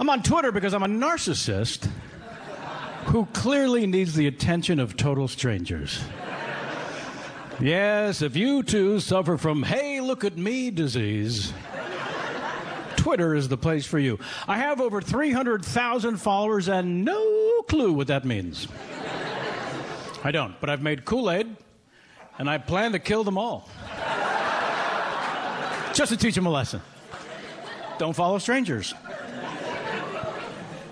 I'm on Twitter because I'm a narcissist who clearly needs the attention of total strangers. Yes, if you too suffer from hey, look at me disease, Twitter is the place for you. I have over 300,000 followers and no clue what that means. I don't, but I've made Kool Aid and I plan to kill them all. Just to teach them a lesson. Don't follow strangers.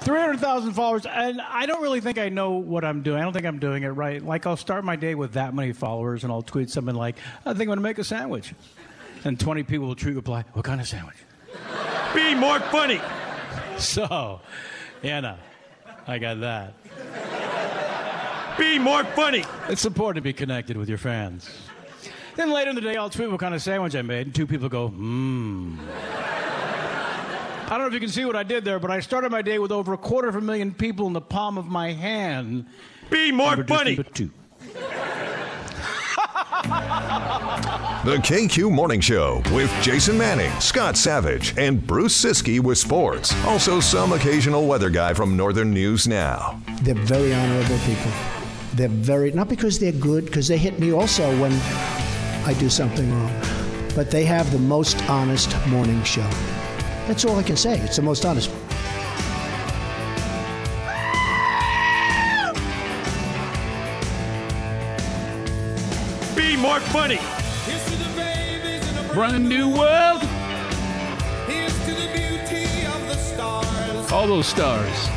300,000 followers, and I don't really think I know what I'm doing. I don't think I'm doing it right. Like, I'll start my day with that many followers, and I'll tweet something like, I think I'm going to make a sandwich. And 20 people will tweet reply, What kind of sandwich? Be more funny. So, yeah, no, I got that. Be more funny. It's important to be connected with your fans. Then later in the day, I'll tweet what kind of sandwich I made, and two people go, mmm. I don't know if you can see what I did there, but I started my day with over a quarter of a million people in the palm of my hand. Be more and reduced funny. them two. The KQ Morning Show with Jason Manning, Scott Savage, and Bruce Siski with sports. Also, some occasional weather guy from Northern News Now. They're very honorable people. They're very, not because they're good, because they hit me also when I do something wrong, but they have the most honest morning show. That's all I can say. It's the most honest. Be more funny. Brand new world. All those stars.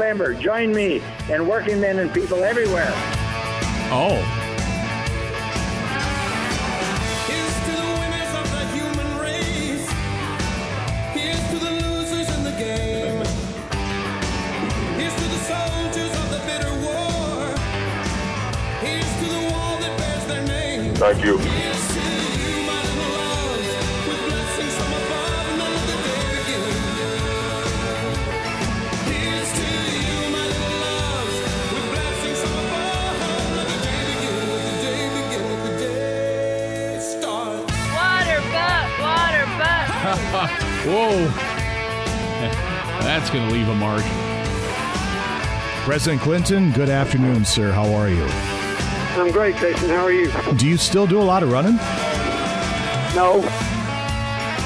November, join me and working men and people everywhere. Oh. Thank you. Leave a mark. President Clinton, good afternoon, sir. How are you? I'm great, Jason. How are you? Do you still do a lot of running? No.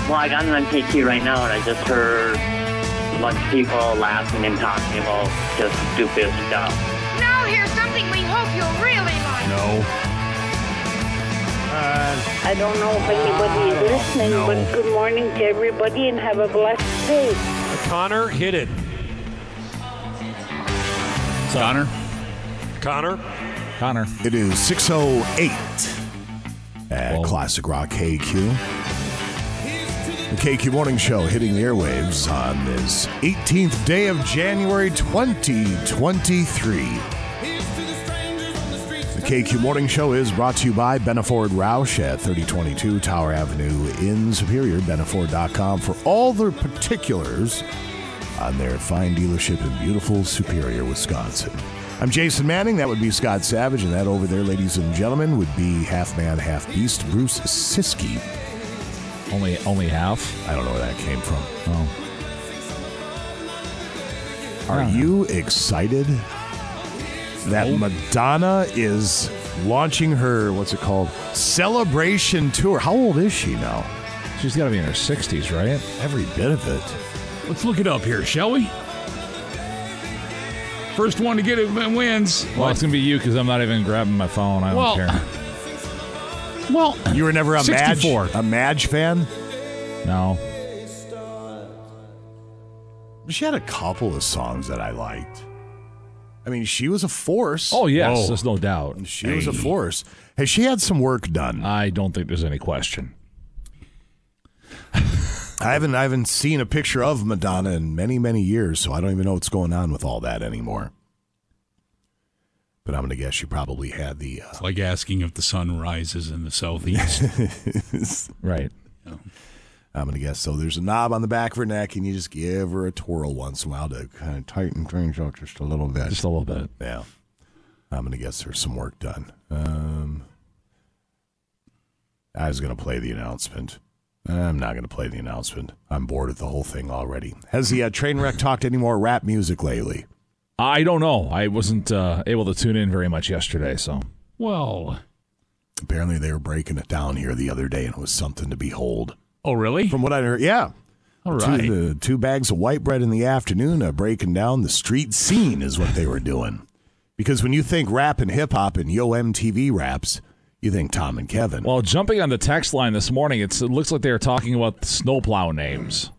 Well, I got an KQ right now, and I just heard a bunch of people laughing and talking about just stupid stuff. Now here's something we hope you'll really like. No. Uh, I don't know if anybody is listening, no. but good morning to everybody and have a blessed day. Connor, hit it. Connor. Connor. Connor. It is 608 at Whoa. Classic Rock KQ. The KQ Morning Show hitting the airwaves on this 18th day of January 2023. The KQ Morning Show is brought to you by Benna Ford Roush at 3022 Tower Avenue in Superior. Bennaford.com for all the particulars on their fine dealership in beautiful Superior, Wisconsin. I'm Jason Manning. That would be Scott Savage. And that over there, ladies and gentlemen, would be half man, half beast, Bruce Siski. Only only half. I don't know where that came from. Oh. Are you excited that Oh. Madonna is launching her, what's it called? Celebration tour. How old is she now? She's got to be in her 60s, right? Every bit of it. Let's look it up here, shall we? First one to get it wins. Well, it's going to be you because I'm not even grabbing my phone. I don't Well, care. Well, You were never a Madge, 64. a Madge fan? No. She had a couple of songs that I liked. I mean, she was a force. Oh yes, oh. there's no doubt. She was a force. Has she had some work done? I don't think there's any question. I haven't I haven't seen a picture of Madonna in many many years, so I don't even know what's going on with all that anymore. But I'm going to guess she probably had the. Uh, It's like asking if the sun rises in the southeast. Right. I'm going to guess so. There's a knob on the back of her neck, and you just give her a twirl once in a while to kind of tighten things out just a little bit. Just a little bit. Yeah. I'm going to guess there's some work done. Um, I was going to play the announcement. I'm not going to play the announcement. I'm bored of the whole thing already. Has the uh, train wreck talked any more rap music lately? I don't know. I wasn't uh, able to tune in very much yesterday, so well, Apparently, they were breaking it down here the other day, and it was something to behold. oh really? From what I heard, yeah. All Two, the two bags of white bread in the afternoon, uh, breaking down the street scene is what they were doing. Because when you think rap and hip hop and Yo MTV raps, you think Tom and Kevin. Well, jumping on the text line this morning, it's, it looks like they were talking about the snowplow names.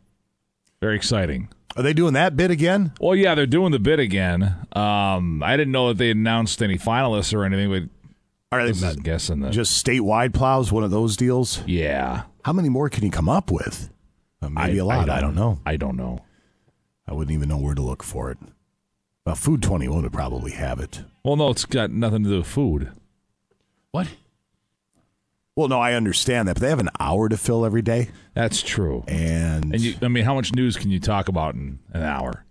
Very exciting. Are they doing that bit again? Well, yeah, they're doing the bid again. Um, I didn't know that they announced any finalists or anything, but Are they is guessing that. just statewide plows? One of those deals? yeah, How many more can you come up with? Uh, maybe I- a lot. I I don't, know. I don't know. I wouldn't even know where to look for it. Well, Food 21 would probably have it. Well, no, it's got nothing to do with food. what? Well, no, I understand that, but they have an hour to fill every day. That's true. And, And you, I mean, how much news can you talk about in an hour?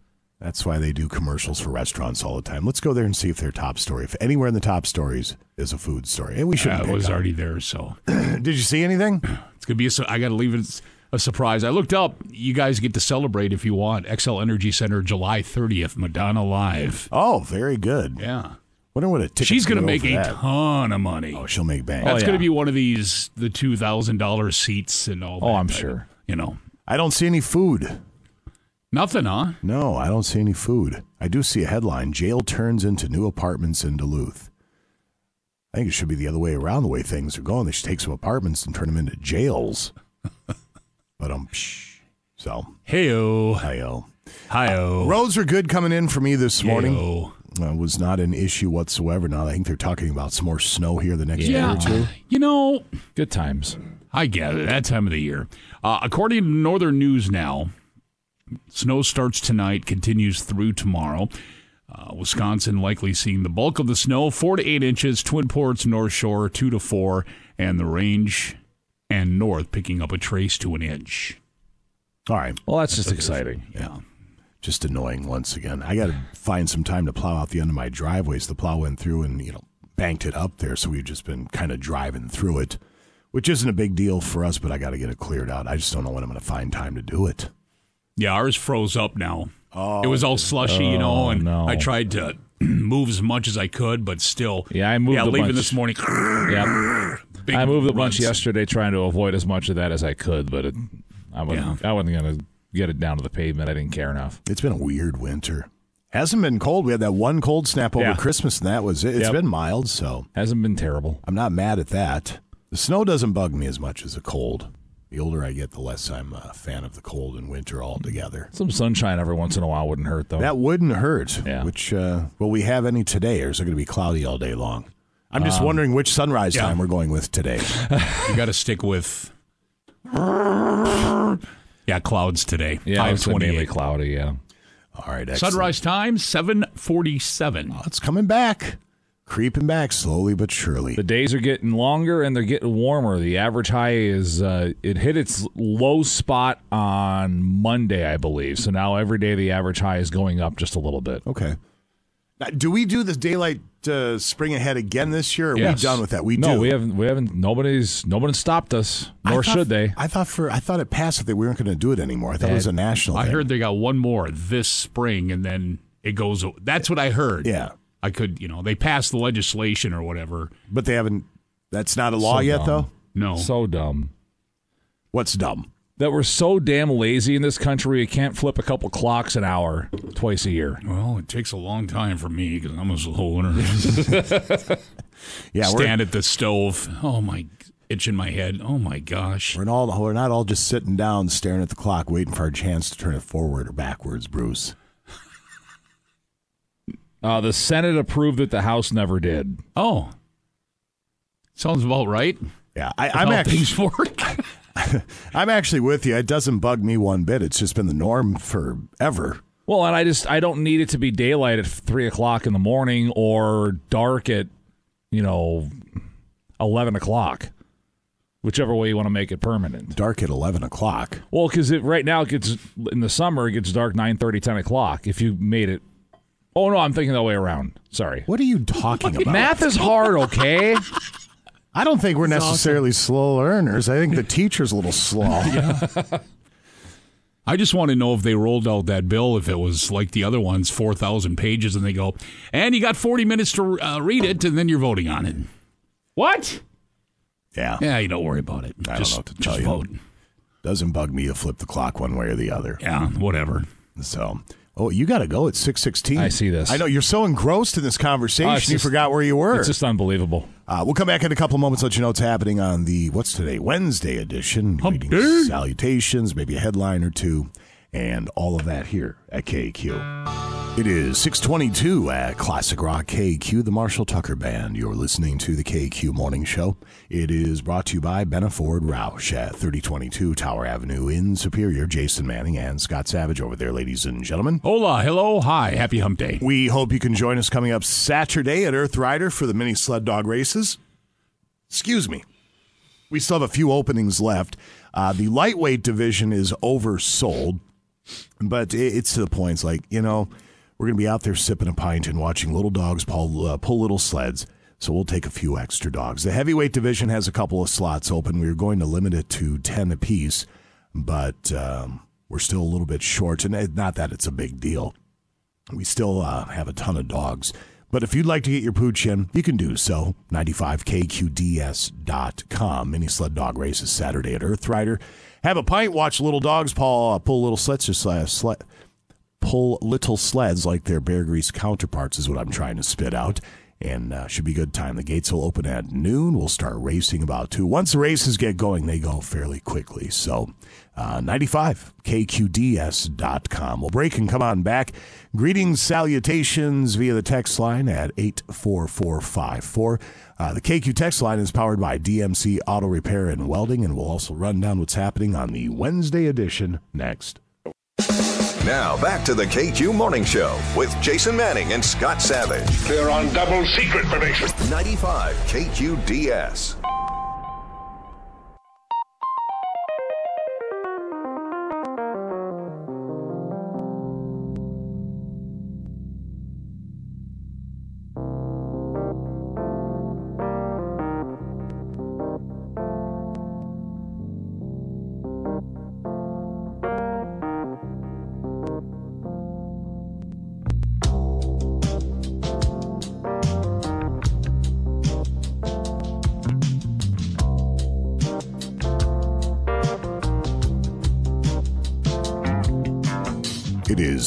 that's why they do commercials for restaurants all the time. Let's go there and see if their top story, if anywhere in the top stories is a food story. And we should. I was already there, so Did you see anything? it's gonna be. A, I got to leave it a surprise. I looked up. You guys get to celebrate if you want. Xcel Energy Center, July 30th, Madonna live. Oh, very good. Yeah, Wonder what a ticket. she's gonna make a that. ton of money. Oh, she'll make bank. That's yeah. gonna be one of these the two thousand dollars seats and all. That. Oh, I'm type sure. You know, I don't see any food. nothing, huh? No, I don't see any food. I do see a headline: Jail turns into new apartments in Duluth. I think it should be the other way around. The way things are going, they should take some apartments and turn them into jails. but um, psh, so Heyo, hi-yo. hiyo, Roads are good coming in for me this morning. Heyo. Uh, was not an issue whatsoever. Now I think they're talking about some more snow here the next Yeah, day or two. you know, Good times. I get it. That time of the year. Uh, according to Northern News now, snow starts tonight, continues through tomorrow. Uh, Wisconsin likely seeing the bulk of the snow, four to eight inches. Twin Ports, North Shore, two to four, and the range and north picking up a trace to an inch. All right, Well, that's just exciting. Yeah. Just annoying once again. I got to find some time to plow out the end of my driveways. The plow went through and you know banked it up there, so we've just been kind of driving through it, which isn't a big deal for us. But I got to get it cleared out. I just don't know when I'm going to find time to do it. Yeah, ours froze up now. Oh, it was all slushy, you know, Oh, and no. I tried to move as much as I could, but still. Yeah, I moved Yeah, a leaving bunch. this morning. yeah, big I moved a bunch yesterday trying to avoid as much of that as I could, but it, I wasn't. I wasn't going to get it down to the pavement. I didn't care enough. It's been a weird winter. Hasn't been cold. We had that one cold snap over Yeah. Christmas, and that was it. It's Yep. been mild, so Hasn't been terrible. I'm not mad at that. The snow doesn't bug me as much as the cold. The older I get, the less I'm a fan of the cold and winter altogether. Some sunshine every once in a while wouldn't hurt, though. That wouldn't hurt. Yeah. Which, uh, will we have any today, or is it going to be cloudy all day long? I'm just wondering which sunrise yeah. time we're going with today. You got to stick with. Yeah, clouds today. yeah, Five it's mainly twenty-eight. cloudy. Yeah. All right, excellent. Sunrise time seven forty-seven. Oh, it's coming back, creeping back slowly but surely. The days are getting longer and they're getting warmer. The average high is uh, it hit its low spot on Monday, I believe. So now every day the average high is going up just a little bit. Okay. Now, do we do the daylight uh, spring ahead again this year? Or Are Yes. we done with that? We no, do. we haven't. We haven't. Nobody's. Nobody's stopped us. Nor thought- should they. I thought for I thought it passed that we weren't going to do it anymore. I thought it was a national. I thing. heard they got one more this spring, and then it goes. That's what I heard. Yeah, I could, you know, they passed the legislation or whatever. but they haven't. That's not a law So yet, dumb. though. No, So dumb What's dumb? That we're so damn lazy in this country. We can't flip a couple clocks an hour twice a year. well, it takes a long time for me because I'm a slow learner. Yeah, Stand at the stove. Oh my, itch in my head. Oh my gosh. we're all we're not all just sitting down staring at the clock waiting for our chance to turn it forward or backwards, Bruce. Uh, the Senate approved it. The House never did. Oh, sounds about right. Yeah, I, i'm how actually things work. I'm actually with you. It doesn't bug me one bit. It's just been the norm forever. Well, and I just I don't need it to be daylight at three o'clock in the morning or dark at you know eleven o'clock, whichever way you want to make it permanent. Dark at eleven o'clock. Well, because it right now it gets in the summer it gets dark 9, 30, 10 o'clock. If you made it, oh no, I'm thinking that way around. Sorry, What are you talking about? math is hard. Okay, I don't think we're necessarily slow learners. I think the teacher's a little slow. I just want to know if they rolled out that bill, if it was like the other ones, 4,000 pages, and they go, and you got 40 minutes to uh, read it, and then you're voting on it. What? Yeah. Yeah, you don't worry about it. I just, don't know what to just you. vote. Doesn't bug me to flip the clock one way or the other. Yeah, whatever. So, oh, you got to go at six sixteen. I see this. I know you're so engrossed in this conversation, it's you just- forgot where you were. it's just unbelievable. Uh, we'll come back in a couple of moments, let you know what's happening on the what's today Wednesday edition. Hump salutations, maybe a headline or two, and all of that here at KQ. It is 622 at Classic Rock KQ, the Marshall Tucker Band. You're listening to the KQ Morning Show. It is brought to you by Benna Ford Roush at 3022 Tower Avenue in Superior. Jason Manning and Scott Savage over there, ladies and gentlemen. Hola, hello, hi, happy hump day. We hope you can join us coming up Saturday at Earth Rider for the mini sled dog races. Excuse me. We still have a few openings left. Uh, the lightweight division is oversold, but it, it's to the point. It's like, you know, we're to be out there sipping a pint and watching little dogs pull, uh, pull little sleds. So we'll take a few extra dogs. The heavyweight division has a couple of slots open. We are going to limit it to 10 apiece, but um, we're still a little bit short. And not that it's a big deal. We still uh, have a ton of dogs. But if you'd like to get your pooch in, you can do so. 95kqds.com. Mini sled dog races Saturday at Earth Rider. Have a pint, watch little dogs pull, uh, pull little sleds, uh, pull little sleds like their Beargrease counterparts, is what I'm trying to spit out. And uh, should be good time. The gates will open at noon. We'll start racing about 2. Once the races get going, they go fairly quickly. So, uh, 95kqds.com. We'll break and come on back. Greetings, salutations via the text line at 84454. Uh, the KQ text line is powered by DMC Auto Repair and Welding, and we'll also run down what's happening on the Wednesday edition next. Now back to the KQ Morning Show with Jason Manning and Scott Savage. They're on double secret probation. 95 KQDS.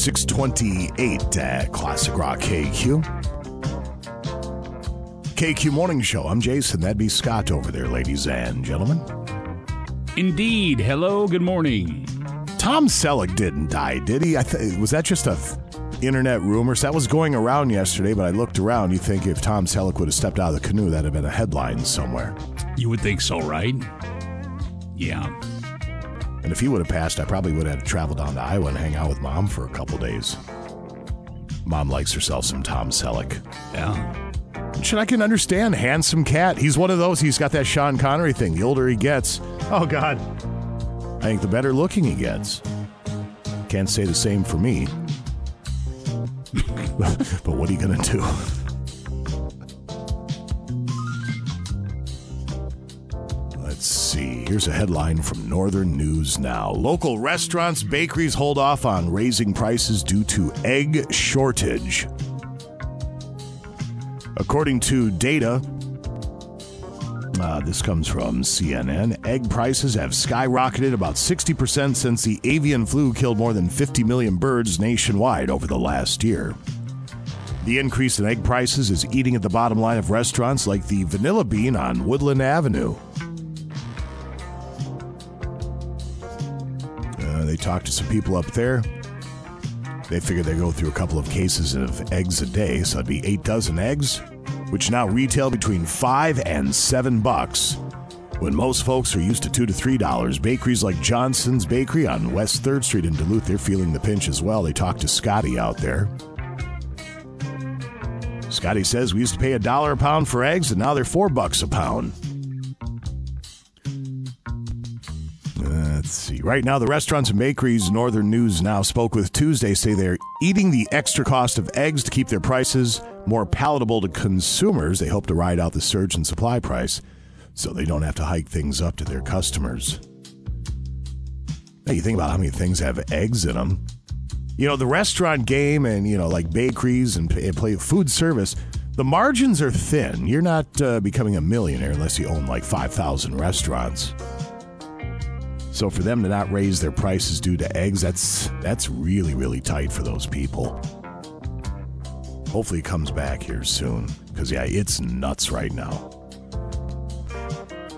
628 at uh, Classic Rock KQ. KQ Morning Show. I'm Jason. That'd be Scott over there, ladies and gentlemen. Indeed. Hello, good morning. Tom Selleck didn't die, did he? I th- was that just a f- internet rumor? So that was going around yesterday, but I looked around. You think if Tom Selleck would have stepped out of the canoe, that'd have been a headline somewhere. You would think so, right? Yeah. And if he would have passed, I probably would have had to travel down to Iowa and hang out with mom for a couple days. Mom likes herself some Tom Selleck. Yeah. Should I can understand handsome cat. He's one of those. He's got that Sean Connery thing. The older he gets, oh god, I think the better looking he gets. Can't say the same for me. but what are you gonna do? Here's a headline from Northern News Now. Local restaurants, bakeries hold off on raising prices due to egg shortage. According to data, uh, this comes from CNN, egg prices have skyrocketed about 60% since the avian flu killed more than 50 million birds nationwide over the last year. The increase in egg prices is eating at the bottom line of restaurants like the Vanilla Bean on Woodland Avenue. Talked to some people up there. They figure they go through a couple of cases of eggs a day, so it'd be eight dozen eggs, which now retail between five and seven bucks. When most folks are used to two to three dollars, bakeries like Johnson's Bakery on West Third Street in Duluth, they're feeling the pinch as well. They talked to Scotty out there. Scotty says we used to pay a dollar a pound for eggs, and now they're four bucks a pound. See. Right now, the restaurants and bakeries, Northern News Now spoke with Tuesday, say they're eating the extra cost of eggs to keep their prices more palatable to consumers. They hope to ride out the surge in supply price so they don't have to hike things up to their customers. Now, you think about how many things have eggs in them. You know, the restaurant game and, you know, like bakeries and, and play food service, the margins are thin. You're not uh, becoming a millionaire unless you own like 5,000 restaurants. So for them to not raise their prices due to eggs, that's that's really really tight for those people. Hopefully it comes back here soon cuz yeah, it's nuts right now.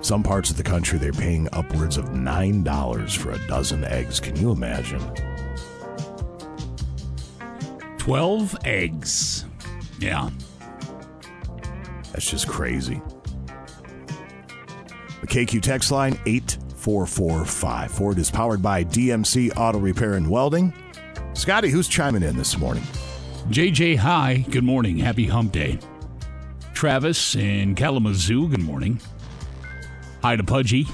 Some parts of the country they're paying upwards of $9 for a dozen eggs. Can you imagine? 12 eggs. Yeah. That's just crazy. The KQ text line 8445. Ford is powered by DMC Auto Repair and Welding. Scotty, who's chiming in this morning? JJ, hi. Good morning. Happy Hump Day. Travis in Kalamazoo, good morning. Hi to Pudgy.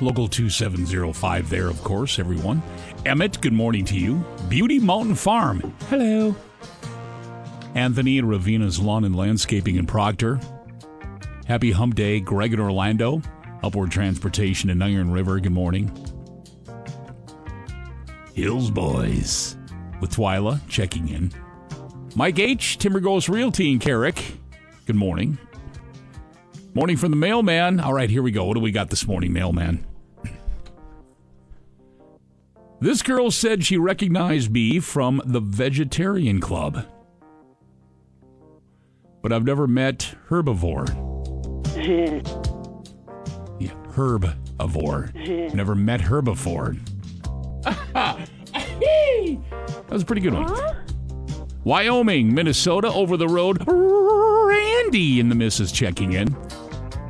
Local 2705 there, of course, everyone. Emmett, good morning to you. Beauty Mountain Farm. Hello. Anthony and Ravina's Lawn and Landscaping in Proctor. Happy Hump Day, Greg in Orlando. Upward Transportation in Iron River, good morning. Hills Boys with Twyla checking in. Mike H., Timber Ghost Realty in Carrick. Good morning. Morning from the mailman. All right, here we go. What do we got this morning, mailman? This girl said she recognized me from the Vegetarian Club. But I've never met Herbivore. Yeah, Herbivore. never met her before. that was a pretty good one. Wyoming, Minnesota, over the road. Randy and the missus checking in.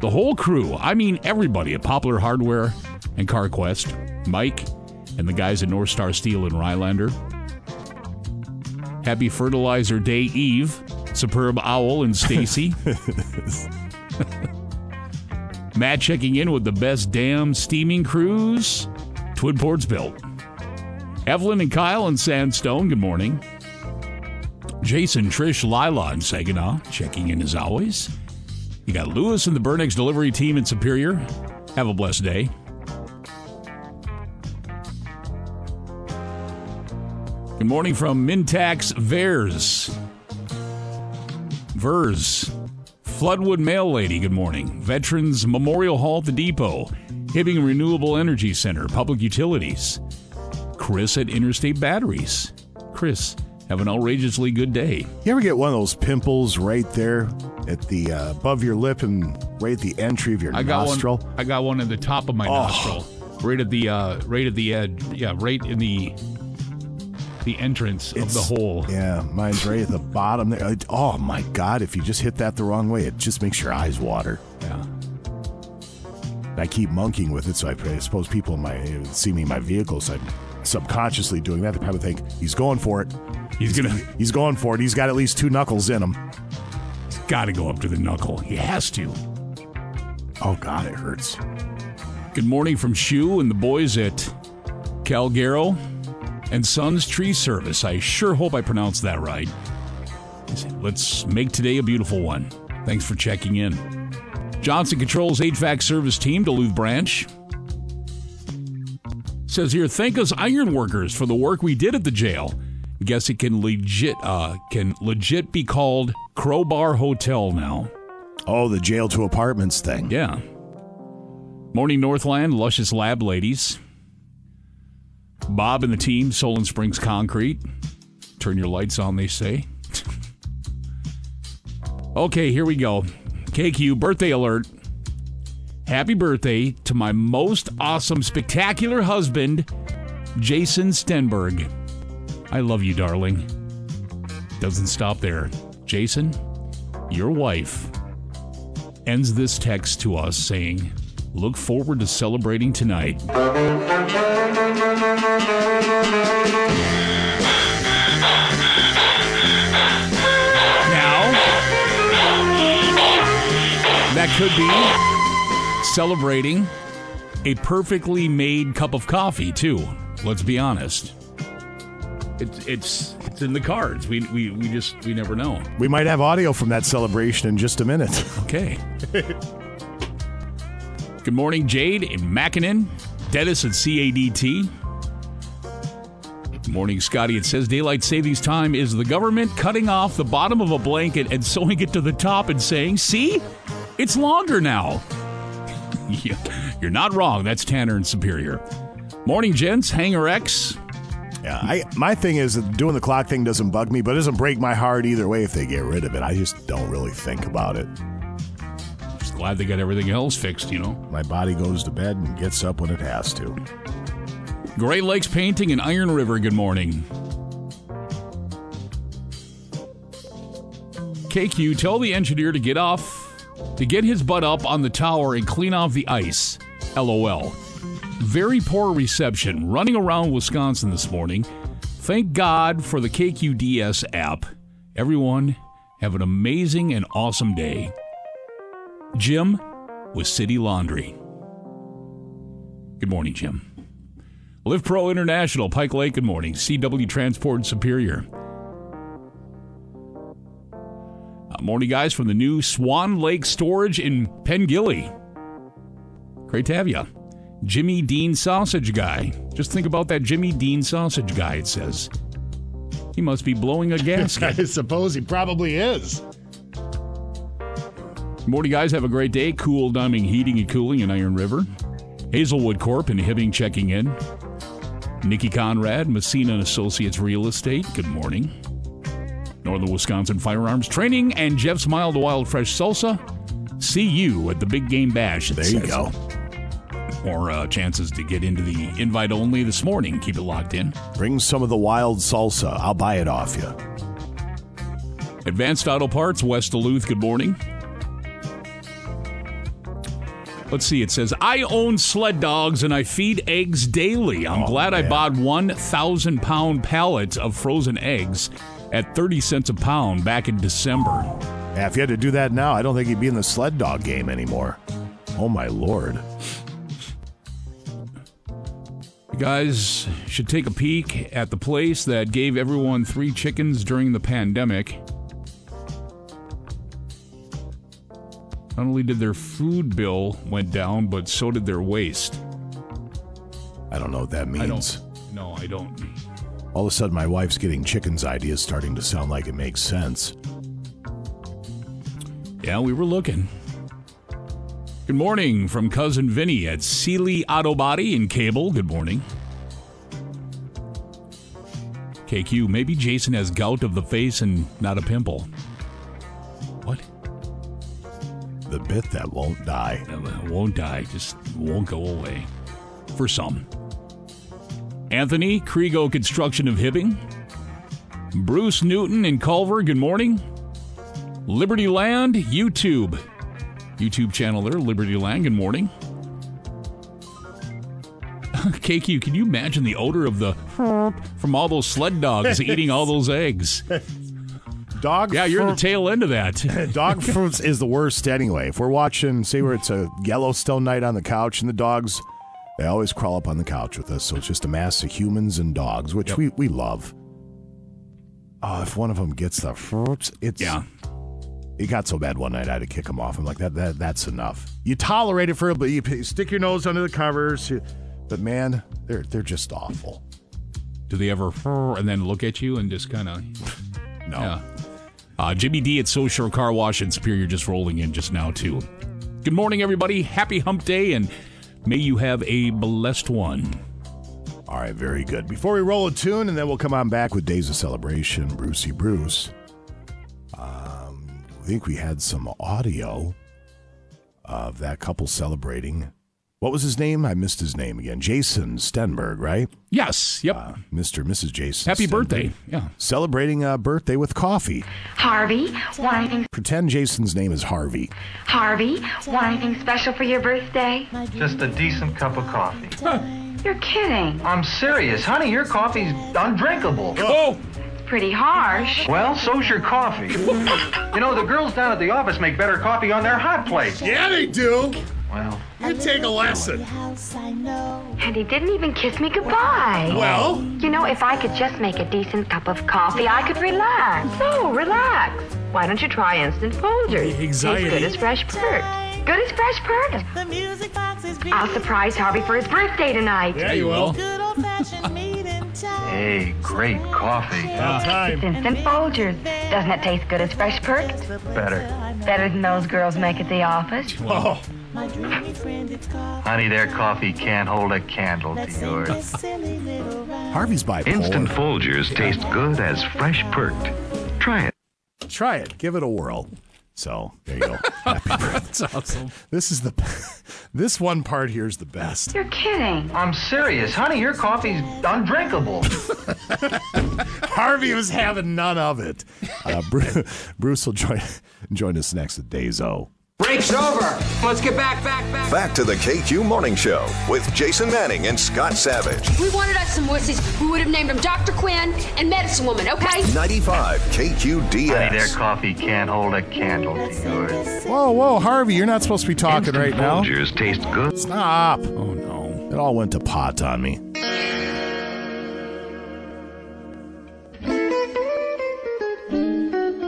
The whole crew, I mean everybody at Poplar Hardware and CarQuest, Mike, and the guys at North Star Steel and Rylander. Happy Fertilizer Day Eve, Superb Owl and Stacy. Matt checking in with the best damn steaming cruise Twin Ports built. Evelyn and Kyle in Sandstone, good morning. Jason, Trish, Lila, and Saginaw checking in as always. You got Lewis and the Burnex delivery team in Superior. Have a blessed day. Good morning from Mintax Vers. Vers. Floodwood Mail Lady, good morning. Veterans Memorial Hall at the Depot. Hibbing Renewable Energy Center, Public Utilities. Chris at Interstate Batteries. Chris, have an outrageously good day. You ever get one of those pimples right there at the uh, above your lip and right at the entry of your I got nostril? one. I got one at the top of my Oh. nostril, right at the uh, right at the edge. Yeah, right in the the entrance of the hole. Yeah, mine's right at the bottom there. It- Oh my god! If you just hit that the wrong way, it just makes your eyes water. Yeah. I keep monkeying with it, so I, I suppose people in my see me in my vehicles. I'm subconsciously doing that. They probably think he's going for it. He's gonna. He's going for it. He's got at least two knuckles in him. He's got to go up to the knuckle. He has to. Oh god, it hurts. Good morning from Shu and the boys at Calgaro and Sons Tree Service. I sure hope I pronounced that right. Let's make today a beautiful one. Thanks for checking in. Johnson Controls HVAC service team, Duluth branch. Says here, thank us iron workers for the work we did at the jail. Guess it can legit uh, can legit be called Crowbar Hotel now. Oh, the jail to apartments thing. Yeah. Morning Northland, Luscious Lab ladies. Bob and the team, Solon Springs Concrete. Turn your lights on, they say. okay, here we go. KQ birthday alert. Happy birthday to my most awesome, spectacular husband, Jason Stenberg. I love you, darling. Doesn't stop there. Jason, your wife ends this text to us saying, Look forward to celebrating tonight. Now, that could be celebrating a perfectly made cup of coffee, too. Let's be honest. It's it's it's in the cards. We we, we just we never know. We might have audio from that celebration in just a minute. Okay. Good morning, Jade in Mackinnon. Dennis at CADT. Morning, Scotty. It says daylight savings time is the government cutting off the bottom of a blanket and sewing it to the top and saying, "See, it's longer now." Yeah, You're not wrong. That's Tanner and Superior. Morning, gents. Hanger X. Yeah, I my thing is that doing the clock thing doesn't bug me, but it doesn't break my heart either way if they get rid of it. I just don't really think about it. Just glad they got everything else fixed, you know. My body goes to bed and gets up when it has to. Great Lakes Painting in Iron River, good morning. KQ, tell the engineer to get off, to get his butt up on the tower and clean off the ice. LOL. Very poor reception. Running around Wisconsin this morning. Thank God for the KQDS app. Everyone, have an amazing and awesome day. Jim with City Laundry. Good morning, Jim. Live Pro International, Pike Lake, good morning. CW Transport Superior. Uh, morning, guys, from the new Swan Lake Storage in Pengilly. Great to have you. Jimmy Dean Sausage Guy. Just think about that Jimmy Dean Sausage Guy, it says. He must be blowing a gasket. I suppose he probably is. Morning, guys. Have a great day. Cool Dumbing Heating and Cooling in Iron River. Hazelwood Corp and Hibbing checking in. Nikki Conrad, Messina and Associates Real Estate. Good morning. Northern Wisconsin Firearms Training and Jeff's Mild Wild Fresh Salsa. See you at the Big Game Bash. There you go. More uh, chances to get into the invite only this morning. Keep it locked in. Bring some of the wild salsa. I'll buy it off you. Advanced Auto Parts, West Duluth, good morning. Let's see, it says, I own sled dogs and I feed eggs daily. I'm Oh, glad I bought 1,000 pound pallets of frozen eggs at 30 cents a pound back in December. Yeah, if you had to do that now, I don't think you'd be in the sled dog game anymore. Oh my lord. You guys should take a peek at the place that gave everyone three chickens during the pandemic. Not only did their food bill went down, but so did their waste. I don't know what that means. I don't. No, I don't. All of a sudden, my wife's getting chickens ideas starting to sound like it makes sense. Yeah, we were looking. Good morning from cousin Vinny at Sealy Auto Body in Cable. Good morning. KQ, maybe Jason has gout of the face and not a pimple. The bit that won't die. It won't die, just won't go away. For some. Anthony, Kriego Construction of Hibbing. Bruce Newton in Culver, good morning. Liberty Land, YouTube. YouTube channel there, Liberty Land, good morning. KQ, can you imagine the odor of the from all those sled dogs eating all those eggs? Dog Yeah, you're the tail end of that. Dog fruits is the worst anyway. If we're watching, say where it's a Yellowstone night on the couch, and the dogs, they always crawl up on the couch with us. So it's just a mass of humans and dogs, which Yep. we, we love. Oh, if one of them gets the fruits, it's Yeah. It got so bad one night I had to kick him off. I'm like that that that's enough. You tolerate it for a bit. You stick your nose under the covers, but man, they're they're just awful. Do they ever and then look at you and just kind of No. Yeah. Uh, Jimmy D at Social Car Wash in Superior just rolling in just now, too. Good morning, everybody. Happy hump day, and may you have a blessed one. All right, very good. Before we roll a tune, and then we'll come on back with Days of Celebration, Brucey Bruce. Um, I think we had some audio of that couple celebrating what was his name? I missed his name again. Jason Stenberg, right? Yes. Yep. Uh, Mr. Mrs. Jason. Happy Stenberg. birthday. Yeah. Celebrating a birthday with coffee. Harvey, want anything? Pretend Jason's name is Harvey. Harvey, want anything special for your birthday? Just a decent cup of coffee. You're kidding. I'm serious. Honey, your coffee's undrinkable. Oh! Pretty harsh. Well, so's your coffee. you know, the girls down at the office make better coffee on their hot plate. Yeah, they do. Well, You take a lesson. And he didn't even kiss me goodbye. Well, You know, if I could just make a decent cup of coffee, I could relax. So, relax. Why don't you try Instant Folgers? Anxiety. Tastes good as fresh pert. Good as fresh pert. I'll surprise Harvey for his birthday tonight. Yeah, you will. hey, great coffee. It's Instant Folgers. Doesn't it taste good as fresh pert? Better. Better than those girls make at the office. Oh. Honey, their coffee can't hold a candle to yours. Harvey's bipolar. Instant Folgers taste good as fresh perked. Try it. Try it. Give it a whirl. So there you go. That's awesome. This is the this one part here is the best. You're kidding. I'm serious. Honey, your coffee's undrinkable. Harvey was having none of it. Uh, Bruce, Bruce will join join us next at Days O. Break's over. Let's get back, back, back. Back to the KQ Morning Show with Jason Manning and Scott Savage. We wanted us some wussies. We would have named them Dr. Quinn and Medicine Woman, okay? 95 KQDS. Honey, their coffee can't hold a candle to yours. Whoa, whoa, Harvey, you're not supposed to be talking Instant right now. Folgers taste good. Stop. Oh, no. It all went to pot on me.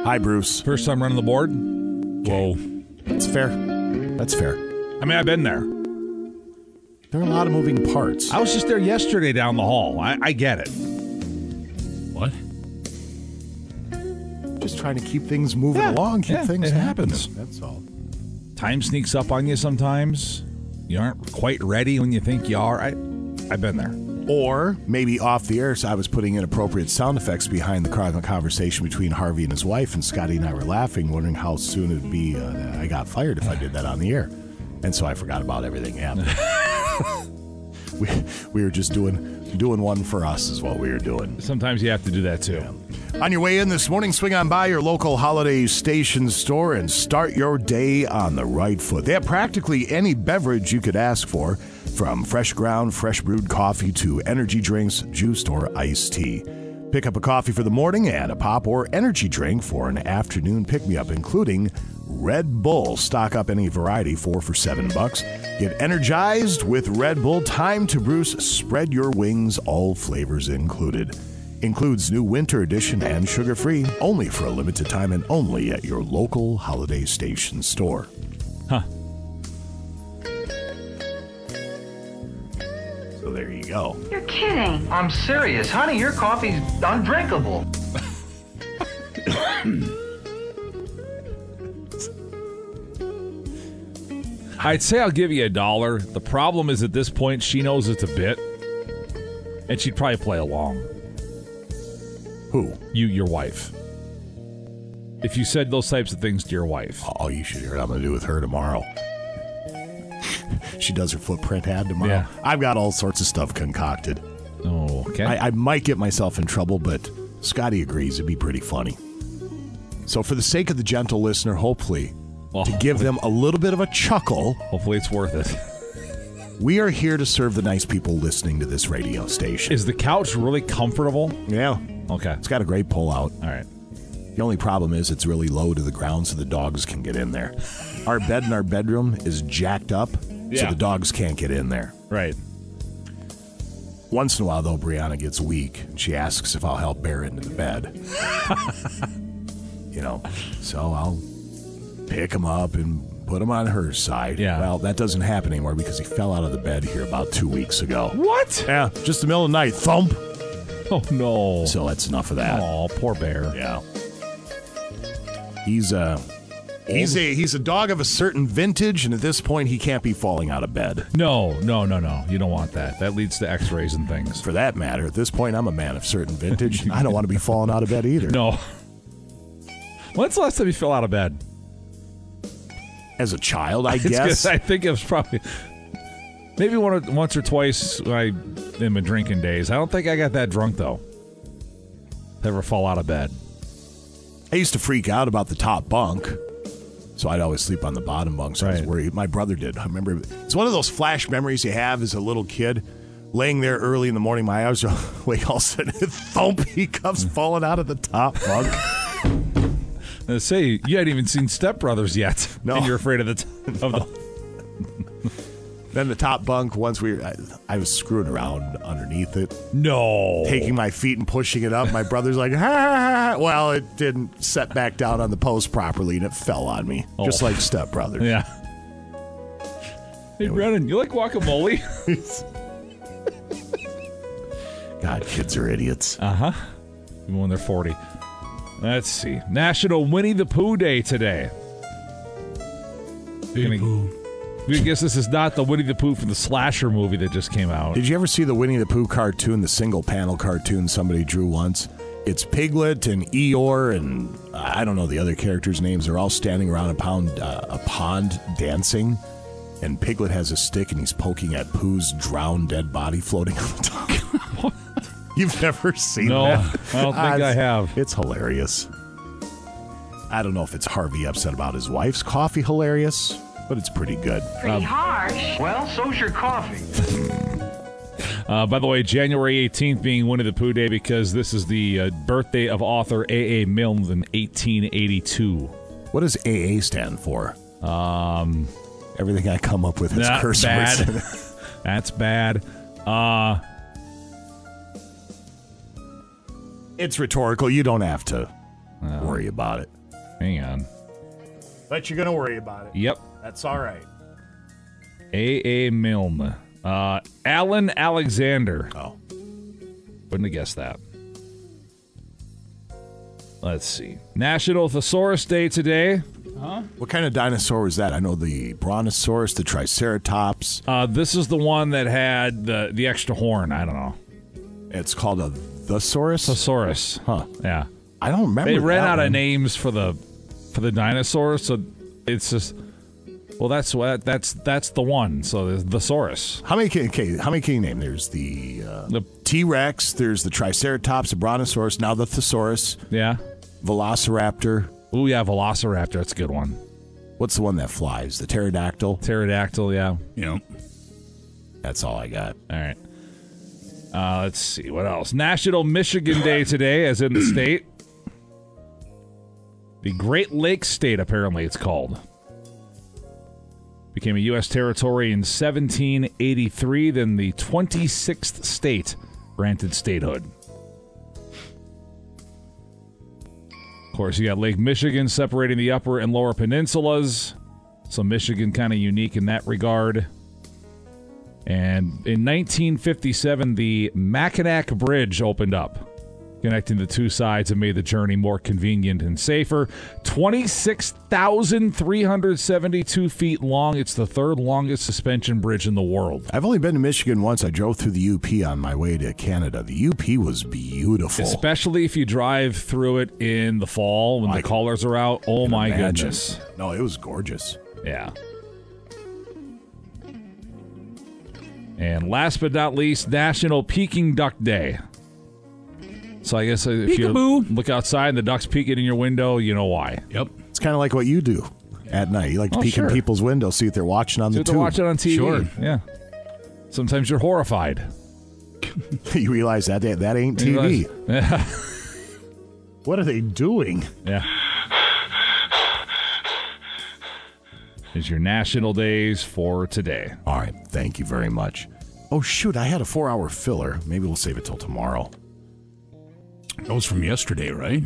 Hi, Bruce. First time running the board? Whoa. That's fair. That's fair. I mean, I've been there. There are a lot of moving parts. I was just there yesterday down the hall. I, I get it. What? Just trying to keep things moving Yeah, along, keep yeah, things it happening. happens. That's all. Time sneaks up on you sometimes. You aren't quite ready when you think you are. I, I've been there. Or maybe off the air, so I was putting inappropriate sound effects behind the conversation between Harvey and his wife, and Scotty and I were laughing, wondering how soon it'd be uh, that I got fired if I did that on the air. And so I forgot about everything happening. we, we were just doing doing one for us, is what we were doing. Sometimes you have to do that too. On your way in this morning, swing on by your local holiday station store and start your day on the right foot. They have practically any beverage you could ask for, from fresh ground, fresh brewed coffee to energy drinks, juiced, or iced tea. Pick up a coffee for the morning and a pop or energy drink for an afternoon pick me up, including Red Bull. Stock up any variety, four for seven bucks. Get energized with Red Bull. Time to Bruce. Spread your wings, all flavors included. Includes new winter edition and sugar free, only for a limited time and only at your local holiday station store. So there you go. You're kidding. I'm serious. Honey, your coffee's undrinkable. I'd say I'll give you a dollar. The problem is at this point, she knows it's a bit, and she'd probably play along. Who? You, your wife. If you said those types of things to your wife. Oh, you should hear what I'm going to do with her tomorrow. She does her footprint ad tomorrow. Yeah. I've got all sorts of stuff concocted. Oh, okay. I, I might get myself in trouble, but Scotty agrees it'd be pretty funny. So, for the sake of the gentle listener, hopefully, oh. to give them a little bit of a chuckle, hopefully it's worth it. We are here to serve the nice people listening to this radio station. Is the couch really comfortable? Yeah. Okay. It's got a great pull out. All right. The only problem is it's really low to the ground so the dogs can get in there. Our bed in our bedroom is jacked up so the dogs can't get in there. Right. Once in a while, though, Brianna gets weak and she asks if I'll help bear into the bed. you know, so I'll pick him up and put him on her side. Yeah. Well, that doesn't happen anymore because he fell out of the bed here about two weeks ago. What? Yeah, just the middle of the night, thump. Oh no. So that's enough of that. Oh, poor bear. Yeah. He's a he's a he's a dog of a certain vintage, and at this point, he can't be falling out of bed. No, no, no, no. You don't want that. That leads to X-rays and things. For that matter, at this point, I'm a man of certain vintage. I don't want to be falling out of bed either. No. When's the last time you fell out of bed? As a child, I guess. I think it was probably Maybe one or, once or twice I in my drinking days. I don't think I got that drunk though. Never fall out of bed. I used to freak out about the top bunk, so I'd always sleep on the bottom bunk. So I was worried. My brother did. I remember it's one of those flash memories you have as a little kid, laying there early in the morning. My eyes are wake all of a sudden, thump, he comes falling out of the top bunk. Say you hadn't even seen Step Brothers yet. No. and you're afraid of the t- of the. Then the top bunk. Once we, I, I was screwing around underneath it. No, taking my feet and pushing it up. My brother's like, ha, ha, ha. well, it didn't set back down on the post properly, and it fell on me, just Oh. like Step Brothers. Yeah. Hey Brennan, you like guacamole? God, kids are idiots. Uh huh. Even when they're forty. Let's see. National Winnie the Pooh Day today. Gonna- I guess this is not the Winnie the Pooh from the slasher movie that just came out. Did you ever see the Winnie the Pooh cartoon, the single panel cartoon somebody drew once? It's Piglet and Eeyore and uh, I don't know the other characters' names. They're all standing around a pond, uh, a pond dancing, and Piglet has a stick and he's poking at Pooh's drowned dead body floating on the top. You've never seen No, that? I don't think I have. It's hilarious. I don't know if it's Harvey upset about his wife's coffee hilarious, but it's pretty good. Pretty harsh. Well, so's your coffee. Uh, by the way, January 18th being Winnie the Pooh Day because this is the uh, birthday of author A. A. Milne in 1882. What does AA stand for? Um, Everything I come up with is Not curse bad. words. That's bad. Uh, it's rhetorical. You don't have to worry about it. hang on. But you're going to worry about it. Yep. That's all right. A. A. Milne. Uh, Alan Alexander. Oh. Wouldn't have guessed that. Let's see. National Thesaurus Day today. Huh? What kind of dinosaur was that? I know the Brontosaurus, the Triceratops. Uh, this is the one that had the, the extra horn. I don't know. It's called a Thesaurus? Thesaurus. Huh. Yeah. I don't remember. They ran that out of names for the for the dinosaurs, so it's just well, that's what that's that's the one. So there's the Saurus. How many can okay, how many can you name? There's the, uh, The- T Rex, there's the Triceratops, the Brontosaurus, now the Thesaurus, Yeah. Velociraptor. Oh yeah, Velociraptor. That's a good one. What's the one that flies? The pterodactyl? Pterodactyl. Yeah. Yeah. That's all I got. All right. Uh, let's see what else. National Michigan Day today, as in the state. The Great Lakes State, apparently it's called. Became a U.S. territory in 1783, then the 26th state granted statehood. Of course, you got Lake Michigan separating the upper and lower peninsulas. So, Michigan kind of unique in that regard. And in 1957, the Mackinac Bridge opened up, connecting the two sides and made the journey more convenient and safer. 26,372 feet long. It's the third longest suspension bridge in the world. I've only been to Michigan once. I drove through the UP on my way to Canada. The UP was beautiful. Especially if you drive through it in the fall when I the colors are out. Oh my imagine. goodness. No, it was gorgeous. Yeah. And last but not least, National Peking Duck Day. So I guess uh, if Peekaboo. you look outside and the duck's peeking in your window, you know why. Yep. It's kind of like what you do at night. You like to Oh, peek sure. in people's windows, see if they're watching on So the to tube. watch it on TV. Sure. Yeah. Sometimes you're horrified. you realize that that ain't You TV. realize- What are they doing? yeah. Is your national days for today. All right, thank you very much. Oh shoot, I had a four-hour filler. Maybe we'll save it till tomorrow. That was from yesterday, right?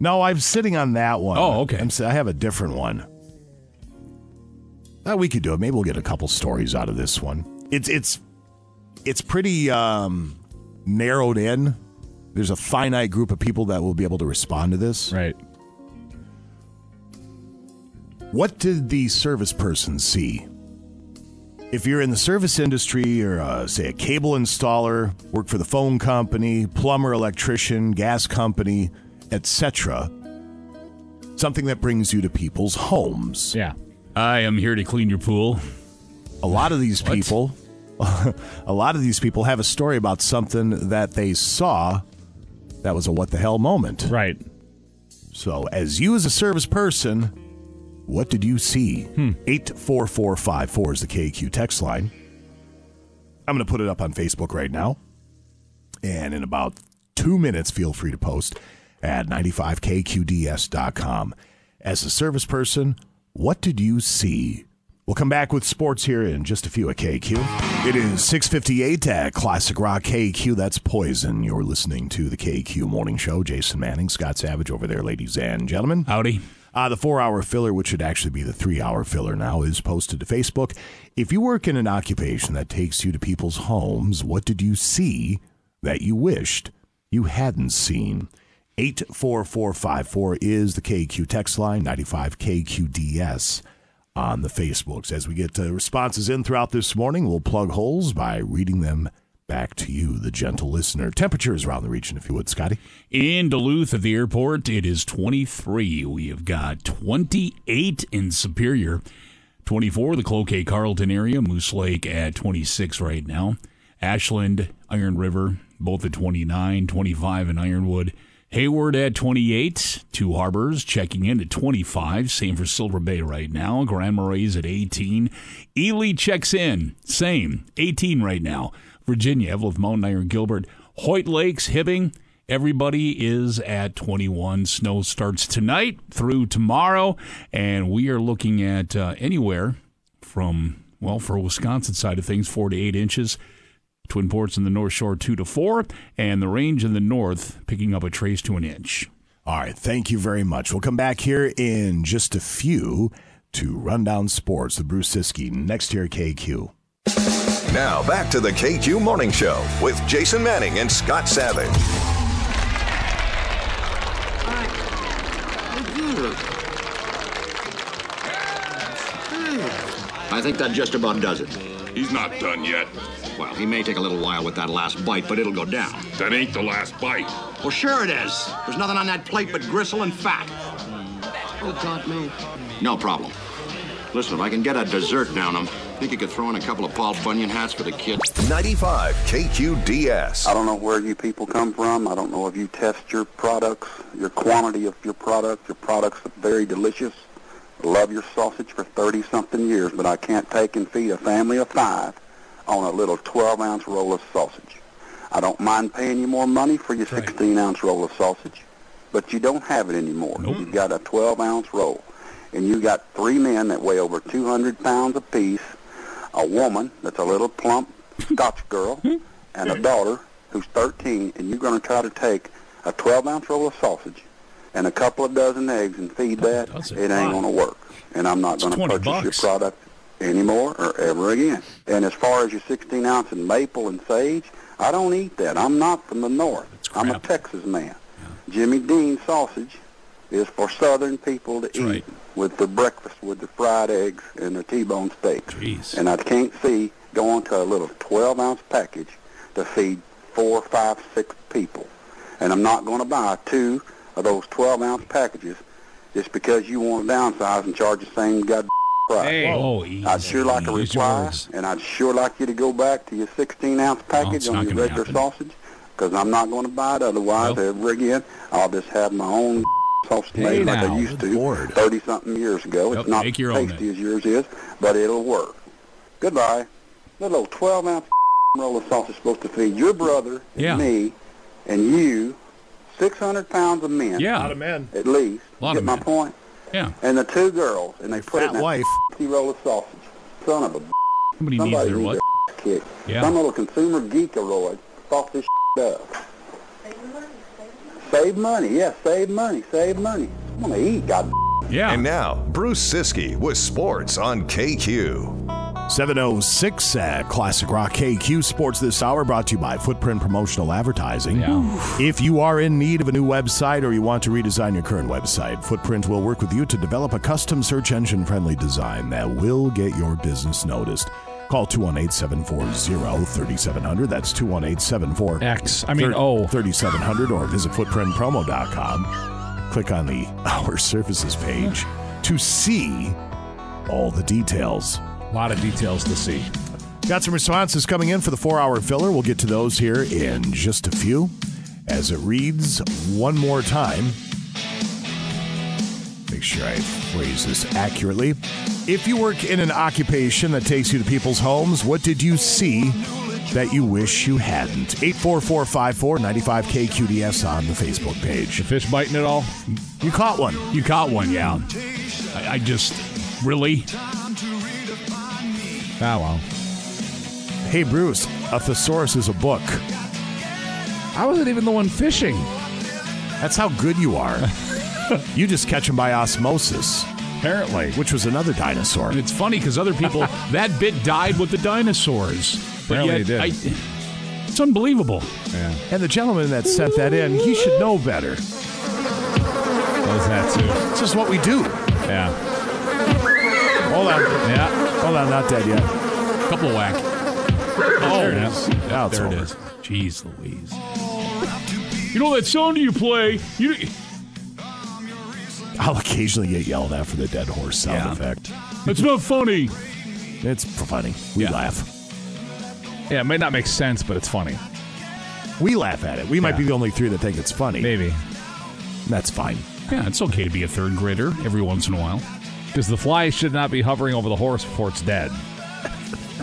No, I'm sitting on that one. Oh, okay. I'm, si have a different one. Uh, we could do it. Maybe we'll get a couple stories out of this one. It's it's it's pretty um, narrowed in. There's a finite group of people that will be able to respond to this. Right. What did the service person see? If you're in the service industry or, uh, say, a cable installer, work for the phone company, plumber, electrician, gas company, etc., something that brings you to people's homes. Yeah. I am here to clean your pool. A lot of these people a lot of these people have a story about something that they saw that was a what the hell moment. Right. So, as you as a service person, what did you see? Hmm. 84454 is the KQ text line. I'm going to put it up on Facebook right now. And in about two minutes, feel free to post at 95kqds.com. As a service person, what did you see? We'll come back with sports here in just a few at KQ. It is 658 at Classic Rock KQ. That's Poison. You're listening to the KQ Morning Show. Jason Manning, Scott Savage over there, ladies and gentlemen. Howdy. Uh, the four hour filler, which should actually be the three hour filler now, is posted to Facebook. If you work in an occupation that takes you to people's homes, what did you see that you wished you hadn't seen? 84454 is the KQ text line, 95KQDS on the Facebooks. As we get uh, responses in throughout this morning, we'll plug holes by reading them back to you, the gentle listener. Temperatures around the region, if you would, Scotty. In Duluth at the airport, it is 23. We have got 28 in Superior, 24 the Cloquet Carlton area, Moose Lake at 26 right now. Ashland, Iron River, both at 29, 25 in Ironwood. Hayward at 28. Two Harbors checking in at 25. Same for Silver Bay right now. Grand Marais at 18. Ely checks in. Same. 18 right now. Virginia, Eveleth Mountain Iron Gilbert. Hoyt Lakes, Hibbing. Everybody is at 21. Snow starts tonight through tomorrow. And we are looking at uh, anywhere from, well, for Wisconsin side of things, four to eight inches. Twin Ports in the North Shore, two to four, and the range in the north picking up a trace to an inch. All right, thank you very much. We'll come back here in just a few to Rundown sports. The Bruce Ciskie next here at KQ. Now back to the KQ Morning Show with Jason Manning and Scott Savage. I think that just about does it. He's not done yet. Well, he may take a little while with that last bite, but it'll go down. That ain't the last bite. Well, sure it is. There's nothing on that plate but gristle and fat. Oh, God, no. No problem. Listen, if I can get a dessert down him, think you could throw in a couple of Paul Bunyan hats for the kids? 95 KQDS. I don't know where you people come from. I don't know if you test your products, your quantity of your product. Your products are very delicious. Love your sausage for 30-something years, but I can't take and feed a family of five on a little 12-ounce roll of sausage. I don't mind paying you more money for your 16-ounce roll of sausage, but you don't have it anymore. Nope. You've got a 12-ounce roll, and you got three men that weigh over 200 pounds apiece, a woman that's a little plump Scotch girl, and a daughter who's 13, and you're going to try to take a 12-ounce roll of sausage and a couple of dozen eggs and feed that, it ain't going to work. And I'm not going to 20 purchase your product anymore or ever again. And as far as your 16 ounce in maple and sage, I don't eat that. I'm not from the north. I'm a Texas man. Jimmy Dean sausage is for southern people to eat with the breakfast with the fried eggs and the T-bone steak. And I can't see going to a little 12 ounce package to feed four, five, six people. And I'm not going to buy two of those 12 ounce packages just because you want to downsize and charge the same god price. Hey. Whoa, oh, easy, I'd sure like a reply, and I'd sure like you to go back to your 16 ounce package it's on your regular happen. sausage because I'm not going to buy it otherwise ever again. I'll just have my own sausage Hey, made like now. I used to 30 something years ago. Yep, it's not make your own tasty as yours is, but it'll work. Goodbye. Little 12 ounce roll of sausage supposed to feed your brother and Yeah. me and you 600 pounds of men. Yeah. A lot of men. At least. A lot Get of my men. point? Yeah. And the two girls, and they put it in fat that wife. roll of sausage. Son of a Somebody needs Somebody their needs what? kick. Yeah. Some little consumer geekaroid thought this up. Save money, yeah, save money, save money. I want to eat, God. Yeah. And now, Bruce Ciskie with sports on KQ. 706 at uh, Classic Rock KQ Sports this hour brought to you by Footprint Promotional Advertising. If you are in need of a new website or you want to redesign your current website, Footprint will work with you to develop a custom search engine friendly design that will get your business noticed. Call 218 740 3700. That's 218 740 X. I mean, O. 3700 or visit footprintpromo.com. Click on the Our Services page to see all the details. A lot of details to see. Got some responses coming in for the four hour filler. We'll get to those here in just a few. As it reads one more time, sure I phrase this accurately. If you work in an occupation that takes you to people's homes, what did you see that you wish you hadn't? 84454 95KQDS on the Facebook page. The fish biting it all? You caught one. You caught one, yeah. I, I just really. Ah, well. Hey, Bruce, a thesaurus is a book. I wasn't even the one fishing. That's how good you are. you just catch them by osmosis. Apparently. Which was another dinosaur. And it's funny because other people, that bit died with the dinosaurs. But Apparently yet, it did. I, it's unbelievable. Yeah. And the gentleman that sent that in, he should know better. Does that too. What we do. Yeah. Hold on. Yeah. Hold on, not dead yet. Couple of whack. Oh, there it is. It's there it over. is. Jeez Louise. You know that song you play? You I'll occasionally get yelled at for the dead horse sound Yeah. effect. It's not funny. It's funny. We Yeah. laugh. Yeah, it may not make sense, but it's funny. We laugh at it. We might be the only three that think it's funny. Maybe. That's fine. Yeah, it's okay to be a third grader every once in a while. Because the fly should not be hovering over the horse before it's dead.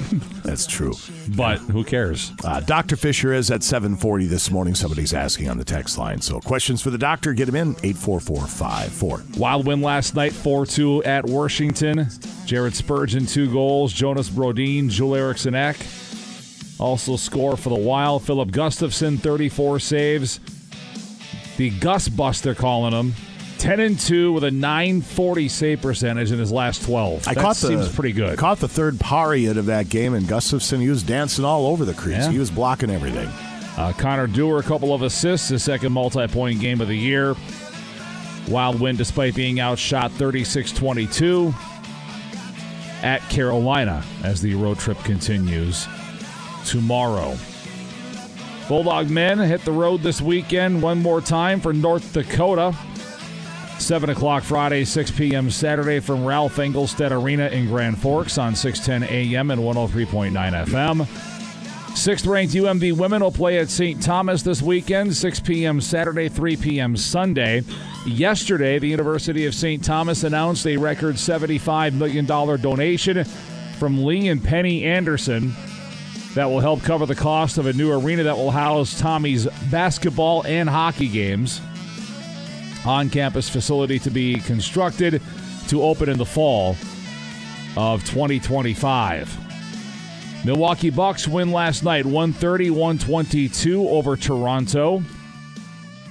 That's true. But who cares? Uh, Dr. Fisher is at 740 this morning. Somebody's asking on the text line. So questions for the doctor, get him in, 84454. Wild win last night, 4 2 at Washington. Jared Spurgeon, two goals. Jonas Brodin, Joel Eriksson Ek. Also score for the Wild. Filip Gustavsson, 34 saves. The Gus Bus, they're calling him. 10 and 2 with a 940 save percentage in his last 12. I that caught the seems pretty good. Caught the third period of that game, and Gustavsson, he was dancing all over the crease. Yeah. He was blocking everything. Uh, Connor Dewar, a couple of assists, his second multi point game of the year. Wild win despite being outshot 36 22 at Carolina as the road trip continues tomorrow. Bulldog men hit the road this weekend one more time for North Dakota. 7 o'clock Friday, 6 p.m. Saturday from Ralph Engelstad Arena in Grand Forks on 610 AM and 103.9 FM. Sixth ranked UMD women will play at St. Thomas this weekend, 6 p.m. Saturday, 3 p.m. Sunday. Yesterday, the University of St. Thomas announced a record $75 million donation from Lee and Penny Anderson that will help cover the cost of a new arena that will house Tommy's basketball and hockey games. On campus facility to be constructed to open in the fall of 2025. Milwaukee Bucks win last night 130 122 over Toronto.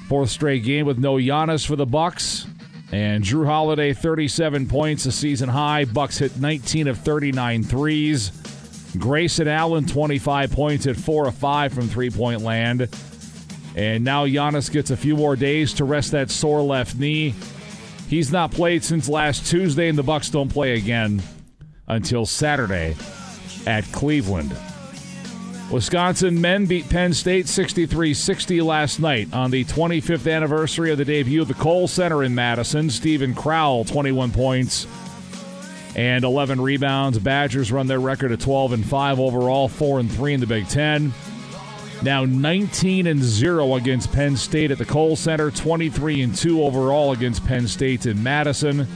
Fourth straight game with no Giannis for the Bucks. And Jrue Holiday 37 points, a season high. Bucks hit 19 of 39 threes. Grayson Allen 25 points at 4 of 5 from three-point land. And now Giannis gets a few more days to rest that sore left knee. He's not played since last Tuesday and the Bucks don't play again until Saturday at Cleveland. Wisconsin men beat Penn State 63 60 last night on the 25th anniversary of the debut of the Kohl Center in Madison. Steven Crowl, 21 points and 11 rebounds. Badgers run their record at 12 and 5 overall, 4 and 3 in the Big Ten. Now 19 and 0 against Penn State at the Kohl Center, 23 and 2 overall against Penn State in Madison.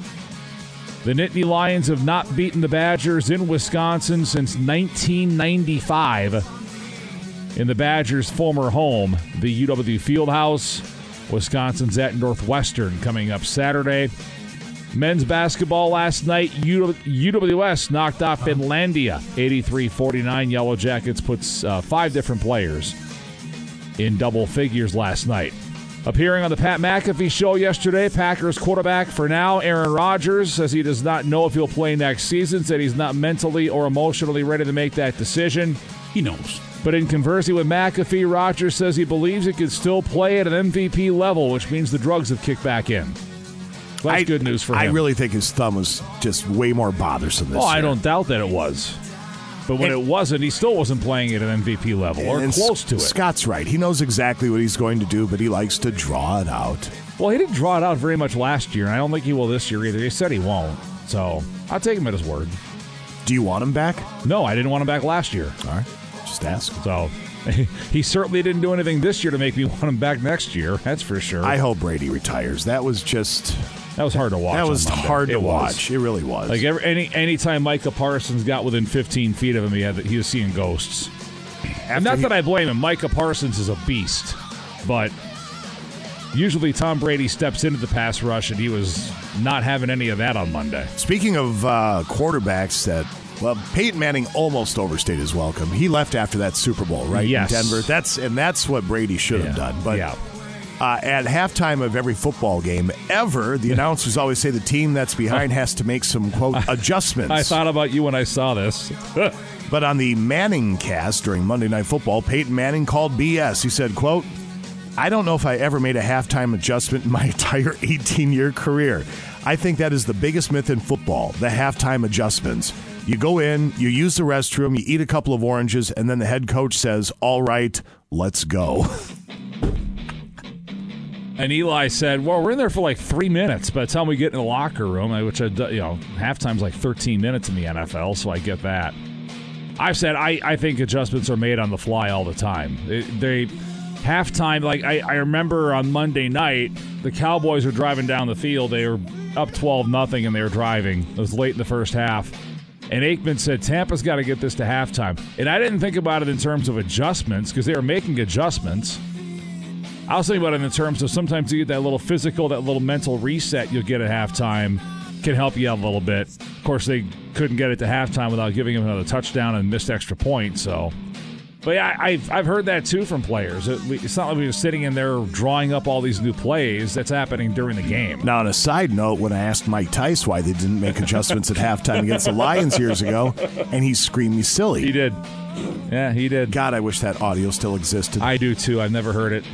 The Nittany Lions have not beaten the Badgers in Wisconsin since 1995. In the Badgers' former home, the UW Fieldhouse. Wisconsin's at Northwestern coming up Saturday. Men's basketball last night, UWS knocked off Finlandia 83 49. Yellow Jackets puts uh, five different players in double figures last night. Appearing on the Pat McAfee show yesterday, Packers quarterback for now, Aaron Rodgers, says he does not know if he'll play next season, said he's not mentally or emotionally ready to make that decision. He knows. But in conversing with McAfee, Rodgers says he believes he could still play at an MVP level, which means the drugs have kicked back in. That's I- good news for him. I really think his thumb was just way more bothersome this year. Oh, I don't doubt that it was. But when And- it wasn't, he still wasn't playing at an MVP level or close to it. Scott's right. He knows exactly what he's going to do, but he likes to draw it out. Well, he didn't draw it out very much last year, and I don't think he will this year either. He said he won't. So I'll take him at his word. Do you want him back? No, I didn't want him back last year. All right, just ask. So he certainly didn't do anything this year to make me want him back next year. That's for sure. I hope Brady retires. That was just that was hard to watch. that was hard to It was. watch. It really was. Like every, any anytime Micah Parsons got within 15 feet of him, he had he was seeing ghosts. and not he- that I blame him. Micah Parsons is a beast, but usually Tom Brady steps into the pass rush, and he was not having any of that on Monday. Speaking of uh, quarterbacks that, well, Peyton Manning almost overstayed his welcome. He left after that Super Bowl, right? Yes. In Denver. That's and that's what Brady should have done. But Yeah. Uh, at halftime of every football game ever, the announcers always say the team that's behind has to make some quote adjustments. I thought about you when I saw this. But on the Manning cast during Monday Night Football, Peyton Manning called BS. He said, quote, I don't know if I ever made a halftime adjustment in my entire 18 year career. I think that is the biggest myth in football, the halftime adjustments. You go in, you use the restroom, you eat a couple of oranges, and then the head coach says, All right, let's go. And Eli said, "Well, we're in there for like three minutes. By the time we get in the locker room, which I, you know, halftime's like 13 minutes in the NFL, so I get that." I've said I, I think adjustments are made on the fly all the time. It- they halftime, like I, I remember on Monday night, the Cowboys were driving down the field. They were up 12 nothing, and they were driving. It was late in the first half. And Aikman said, Tampa's got to get this to halftime. And I didn't think about it in terms of adjustments because they were making adjustments. I was thinking about it in terms of sometimes you get that little physical, that little mental reset you'll get at halftime can help you out a little bit. Of course, they couldn't get it to halftime without giving him another touchdown and missed extra point. So, but yeah, I- I've I've heard that too from players. It- It's not like we were sitting in there drawing up all these new plays. That's happening during the game. Now, on a side note, when I asked Mike Tice why they didn't make adjustments at halftime against the Lions years ago, and he screamed me silly. He did. Yeah, he did. God, I wish that audio still existed. I do too. I've never heard it.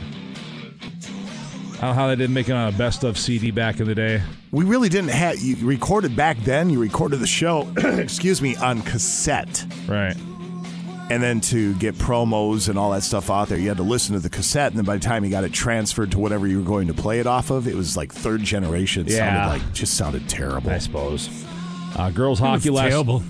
I don't know how they didn't make it on a best of CD back in the day. We really didn't have you recorded back then. You recorded the show, excuse me, on cassette, right? And then to get promos and all that stuff out there, you had to listen to the cassette, and then by the time you got it transferred to whatever you were going to play it off of, it was like third generation. It Yeah. sounded like just sounded terrible. I suppose. Uh, girls It hockey was last terrible.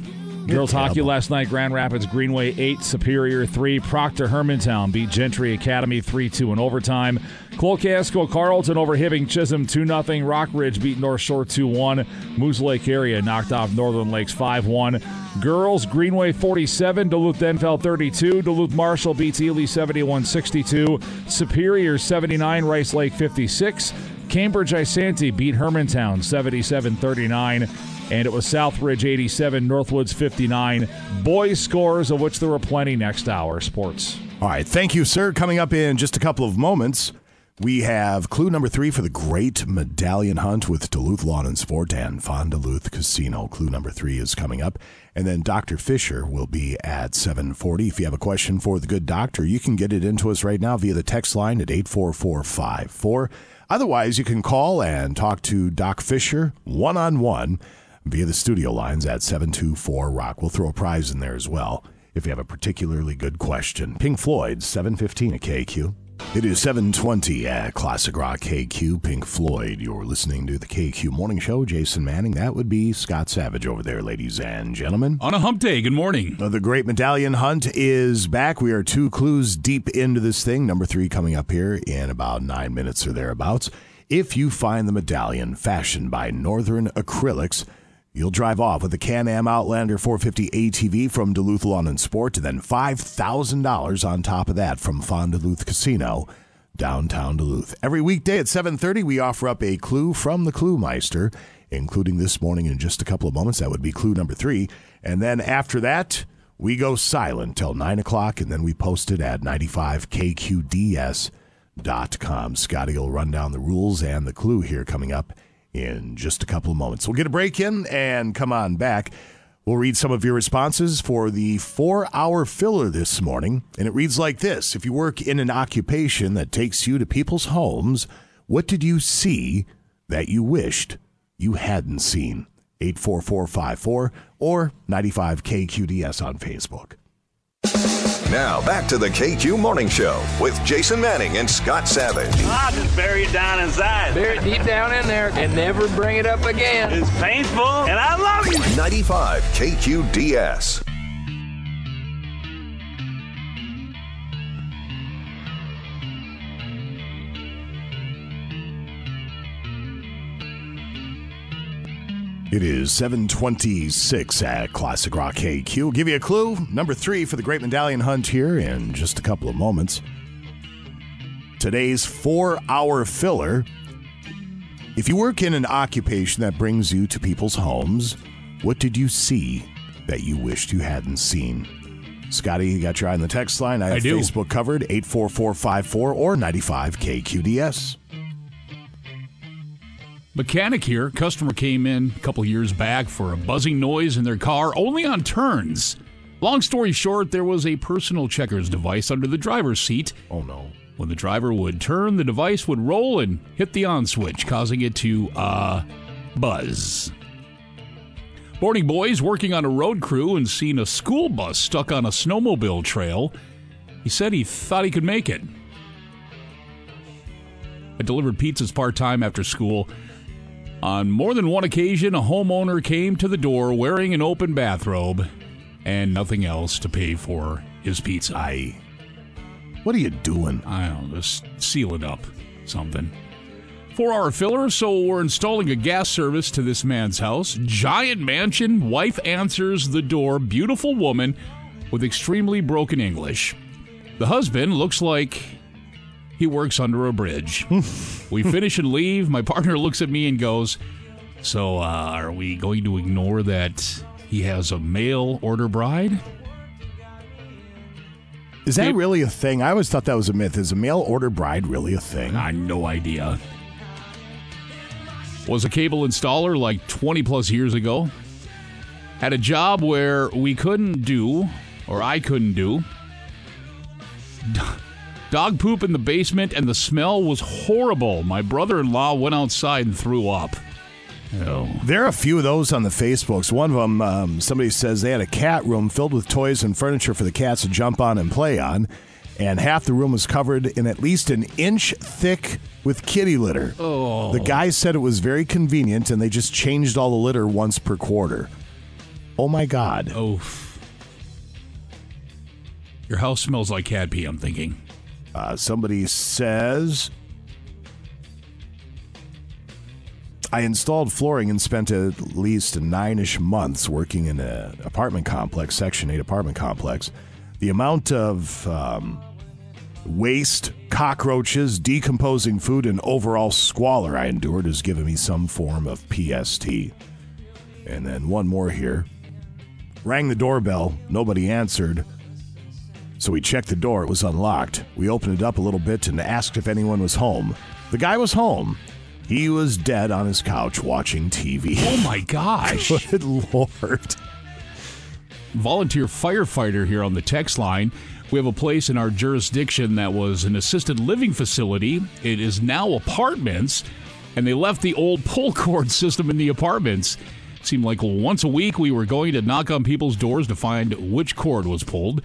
Girls hockey last night, Grand Rapids Greenway 8, Superior 3. Proctor Hermantown beat Gentry Academy 3 2 in overtime. Cloquet Carlton over Hibbing Chisholm 2 0. Rockridge beat North Shore 2 1. Moose Lake area knocked off Northern Lakes 5 1. Girls Greenway 47, Duluth Denfeld 32. Duluth Marshall beats Ely 71 62. Superior 79, Rice Lake 56. Cambridge Isanti beat Hermantown 77 39. And it was Southridge 87, Northwoods 59. Boys scores, of which there were plenty next hour. Sports. All right, thank you, sir. Coming up in just a couple of moments, we have clue number three for the great medallion hunt with Duluth Lawn and Sport and Fond-du-Luth Casino. Clue number three is coming up, and then Dr. Fisher will be at 7:40. If you have a question for the good doctor, you can get it into us right now via the text line at 84454. Otherwise, you can call and talk to Doc Fisher one on one via the studio lines at 724 Rock. We'll throw a prize in there as well if you have a particularly good question. Pink Floyd, 715 at KQ. It is 720 at Classic Rock KQ. Pink Floyd. You're listening to the KQ Morning Show. Jason Manning. That would be Scott Savage over there, ladies and gentlemen. On a hump day, good morning. Uh, The Great Medallion Hunt is back. We are two clues deep into this thing. Number three coming up here in about nine minutes or thereabouts. If you find the medallion fashioned by Northern Acrylics, you'll drive off with a Can Am Outlander 450 ATV from Duluth Lawn and Sport, and then $5,000 on top of that from Fond-du-Luth Casino, downtown Duluth. Every weekday at 7:30, we offer up a clue from the Clue Meister, including this morning in just a couple of moments. That would be clue number three, and then after that. We go silent till 9 o'clock, and then we post it at 95kqds.com. Scotty will run down the rules and the clue here coming up in just a couple of moments. We'll get a break in and come on back. We'll read some of your responses for the four hour filler this morning. And it reads like this If you work in an occupation that takes you to people's homes, what did you see that you wished you hadn't seen? 84454 or 95KQDS on Facebook. Now, back to the KQ Morning Show with Jason Manning and Scott Savage. I'll just bury it down inside. Bury it deep down in there and never bring it up again. It's painful, and I love you. 95 KQDS. It is 726 at Classic Rock KQ. Give you a clue. Number three for the Great Medallion Hunt here in just a couple of moments. Today's four hour filler. If you work in an occupation that brings you to people's homes, what did you see that you wished you hadn't seen? Scotty, you got your eye on the text line. I have I do. Facebook covered 84454 or 95 KQDS. Mechanic here. Customer came in a couple years back for a buzzing noise in their car, only on turns. Long story short, there was a personal checkers device under the driver's seat. Oh no. When the driver would turn, the device would roll and hit the on switch, causing it to, uh, buzz. Morning boys working on a road crew and seen a school bus stuck on a snowmobile trail. He said he thought he could make it. I delivered pizzas part time after school. On more than one occasion, a homeowner came to the door wearing an open bathrobe and nothing else to pay for his pizza. I. What are you doing? I don't know, just seal it up. Something. Four hour filler, so we're installing a gas service to this man's house. Giant mansion, wife answers the door, beautiful woman with extremely broken English. The husband looks like he works under a bridge. we finish and leave. My partner looks at me and goes, So, uh, are we going to ignore that he has a mail order bride? Is that really a thing? I always thought that was a myth. Is a mail order bride really a thing? I no idea. Was a cable installer like 20 plus years ago. Had a job where we couldn't do, or I couldn't do, dog poop in the basement, and the smell was horrible. My brother in law went outside and threw up. Oh. There are a few of those on the Facebooks. One of them, um, somebody says they had a cat room filled with toys and furniture for the cats to jump on and play on, and half the room was covered in at least an inch thick with kitty litter. Oh. The guy said it was very convenient, and they just changed all the litter once per quarter. Oh my God! Oh. Your house smells like cat pee, I'm thinking. Uh, somebody says. I installed flooring and spent at least nine ish months working in an apartment complex, Section 8 apartment complex. The amount of um, waste, cockroaches, decomposing food, and overall squalor I endured has given me some form of PST. And then one more here. Rang the doorbell, nobody answered. So we checked the door, it was unlocked. We opened it up a little bit and asked if anyone was home. The guy was home. He was dead on his couch watching TV. Oh my gosh. Good lord. volunteer firefighter here on the text line. We have a place in our jurisdiction that was an assisted living facility. It is now apartments, and they left the old pull cord system in the apartments. seemed like once a week we were going to knock on people's doors to find which cord was pulled.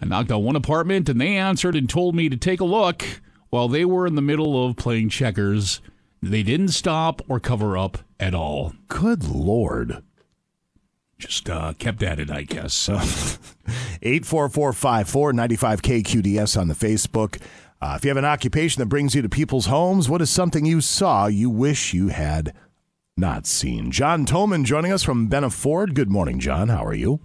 I knocked on one apartment, and they answered and told me to take a look while they were in the middle of playing checkers. They didn't stop or cover up at all. Good lord. Just uh, kept at it, I guess. 8445495KQDS on the Facebook. Uh, if you have an occupation that brings you to people's homes, what is something you saw you wish you had not seen? John Toman joining us from Benna Ford. Good morning, John. How are you?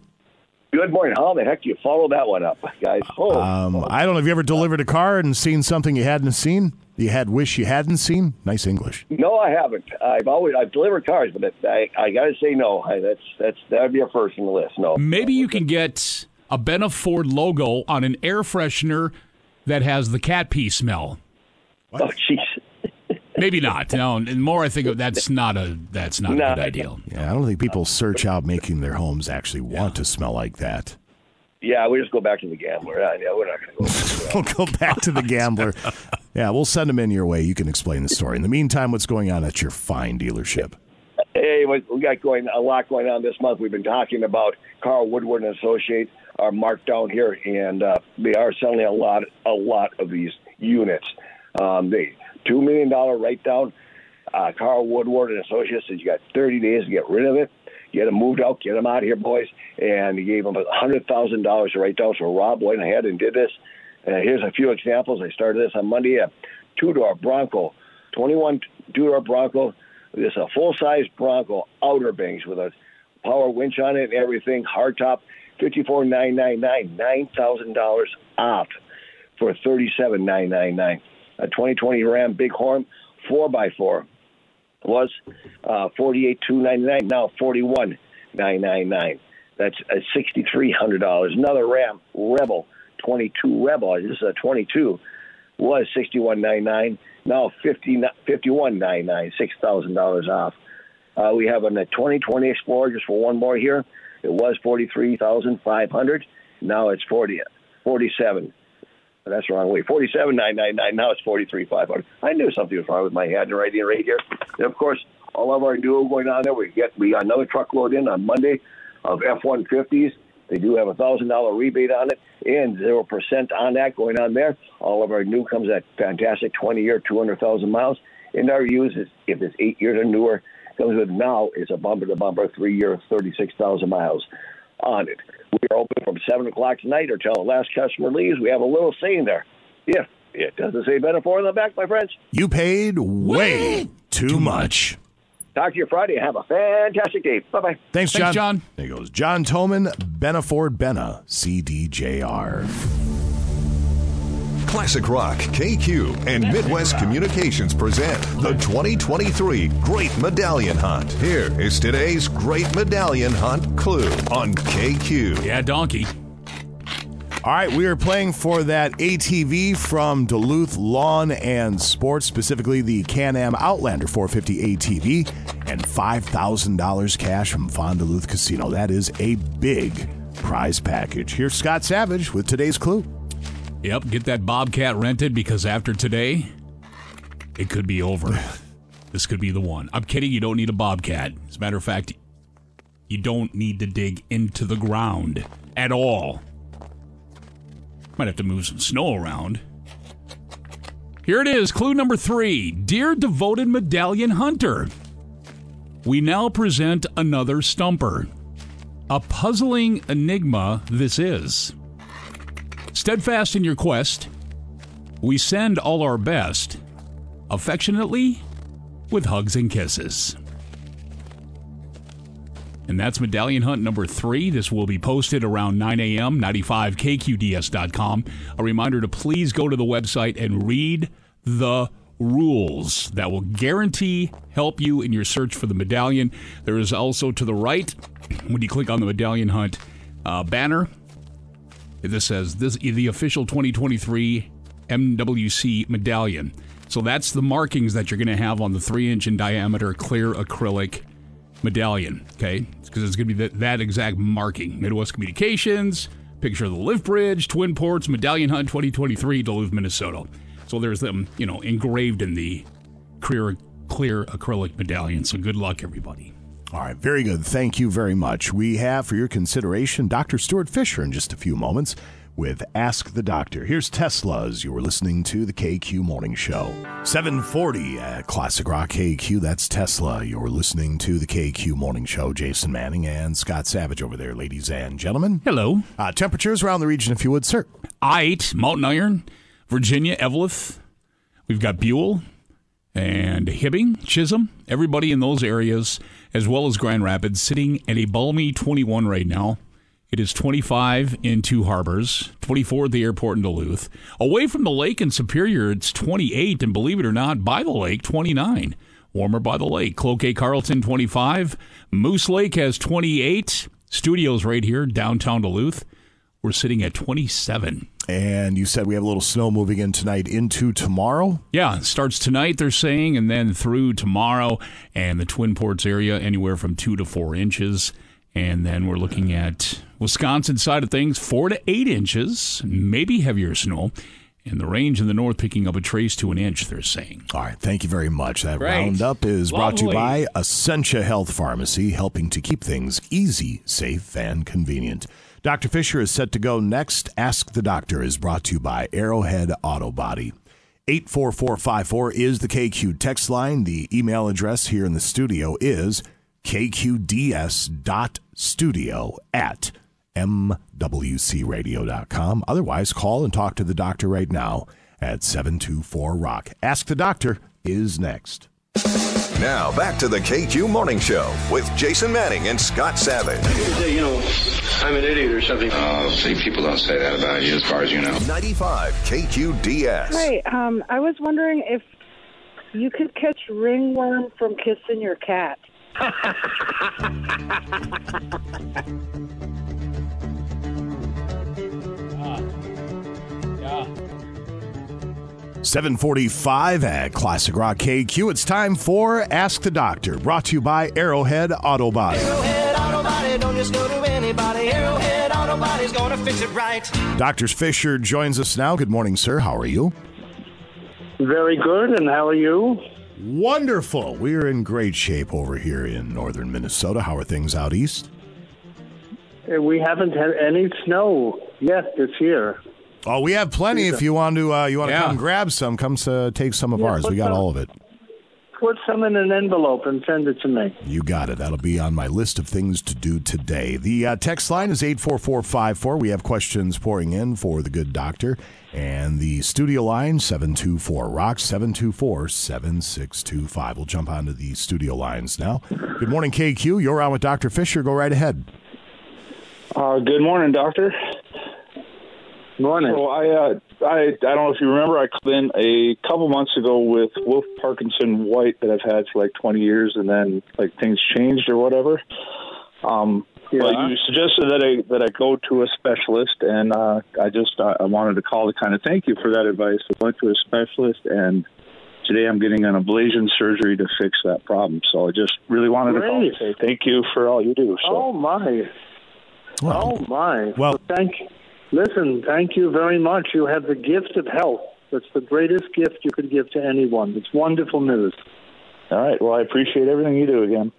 Good morning. How the heck do you follow that one up, guys? Oh, Um, I don't know. Have you ever delivered a car and seen something you hadn't seen? You had wish you hadn't seen? Nice English. no, I haven't. I've always I've delivered cars, but I I got to say no. I, that's that's that'd be a first on the list. No. Maybe you can get a Benna Ford logo on an air freshener that has the cat pee smell. Oh, jeez. Maybe not. No, and more I think of that's not a that's not a good idea. Yeah, I don't think people search out making their homes actually want to smell like that. Yeah, we just go back to the gambler. Yeah, yeah, we're not going to go. we'll go back to the gambler. Yeah, we'll send them in your way. You can explain the story. In the meantime, what's going on at your fine dealership? Hey, we we got going a lot going on this month. We've been talking about Carl Woodward and Associates. are marked down here, and uh, they are selling a lot, a lot of these units. Um, they two million dollar write down. Uh, Carl Woodward and Associates says you got 30 days to get rid of it. Get them moved out, get them out of here, boys. And he gave them a hundred thousand dollars to write down. So Rob went ahead and did this. Uh, here's a few examples. I started this on Monday. A two-door Bronco, 21 two-door Bronco. This a full-size Bronco Outer Banks with a power winch on it and everything. Hardtop, fifty-four nine nine nine, nine thousand dollars off for thirty-seven nine nine nine. A 2020 Ram Bighorn four x four was uh, forty-eight two ninety nine. Now forty-one nine nine nine. That's sixty-three hundred dollars. Another Ram Rebel 22 Rebel. This is a 22 was 61.99. Now 50 51.99. Six thousand dollars off. Uh, we have a 2020 Explorer just for one more here. It was 43,500. Now it's 40 47. That's the wrong way. Forty-seven nine nine nine. Now it's forty-three five hundred. I knew something was wrong with my head right in right here. And of course, all of our duo going on there. We get we got another truckload in on Monday of F one fifties. They do have a thousand dollar rebate on it and zero percent on that going on there. All of our new comes at fantastic twenty year, two hundred thousand miles. And our used if it's eight years or newer, comes with now is a bumper to bumper three year, thirty six thousand miles on it. We are open from 7 o'clock tonight or till the last customer leaves. We have a little saying there. If it doesn't say Benna Ford on the back, my friends. You paid way too much. Talk to you Friday. Have a fantastic day. Bye bye. Thanks, John. John. There goes John Toman, Benna Ford Benna, CDJR. Classic Rock, KQ, and Midwest Communications present the 2023 Great Medallion Hunt. Here is today's Great Medallion Hunt clue on KQ. Yeah, donkey. All right, we are playing for that ATV from Duluth Lawn and Sports, specifically the Can Am Outlander 450 ATV, and $5,000 cash from Fond-du-Luth Casino. That is a big prize package. Here's Scott Savage with today's clue. Yep, get that Bobcat rented because after today, it could be over. this could be the one. I'm kidding, you don't need a Bobcat. As a matter of fact, you don't need to dig into the ground at all. Might have to move some snow around. Here it is, clue number three Dear devoted medallion hunter, we now present another stumper. A puzzling enigma this is. Steadfast in your quest, we send all our best, affectionately, with hugs and kisses. And that's Medallion Hunt number three. This will be posted around 9 a.m., 95kqds.com. A reminder to please go to the website and read the rules that will guarantee help you in your search for the medallion. There is also to the right, when you click on the Medallion Hunt uh, banner, this says this the official 2023 MWC medallion. So that's the markings that you're going to have on the three inch in diameter clear acrylic medallion. Okay, because it's going to be that, that exact marking. Midwest Communications, picture of the lift bridge, Twin Ports, Medallion Hunt 2023, Duluth, Minnesota. So there's them, you know, engraved in the clear clear acrylic medallion. So good luck, everybody. All right, very good. Thank you very much. We have for your consideration Dr. Stuart Fisher in just a few moments with Ask the Doctor. Here's Tesla's. You were listening to the KQ Morning Show. 740 at Classic Rock KQ. That's Tesla. You're listening to the KQ Morning Show. Jason Manning and Scott Savage over there, ladies and gentlemen. Hello. Uh, temperatures around the region, if you would, sir. I-8, Mountain Iron, Virginia, Eveleth. We've got Buhl and Hibbing, Chisholm, everybody in those areas, as well as Grand Rapids, sitting at a balmy 21 right now. It is 25 in Two Harbors, 24 at the airport in Duluth. Away from the lake in Superior, it's 28, and believe it or not, by the lake, 29. Warmer by the lake. Cloquet Carlton, 25. Moose Lake has 28. Studios right here, downtown Duluth. We're sitting at 27. And you said we have a little snow moving in tonight into tomorrow? Yeah, it starts tonight, they're saying, and then through tomorrow. And the Twin Ports area, anywhere from two to four inches. And then we're looking at Wisconsin side of things, four to eight inches, maybe heavier snow. And the range in the north picking up a trace to an inch, they're saying. All right, thank you very much. That roundup is brought to you by Essentia Health Pharmacy, helping to keep things easy, safe, and convenient. Dr. Fisher is set to go next. Ask the Doctor is brought to you by Arrowhead Auto Body. 84454 is the KQ text line. The email address here in the studio is kqds.studio at mwcradio.com. Otherwise, call and talk to the doctor right now at 724 Rock. Ask the Doctor is next. Now back to the KQ Morning Show with Jason Manning and Scott Savage. Say, you know, I'm an idiot or something. Oh, see, people don't say that about you as far as you know. 95 KQDS. Hi, um, I was wondering if you could catch ringworm from kissing your cat. 745 at Classic Rock KQ. It's time for Ask the Doctor, brought to you by Arrowhead Auto Body. Arrowhead Auto Body, don't just go to anybody. Arrowhead Auto Body's gonna fix it right. Dr. Fisher joins us now. Good morning, sir. How are you? Very good, and how are you? Wonderful. We're in great shape over here in northern Minnesota. How are things out east? Uh, We haven't had any snow yet this year. Oh, we have plenty. If you want to, uh, you want to Yeah. come grab some, come uh, take some of Yeah, ours. We got some- all of it. Put some in an envelope and send it to me. You got it. That'll be on my list of things to do today. The uh, text line is 84454. We have questions pouring in for the good doctor. And the studio line, 724 Rock, 724 7625. We'll jump onto the studio lines now. Good morning, KQ. You're on with Dr. Fisher. Go right ahead. Uh, good morning, doctor. Morning. So I, uh, I, I don't know if you remember, I called in a couple months ago with Wolff Parkinson White that I've had for like 20 years, and then like things changed or whatever. Um, But you suggested that I that I go to a specialist, and uh, I just uh, I wanted to call to kind of thank you for that advice. I went to a specialist, and today I'm getting an ablation surgery to fix that problem. So I just really wanted to call Great. to say thank you for all you do. So. Oh my! oh my! Well, thank. Listen, thank you very much. You have the gift of health. That's the greatest gift you could give to anyone. It's wonderful news. All right. Well, I appreciate everything you do again.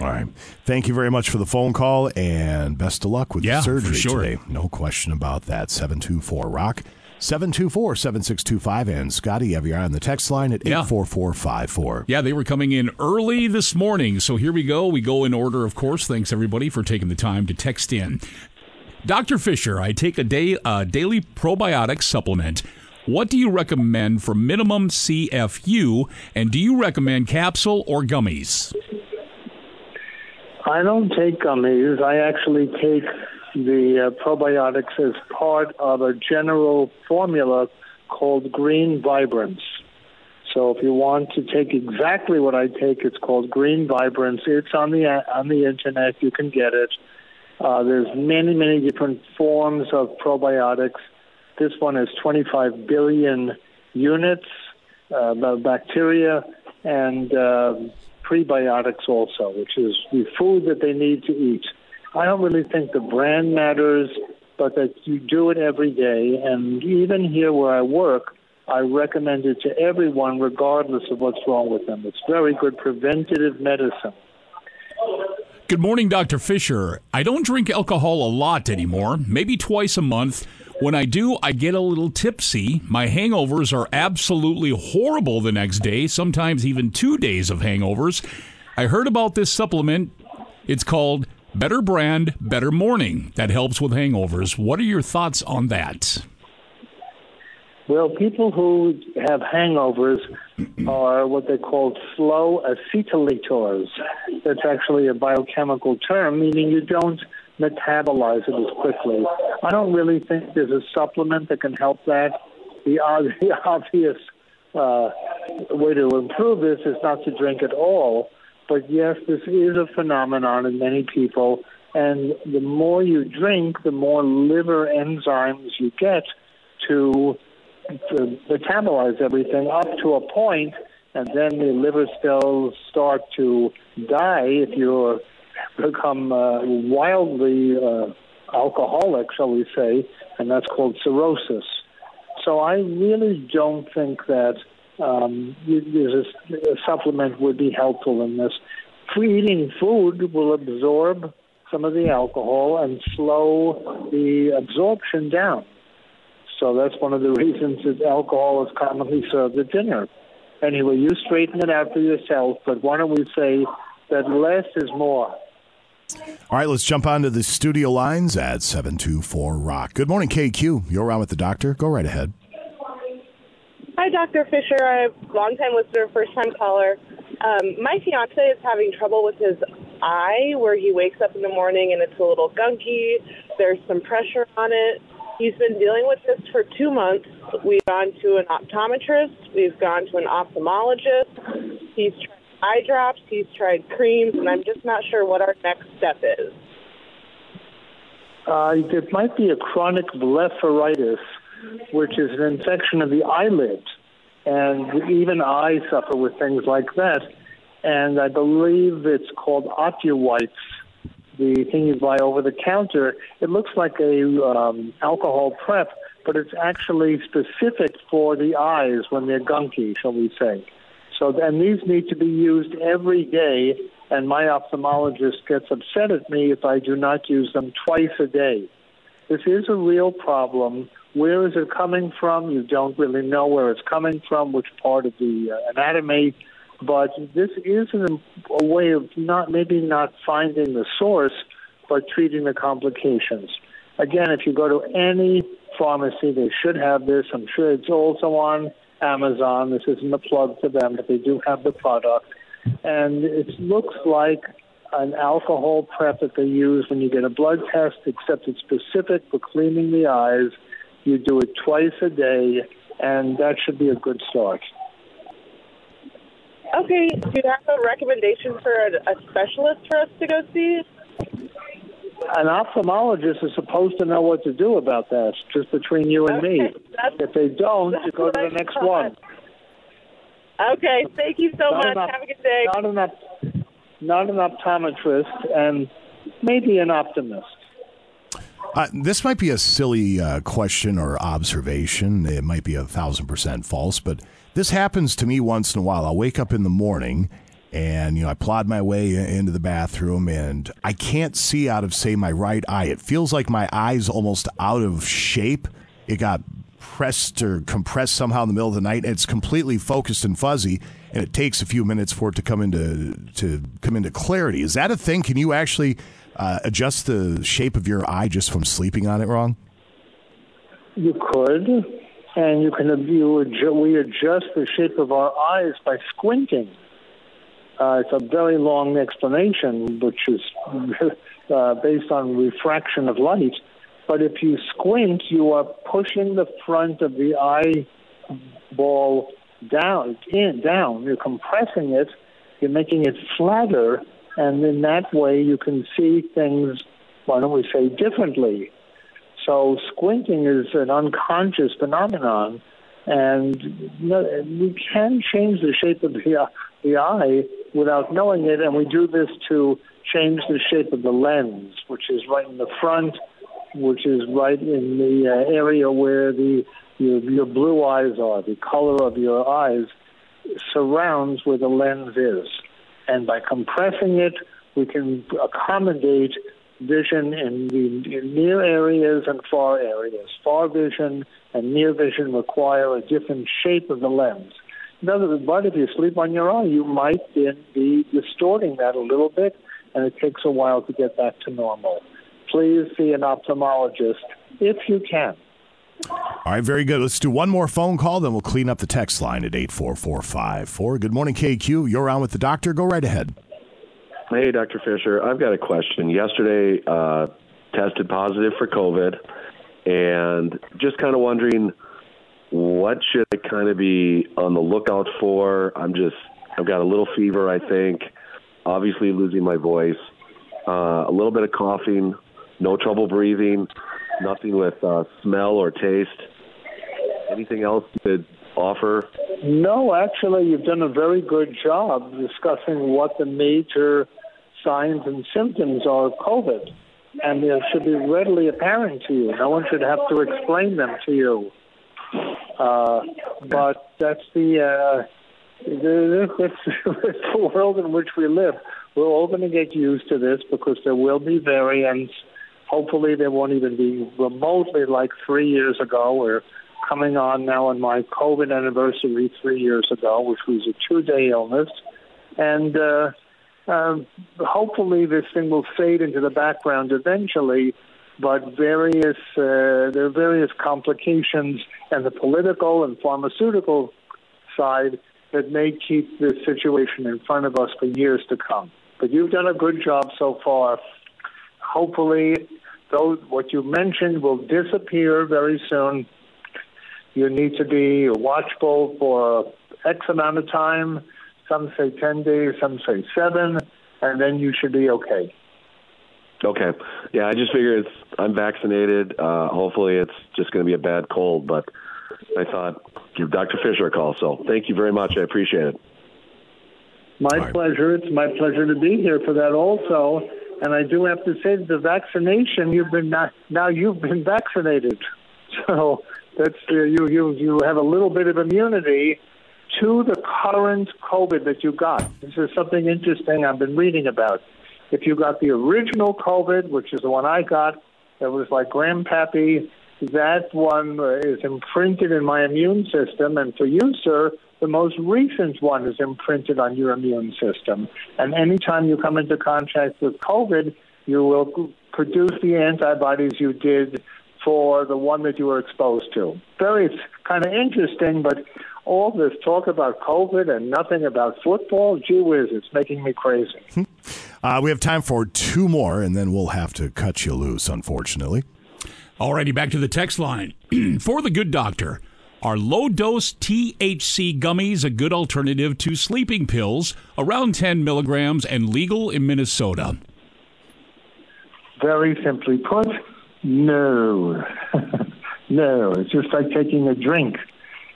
All right. Thank you very much for the phone call and best of luck with Yeah, the for surgery sure. today. No question about that. 724 Rock, 724 7625. And Scotty, you have your eye on the text line at Yeah. 84454. Yeah, they were coming in early this morning. So here we go. We go in order, of course. Thanks everybody for taking the time to text in. Dr. Fisher, I take a day uh, daily probiotic supplement. What do you recommend for minimum CFU? And do you recommend capsule or gummies? I don't take gummies. I actually take the uh, probiotics as part of a general formula called Green Vibrance. So if you want to take exactly what I take, it's called Green Vibrance. It's on the on the internet. You can get it. Uh, there's many many different forms of probiotics. This one is 25 billion units, uh, bacteria, and uh, prebiotics also, which is the food that they need to eat. I don't really think the brand matters, but that you do it every day. And even here where I work, I recommend it to everyone, regardless of what's wrong with them. It's very good preventative medicine. Good morning, Dr. Fisher. I don't drink alcohol a lot anymore, maybe twice a month. When I do, I get a little tipsy. My hangovers are absolutely horrible the next day, sometimes even two days of hangovers. I heard about this supplement. It's called Better Brand, Better Morning. That helps with hangovers. What are your thoughts on that? Well, people who have hangovers are what they call slow acetylators. That's actually a biochemical term, meaning you don't metabolize it as quickly. I don't really think there's a supplement that can help that. The, the obvious uh, way to improve this is not to drink at all. But yes, this is a phenomenon in many people. And the more you drink, the more liver enzymes you get to to metabolize everything up to a point, and then the liver cells start to die if you become uh, wildly uh, alcoholic, shall we say, and that's called cirrhosis. So I really don't think that um, a, a supplement would be helpful in this. Eating food will absorb some of the alcohol and slow the absorption down. So that's one of the reasons that alcohol is commonly served at dinner. Anyway, you straighten it out for yourself, but why don't we say that less is more? All right, let's jump onto the studio lines at 724 Rock. Good morning, KQ. You're around with the doctor. Go right ahead. Hi, Dr. Fisher. I'm a long-time listener, first-time caller. Um, my fiance is having trouble with his eye, where he wakes up in the morning and it's a little gunky. There's some pressure on it. He's been dealing with this for two months. We've gone to an optometrist. We've gone to an ophthalmologist. He's tried eye drops. He's tried creams, and I'm just not sure what our next step is. Uh, it might be a chronic blepharitis, which is an infection of the eyelid. And even I suffer with things like that. And I believe it's called Otuwipes, the thing you buy over the counter. It looks like a um, alcohol prep, but it's actually specific for the eyes when they're gunky, shall we say. So, and these need to be used every day, and my ophthalmologist gets upset at me if I do not use them twice a day. This is a real problem. Where is it coming from? You don't really know where it's coming from, which part of the uh, anatomy, but this is an, a way of not maybe not finding the source, but treating the complications. Again, if you go to any pharmacy, they should have this. I'm sure it's also on Amazon. This isn't a plug for them, but they do have the product. And it looks like an alcohol prep that they use when you get a blood test, except it's specific for cleaning the eyes. You do it twice a day, and that should be a good start. Okay, do you have a recommendation for a, a specialist for us to go see? An ophthalmologist is supposed to know what to do about that, just between you and me. If they don't, you go to the next one. Okay, thank you so Not much. op- Have a good day. Not an, op- not an optometrist, and maybe an optimist. Uh, this might be a silly uh, question or observation. It might be a thousand percent false, but this happens to me once in a while. I'll wake up in the morning and you know I plod my way into the bathroom and I can't see out of say my right eye. It feels like my eye's almost out of shape. It got pressed or compressed somehow in the middle of the night. And it's completely focused and fuzzy, and it takes a few minutes for it to come into to come into clarity. Is that a thing? Can you actually uh, adjust the shape of your eye just from sleeping on it wrong? You could, and you can you adju- we adjust the shape of our eyes by squinting. Uh, it's a very long explanation, which is uh, based on refraction of light. But if you squint, you are pushing the front of the eyeball down, in, down. You're compressing it. You're making it flatter, and in that way, you can see things. Why don't we say differently? So squinting is an unconscious phenomenon, and we can change the shape of the, the eye without knowing it, and we do this to change the shape of the lens, which is right in the front, which is right in the uh, area where the your, your blue eyes are. The color of your eyes surrounds where the lens is, and by compressing it, we can accommodate vision in the near areas and far areas. Far vision and near vision require a different shape of the lens. In other words, but if you sleep on your eye, you might then be distorting that a little bit, and it takes a while to get back to normal. Please see an ophthalmologist if you can. All right, very good. Let's do one more phone call, then we'll clean up the text line at 84454. Good morning, KQ. You're on with the doctor. Go right ahead. Hey, Dr. Fisher. I've got a question. Yesterday, uh, tested positive for COVID, and just kind of wondering what should I kind of be on the lookout for. I'm just, I've got a little fever, I think. Obviously, losing my voice. Uh, a little bit of coughing. No trouble breathing. Nothing with uh, smell or taste. Anything else could offer? No, actually, you've done a very good job discussing what the major signs and symptoms are of COVID. And they should be readily apparent to you. No one should have to explain them to you. Uh, but that's the, uh, the the world in which we live. we're all going to get used to this because there will be variants. Hopefully, they won't even be remotely like three years ago. We're coming on now on my COVID anniversary three years ago, which was a two-day illness, and uh, um, hopefully this thing will fade into the background eventually. But various uh, there are various complications, and the political and pharmaceutical side that may keep this situation in front of us for years to come. But you've done a good job so far. Hopefully, those what you mentioned will disappear very soon. You need to be watchful for X amount of time. Some say 10 days, some say seven, and then you should be okay. Okay. Yeah, I just figure it's I'm vaccinated. Uh, hopefully, it's just going to be a bad cold. But I thought give Dr. Fisher a call. So thank you very much. I appreciate it. My pleasure. It's my pleasure to be here for that also. And I do have to say that the vaccination you've been now, now you've been vaccinated, so that's uh, you you you have a little bit of immunity to the current COVID that you got. This is something interesting I've been reading about. If you got the original COVID, which is the one I got, that was like grandpappy, that one is imprinted in my immune system. And for you, sir, the most recent one is imprinted on your immune system. And anytime you come into contact with COVID, you will produce the antibodies you did for the one that you were exposed to. Very kind of interesting, but all this talk about COVID and nothing about football, gee whiz, it's making me crazy. Uh, we have time for two more, and then we'll have to cut you loose, unfortunately. Alrighty, back to the text line. for the good doctor, are low dose THC gummies a good alternative to sleeping pills, around 10 milligrams, and legal in Minnesota? Very simply put, no. no. It's just like taking a drink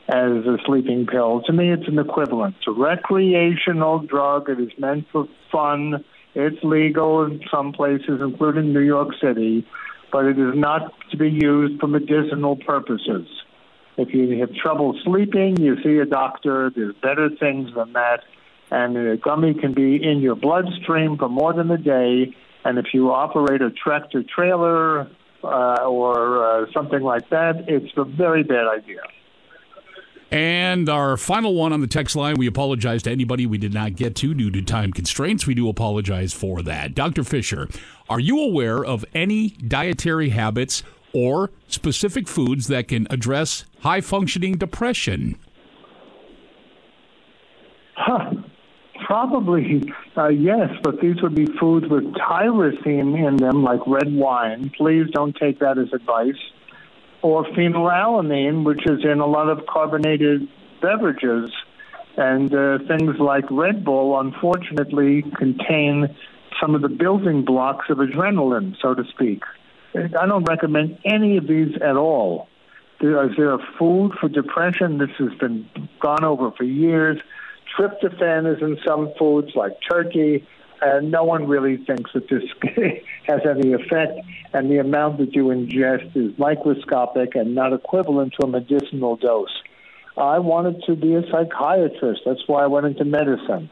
as a sleeping pill. To me, it's an equivalent. It's a recreational drug. It is meant for fun. It's legal in some places, including New York City, but it is not to be used for medicinal purposes. If you have trouble sleeping, you see a doctor. There's better things than that. And a gummy can be in your bloodstream for more than a day. And if you operate a tractor trailer uh, or uh, something like that, it's a very bad idea. And our final one on the text line, we apologize to anybody we did not get to due to time constraints. We do apologize for that. Dr. Fisher, are you aware of any dietary habits or specific foods that can address high functioning depression? Huh. Probably, uh, yes, but these would be foods with tyrosine in them, like red wine. Please don't take that as advice. Or phenylalanine, which is in a lot of carbonated beverages. And uh, things like Red Bull, unfortunately, contain some of the building blocks of adrenaline, so to speak. I don't recommend any of these at all. Is there a food for depression? This has been gone over for years. Tryptophan is in some foods like turkey, and no one really thinks that this has any effect. And the amount that you ingest is microscopic and not equivalent to a medicinal dose. I wanted to be a psychiatrist. That's why I went into medicine.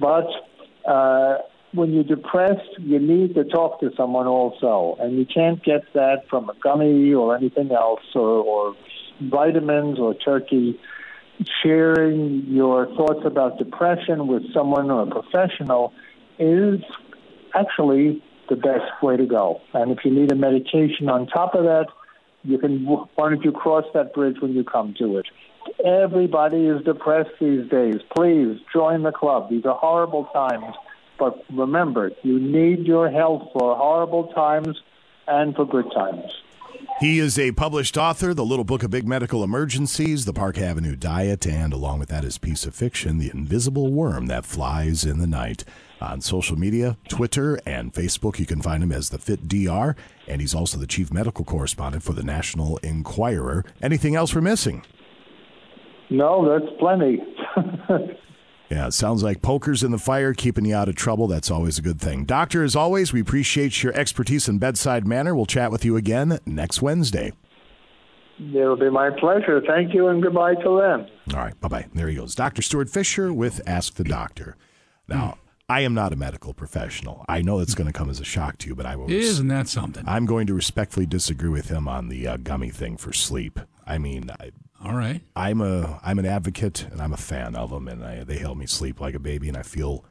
But uh, when you're depressed, you need to talk to someone also, and you can't get that from a gummy or anything else, or, or vitamins or turkey. Sharing your thoughts about depression with someone or a professional is actually the best way to go. And if you need a medication on top of that, you can. Why don't you cross that bridge when you come to it? Everybody is depressed these days. Please join the club. These are horrible times but remember, you need your health for horrible times and for good times. He is a published author, The Little Book of Big Medical Emergencies, The Park Avenue Diet, and along with that, his piece of fiction, The Invisible Worm That Flies in the Night. On social media, Twitter and Facebook, you can find him as the Fit DR, and he's also the chief medical correspondent for the National Enquirer. Anything else we're missing? No, that's plenty. Yeah, it sounds like poker's in the fire, keeping you out of trouble. That's always a good thing. Doctor, as always, we appreciate your expertise and bedside manner. We'll chat with you again next Wednesday. It'll be my pleasure. Thank you and goodbye till then. All right, bye bye. There he goes. Dr. Stuart Fisher with Ask the Doctor. Now, I am not a medical professional. I know it's going to come as a shock to you, but I will. Isn't that something? I'm going to respectfully disagree with him on the uh, gummy thing for sleep. I mean, I, All right. I'm a I'm an advocate and I'm a fan of them, and I, they help me sleep like a baby, and I feel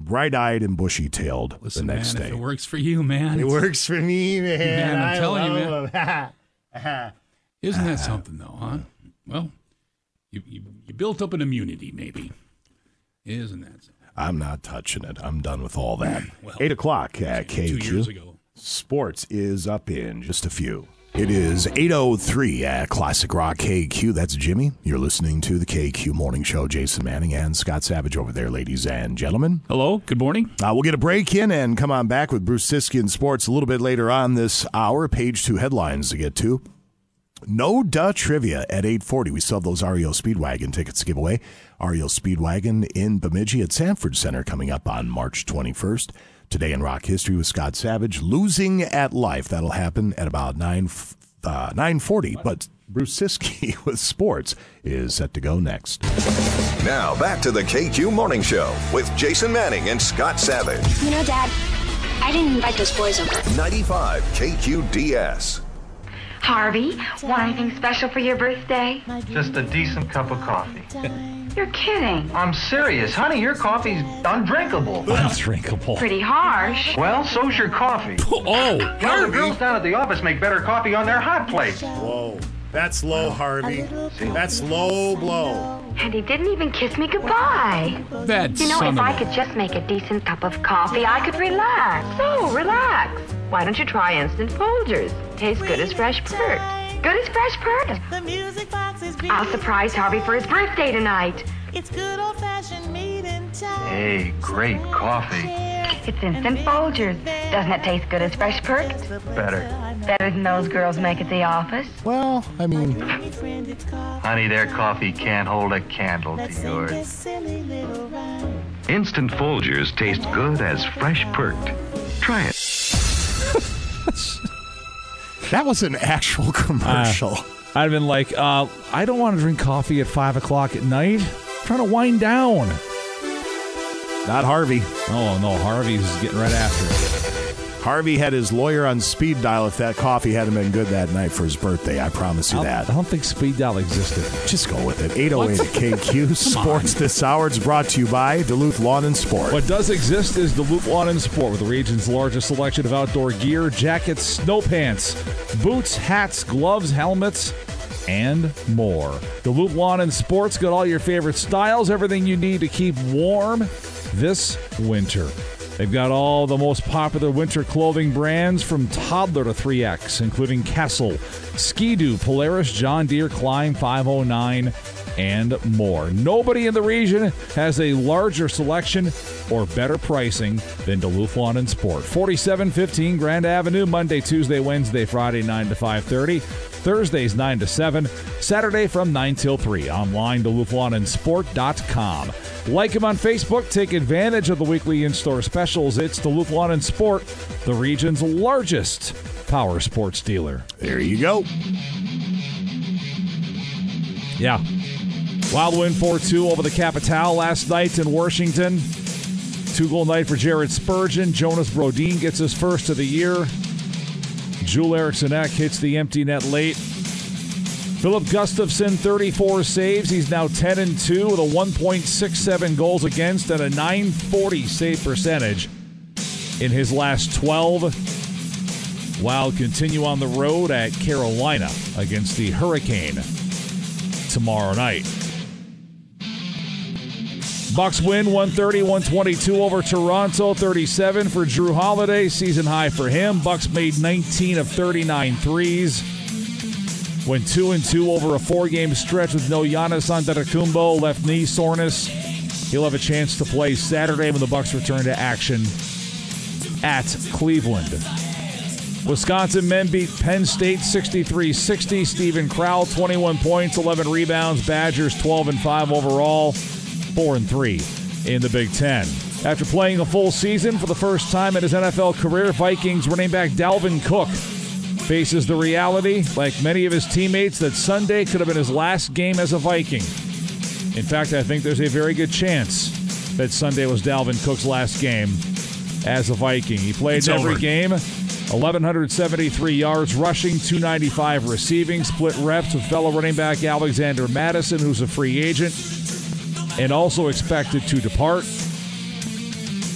bright eyed and bushy tailed the next man, day. if it works for you, man. It works for me, man. Man, I'm I telling you, love man. 'em. Isn't that something, though, huh? Well, you, you, you built up an immunity, maybe. Isn't that something? I'm not touching it. I'm done with all that. Well, Eight o'clock at two years KQ. ago. Sports is up in just a few. It is 8.03 at Classic Rock KQ. That's Jimmy. You're listening to the KQ Morning Show. Jason Manning and Scott Savage over there, ladies and gentlemen. Hello. Good morning. Uh, we'll get a break in and come on back with Bruce Ciskie in sports a little bit later on this hour. Page two headlines to get to. No duh trivia at 840. We still have those REO Speedwagon tickets to give away. REO Speedwagon in Bemidji at Sanford Center coming up on March 21st. Today in rock history with Scott Savage losing at life. That'll happen at about 9 uh, 940. But Bruce Ciskie with sports is set to go next. Now back to the KQ Morning Show with Jason Manning and Scott Savage. You know, Dad, I didn't invite those boys over. 95 KQDS. Harvey, want anything special for your birthday? Just a decent cup of coffee. You're kidding. I'm serious. Honey, your coffee's undrinkable. Undrinkable. Pretty harsh. Well, so's your coffee. Oh, You know, the girls down at the office make better coffee on their hot plate. Whoa. That's low, Harvey. That's low blow. And he didn't even kiss me goodbye. That You know, son if of I a- could just make a decent cup of coffee, I could relax. So, relax. Why don't you try Instant Folgers? Tastes good as fresh pert. Good as fresh pert. I'll surprise Harvey for his birthday tonight. It's good old fashioned meat and time. Hey, great coffee. It's Instant Folgers. Doesn't it taste good as fresh pert? Better. Better than those girls make at the office? Well, I mean, Honey, their coffee can't hold a candle to yours. Instant Folgers taste good as fresh perked. Try it. That was an actual commercial. Uh, I'd have been like, uh, I don't want to drink coffee at five o'clock at night. I'm trying to wind down. Not Harvey. Oh no, Harvey's getting right after it. Harvey had his lawyer on speed dial if that coffee hadn't been good that night for his birthday. I promise you I that. I don't think speed dial existed. Just go with it. 808 at KQ. Sports this hour is brought to you by Duluth Lawn and Sport. What does exist is Duluth Lawn and Sport with the region's largest selection of outdoor gear, jackets, snow pants, boots, hats, gloves, helmets, and more. Duluth Lawn and Sports got all your favorite styles, everything you need to keep warm this winter. They've got all the most popular winter clothing brands from toddler to 3X, including Kessel, Ski-Doo, Polaris, John Deere, Klim 509, and more. Nobody in the region has a larger selection or better pricing than Duluth Lawn and Sport. 4715 Grand Avenue, Monday, Tuesday, Wednesday, Friday, 9 to 5.30. Thursdays 9 to 7, Saturday from 9 till 3. Online, DuluthLawnandSport.com. Like him on Facebook. Take advantage of the weekly in-store specials. It's Duluth Lawn and Sport, the region's largest power sports dealer. There you go. Yeah. Wild win 4-2 over the Capital last night in Washington. Two-goal night for Jared Spurgeon. Jonas Brodin gets his first of the year. Joel Eriksson Ek hits the empty net late. Filip Gustavsson, 34 saves. He's now 10 and 2 with a 1.67 goals against and a 940 save percentage in his last 12. Wild continue on the road at Carolina against the Hurricane tomorrow night. Bucks win 130-122 over Toronto, 37 for Jrue Holiday, season high for him. Bucks made 19 of 39 threes. Went 2 and 2 over a four-game stretch with no Giannis Antetokounmpo, left knee soreness. He'll have a chance to play Saturday when the Bucks return to action at Cleveland. Wisconsin men beat Penn State 63-60. Steven Crowl 21 points, 11 rebounds. Badgers 12 and 5 overall, 4 and 3 in the Big 10. After playing a full season for the first time in his NFL career, Vikings running back Dalvin Cook faces the reality, like many of his teammates, that Sunday could have been his last game as a Viking. In fact, I think there's a very good chance that Sunday was Dalvin Cook's last game as a Viking. He played It's every over. game. 1,173 yards rushing, 295 receiving, split reps with fellow running back Alexander Mattison, who's a free agent and also expected to depart.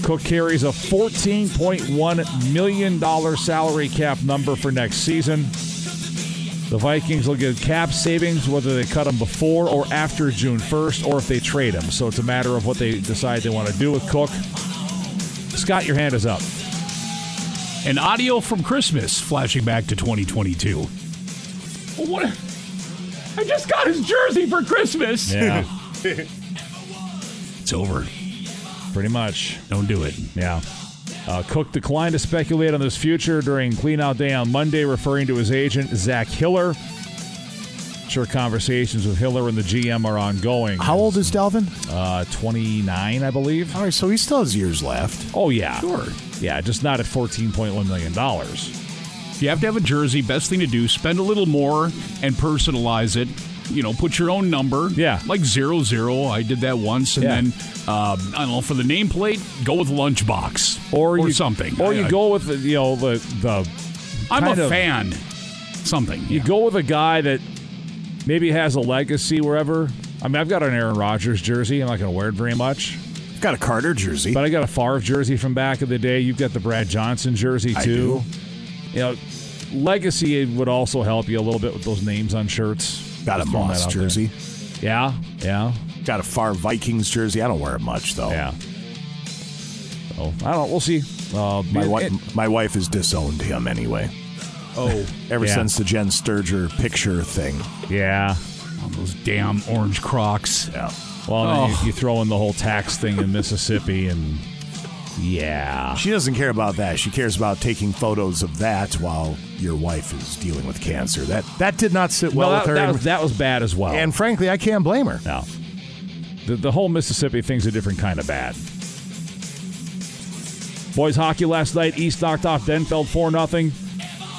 Cook carries a $14.1 million salary cap number for next season. The Vikings will get cap savings whether they cut him before or after June 1st or if they trade him. So it's a matter of what they decide they want to do with Cook. Scott, your hand is up. An audio from Christmas flashing back to 2022. What? I just got his jersey for Christmas. Yeah. it's over. Pretty much. Don't do it. Yeah. Uh, Cook declined to speculate on his future during cleanout day on Monday, referring to his agent, Zach Hiller. Sure, conversations with Hiller and the GM are ongoing. How old is Dalvin? Uh, 29, I believe. All right, so he still has years left. Oh, yeah. Sure. Yeah, just not at $14.1 million. If you have to have a jersey, best thing to do, spend a little more and personalize it. You know, put your own number. Yeah. Like zero zero. I did that once. And Yeah. then, um, I don't know, for the nameplate, go with lunchbox Or, you, something. Or I- you I- go with, the, you know, the. the I'm a of- fan. Something. You go with a guy that maybe has a legacy wherever. I mean, I've got an Aaron Rodgers jersey. I'm not going to wear it very much. I've got a Carter jersey. But I got a Favre jersey from back in the day. You've got the Brad Johnson jersey I too. do. You know, legacy would also help you a little bit with those names on shirts. Got a Just throwing Moss that out there. jersey. Yeah, yeah, Got a Favre Vikings jersey. I don't wear it much though. yeah. Oh, I don't. We'll see. Uh, My, wife, it- my wife has disowned him anyway. Oh, Ever Yeah. since the Jenn Sterger picture thing. yeah. all those damn orange crocs. Yeah. Well, then Oh. you, you throw in the whole tax thing in Mississippi, and yeah, She doesn't care about that. She cares about taking photos of that while your wife is dealing with cancer. That that did not sit well, well, with her. that was, that was bad as well. and frankly, I can't blame her. No. The, the whole Mississippi thing's a different kind of bad. Boys hockey last night. East knocked off Denfeld 4 0.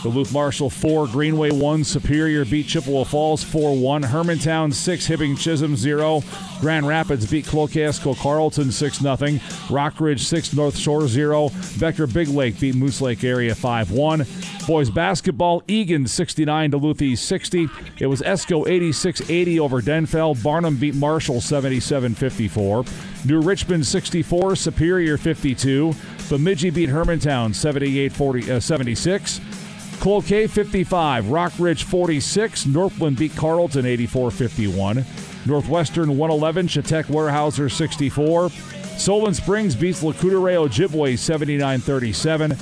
Duluth Marshall 4, Greenway 1, Superior beat Chippewa Falls 4 1, Hermantown 6, Hibbing Chisholm 0, Grand Rapids beat Cloquet Esko Carlton 6 0, Rockridge 6, North Shore 0, Becker Big Lake beat Moose Lake area 5 1. Boys basketball, Egan 69, Duluth East 60. It was Esko 86 80 over Denfeld. Barnum beat Marshall 77 54. New Richmond 64, Superior 52. Bemidji beat Hermantown 78 40, uh, 76. Cloquet 55, Rockridge 46, Northland beat Carlton 84 51. Northwestern 111, Chetek Weyerhaeuser 64. Solon Springs beats Lacutere Ojibwe 79 37.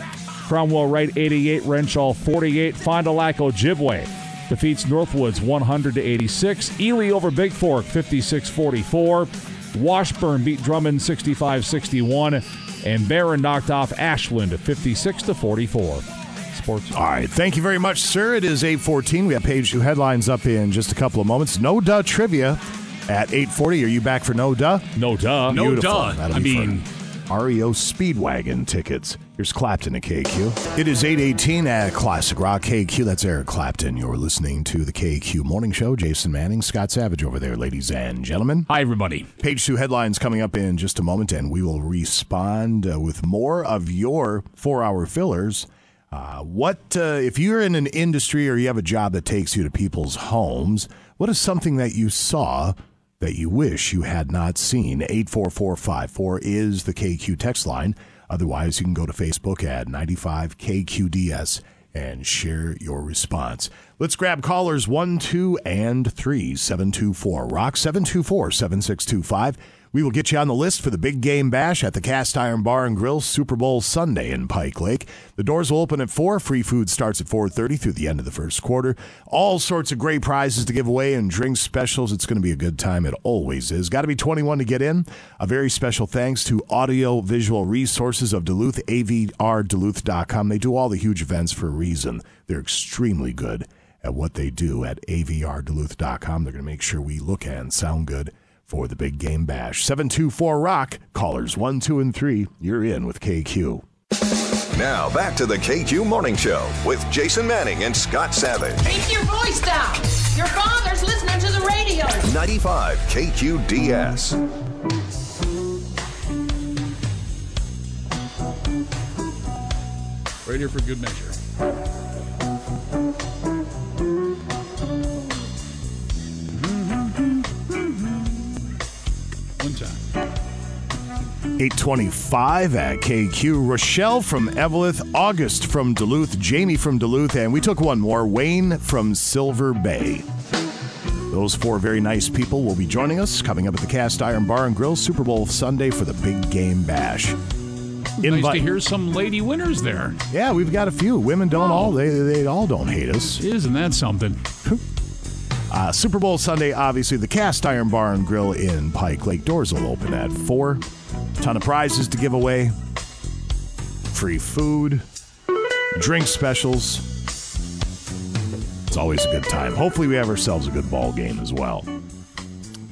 Cromwell Wright 88, Wrenshall 48. Fond du Lac Ojibwe defeats Northwoods 100 to 86. Ely over Big Fork 56 44. Washburn beat Drummond 65 61. And Barron knocked off Ashland 56 to 44. Sports. All right. Thank you very much, sir. It is 814. We have page two headlines up in just a couple of moments. No duh trivia at 840. Are you back for no duh? No duh. No Beautiful. duh. That'll I mean- fun. REO Speedwagon tickets. Here's Clapton at KQ. It is 818 at Classic Rock KQ. That's Eric Clapton. You're listening to the KQ Morning Show. Jason Manning, Scott Savage over there, ladies and gentlemen. Hi, everybody. Page two headlines coming up in just a moment, and we will respond uh, with more of your four hour fillers. Uh, what, uh, if you're in an industry or you have a job that takes you to people's homes, what is something that you saw that you wish you had not seen? 84454 is the KQ text line. Otherwise, you can go to Facebook at 95KQDS and share your response. Let's grab callers 1, 2, and 3, 724. Rock 724 7625. We will get you on the list for the big game bash at the Cast Iron Bar and Grill Super Bowl Sunday in Pike Lake. The doors will open at 4. Free food starts at 4:30 through the end of the first quarter. All sorts of great prizes to give away and drink specials. It's going to be a good time. It always is. Got to be 21 to get in. A very special thanks to Audio Visual Resources of Duluth, avrduluth.com. They do all the huge events for a reason. They're extremely good at what they do at avrduluth.com. They're going to make sure we look and sound good for the Big Game Bash. 724 Rock, callers 1, 2, and 3. You're in with KQ. Now back to the KQ Morning Show with Jason Manning and Scott Savage. Keep your voice down. Your father's listening to the radio. 95 KQDS. right here for good measure. 825 at KQ. Rochelle from Eveleth, August from Duluth, Jamie from Duluth, and we took one more, Wayne from Silver Bay. Those four very nice people will be joining us coming up at the Cast Iron Bar and Grill Super Bowl Sunday for the Big Game Bash. Nice to hear some lady winners there. Yeah, we've got a few. Women don't all they they all don't hate us. Isn't that something? Uh, Super Bowl Sunday, obviously, the Cast Iron Bar and Grill in Pike Lake. Doors will open at 4. Ton of prizes to give away. Free food. Drink specials. It's always a good time. Hopefully, we have ourselves a good ball game as well.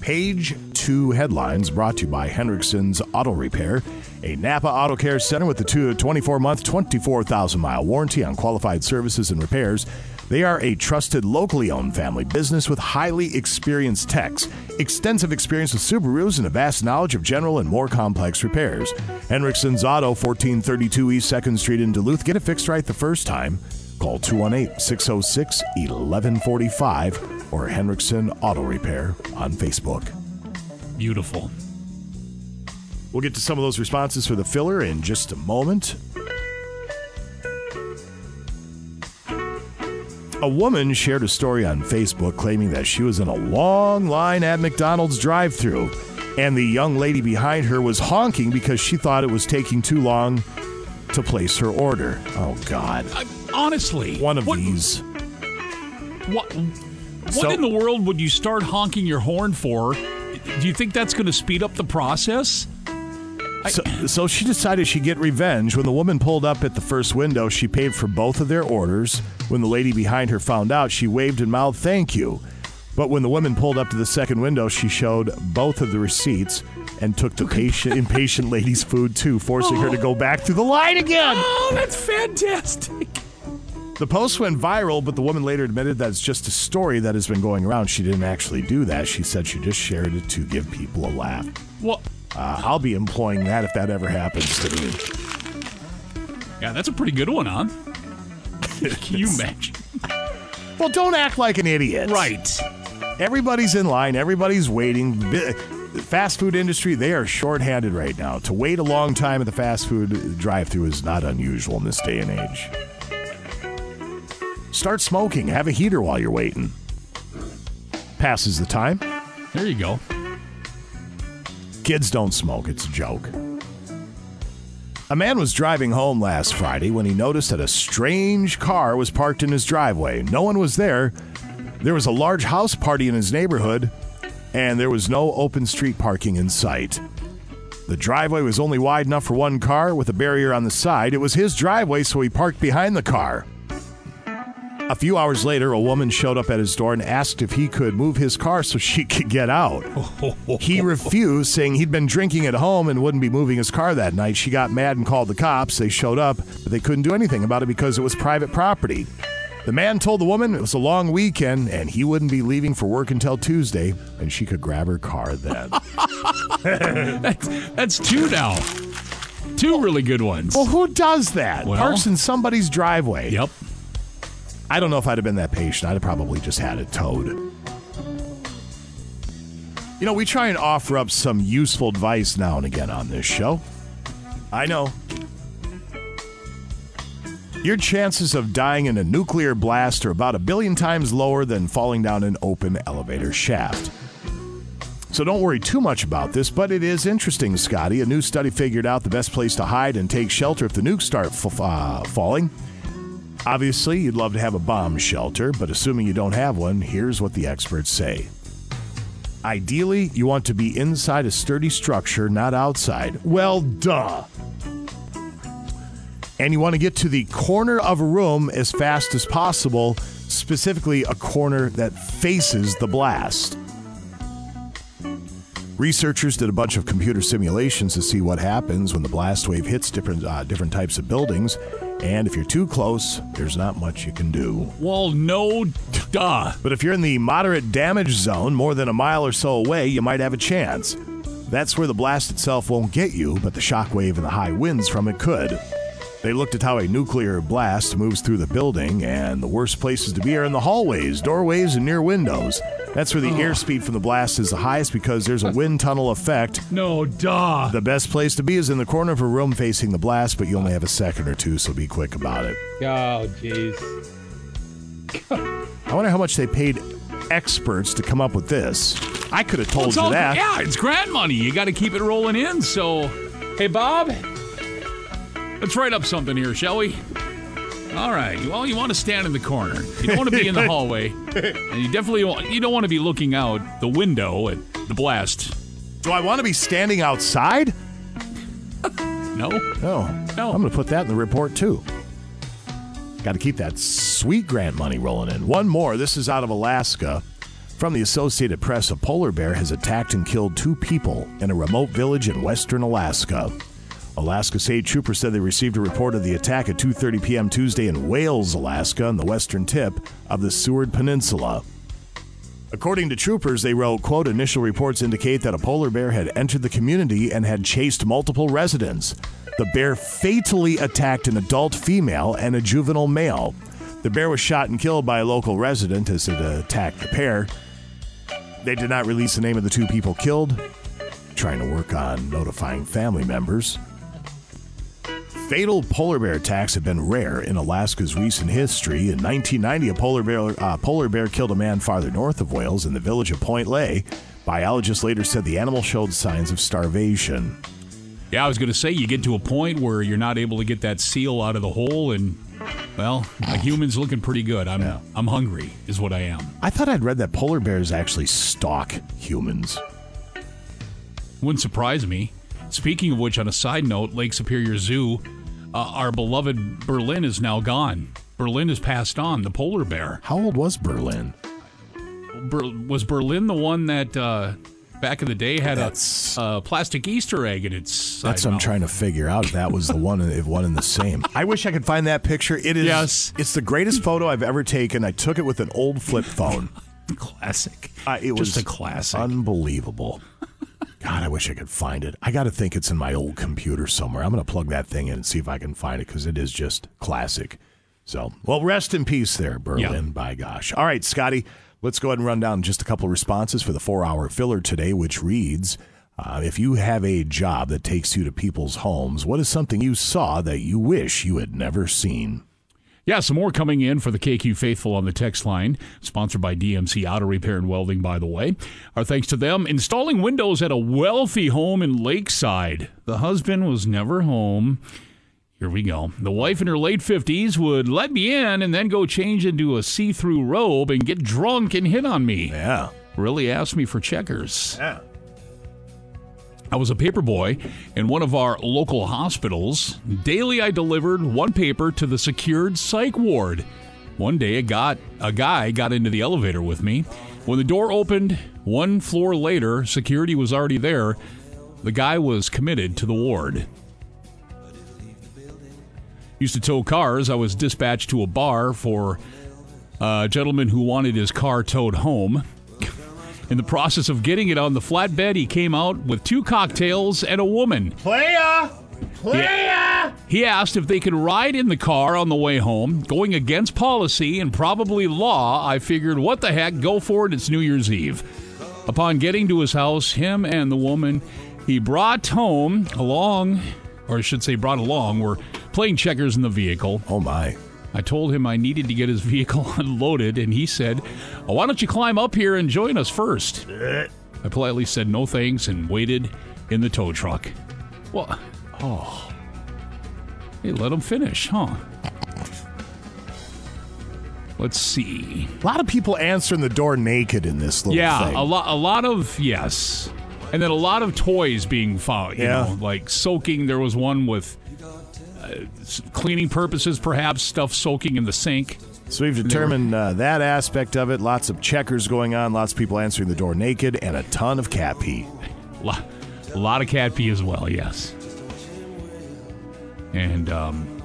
Page 2 headlines brought to you by Hendrickson's Auto Repair, a Napa Auto Care Center with a 24 month, 24,000 mile warranty on qualified services and repairs. They are a trusted, locally owned family business with highly experienced techs, extensive experience with Subarus, and a vast knowledge of general and more complex repairs. Hendrickson's Auto, 1432 East 2nd Street in Duluth. Get it fixed right the first time. Call 218 606 1145 or Hendrickson Auto Repair on Facebook. Beautiful. We'll get to some of those responses for the filler in just a moment. A woman shared a story on Facebook claiming that she was in a long line at McDonald's drive through and the young lady behind her was honking because she thought it was taking too long to place her order. Oh, God. Honestly, One of these. What? What So- in the world would you start honking your horn for? Do you think that's going to speed up the process? So, so she decided she'd get revenge. When the woman pulled up at the first window, she paid for both of their orders. When the lady behind her found out, she waved and mouthed thank you. But when the woman pulled up to the second window, she showed both of the receipts and took the patient, impatient lady's food too, forcing her to go back through the line again. Oh, that's fantastic. The post went viral, but the woman later admitted that it's just a story that has been going around. She didn't actually do that. She said she just shared it to give people a laugh. Well, Uh, I'll be employing that if that ever happens to me. yeah, that's a pretty good one, huh? Can you imagine? Well, don't act like an idiot. Right. Everybody's in line. Everybody's waiting. The fast food industry, they are shorthanded right now. To wait a long time at the fast food drive-through is not unusual in this day and age. Start smoking. Have a heater while you're waiting. Passes the time. There you go. Kids don't smoke. It's a joke. A man was driving home last Friday when he noticed that a strange car was parked in his driveway. No one was there. There was a large house party in his neighborhood, and there was no open street parking in sight. The driveway was only wide enough for one car with a barrier on the side. It was his driveway, so he parked behind the car. A few hours later, a woman showed up at his door and asked if he could move his car so she could get out. He refused, saying he'd been drinking at home and wouldn't be moving his car that night. She got mad and called the cops. They showed up, but they couldn't do anything about it because it was private property. The man told the woman it was a long weekend and he wouldn't be leaving for work until Tuesday, and she could grab her car then. that's, that's two now. Two really good ones. well, who does that? Well- Parks in somebody's driveway. Yep. I don't know if I'd have been that patient. I'd have probably just had it towed. You know, we try and offer up some useful advice now and again on this show. I know. Your chances of dying in a nuclear blast are about a billion times lower than falling down an open elevator shaft. So don't worry too much about this, but it is interesting, Scotty. A new study figured out the best place to hide and take shelter if the nukes start f- uh, falling. Obviously, you'd love to have a bomb shelter, but assuming you don't have one, here's what the experts say. Ideally, you want to be inside a sturdy structure, not outside. Well, duh. And you want to get to the corner of a room as fast as possible, specifically a corner that faces the blast. Researchers did a bunch of computer simulations to see what happens when the blast wave hits different uh, different types of buildings, and if you're too close, there's not much you can do. Well, no, duh. But if you're in the moderate damage zone, more than a mile or so away, you might have a chance. That's where the blast itself won't get you, but the shock wave and the high winds from it could. They looked at how a nuclear blast moves through the building, and the worst places to be are in the hallways, doorways, and near windows. That's where the airspeed from the blast is the highest because there's a wind tunnel effect. No, duh. The best place to be is in the corner of a room facing the blast, but you only have a second or two, so be quick about it. Oh, jeez. I wonder how much they paid experts to come up with this. I could have told it's you all- that. Yeah, it's grant money. You got to keep it rolling in. So, hey, Bob, let's write up something here, shall we? All right. Well, you want to stand in the corner. You don't want to be in the hallway, and you definitely you don't want to be looking out the window at the blast. Do I want to be standing outside? No. No. No. I'm going to put that in the report too. Got to keep that sweet grant money rolling in. One more. This is out of Alaska. From the Associated Press, a polar bear has attacked and killed two people in a remote village in western Alaska. Alaska State Troopers said they received a report of the attack at 2:30 p.m. Tuesday in Wales, Alaska, on the western tip of the Seward Peninsula. According to troopers, they wrote, quote, initial reports indicate that a polar bear had entered the community and had chased multiple residents. The bear fatally attacked an adult female and a juvenile male. The bear was shot and killed by a local resident as it attacked the pair. They did not release the name of the two people killed, trying to work on notifying family members. Fatal polar bear attacks have been rare in Alaska's recent history. In 1990, a polar bear, uh, polar bear killed a man farther north of Wales in the village of Point Lay. Biologists later said the animal showed signs of starvation. Yeah, I was going to say you get to a point where you're not able to get that seal out of the hole, and well, a human's looking pretty good. I'm I'm hungry, is what I am. I thought I'd read that polar bears actually stalk humans. Wouldn't surprise me. Speaking of which, on a side note, Lake Superior Zoo, uh, our beloved Berlin is now gone. Berlin has passed on. The polar bear. How old was Berlin? Ber- was Berlin the one that uh, back in the day had a, a plastic Easter egg in its That's what I'm mouth? trying to figure out. If that was the one, if one and the same. I wish I could find that picture. It is. Yes. It's the greatest photo I've ever taken. I took it with an old flip phone. classic. Uh, it was Just a classic. Unbelievable. God, I wish I could find it. I got to think it's in my old computer somewhere. I'm going to plug that thing in and see if I can find it because it is just classic. So, well, rest in peace there, Berlin. By gosh. All right, Scotty, let's go ahead and run down just a couple of responses for the four hour filler today, which reads uh, If you have a job that takes you to people's homes, what is something you saw that you wish you had never seen? Yeah, some more coming in for the KQ Faithful on the text line, sponsored by DMC Auto Repair and Welding, by the way. Our thanks to them installing windows at a wealthy home in Lakeside. The husband was never home. Here we go. The wife in her late 50s would let me in and then go change into a see through robe and get drunk and hit on me. Yeah. Really asked me for checkers. Yeah. I was a paper boy in one of our local hospitals. Daily, I delivered one paper to the secured psych ward. One day, a, got, a guy got into the elevator with me. When the door opened, one floor later, security was already there. The guy was committed to the ward. Used to tow cars. I was dispatched to a bar for a gentleman who wanted his car towed home. In the process of getting it on the flatbed, he came out with two cocktails and a woman. Playa! Playa! He asked if they could ride in the car on the way home, going against policy and probably law. I figured, what the heck, go for it, it's New Year's Eve. Upon getting to his house, him and the woman he brought home along, or I should say, brought along, were playing checkers in the vehicle. Oh, my. I told him I needed to get his vehicle unloaded, and he said, "Oh, Why don't you climb up here and join us first? I politely said no thanks and waited in the tow truck. Well, oh. Hey, let him finish, huh? Let's see. A lot of people answering the door naked in this little yeah, thing. a lot, a lot of yes, and then a lot of toys being found. You Yeah. know, like soaking. There was one with cleaning purposes, perhaps stuff soaking in the sink. So we've determined uh, that aspect of it. Lots of checkers going on, lots of people answering the door naked, and a ton of cat pee. A lot of cat pee as well, yes. And um,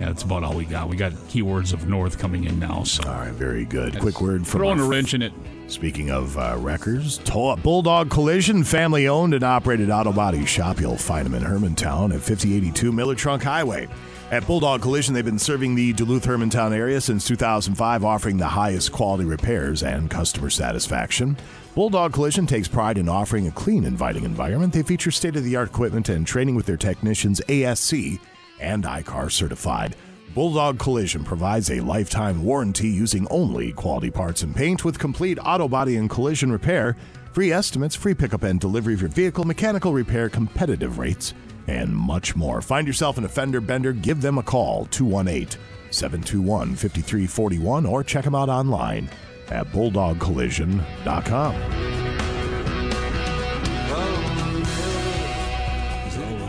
yeah, that's about all we got. We got keywords of North coming in now. So all right, very good. Quick word from throwing a wrench in it. Speaking of uh, wreckers, Bulldog Collision, family owned and operated auto body shop. You'll find them in Hermantown at 5082 Miller Trunk Highway. At Bulldog Collision, they've been serving the Duluth Hermantown area since 2005, offering the highest quality repairs and customer satisfaction. Bulldog Collision takes pride in offering a clean, inviting environment. They feature state of the art equipment and training with their technicians ASE and ICAR certified. Bulldog Collision provides a lifetime warranty using only quality parts and paint with complete auto body and collision repair, free estimates, free pickup and delivery of your vehicle, mechanical repair, competitive rates, and much more. Find yourself an offender bender, give them a call 218 721 5341 or check them out online at bulldogcollision.com.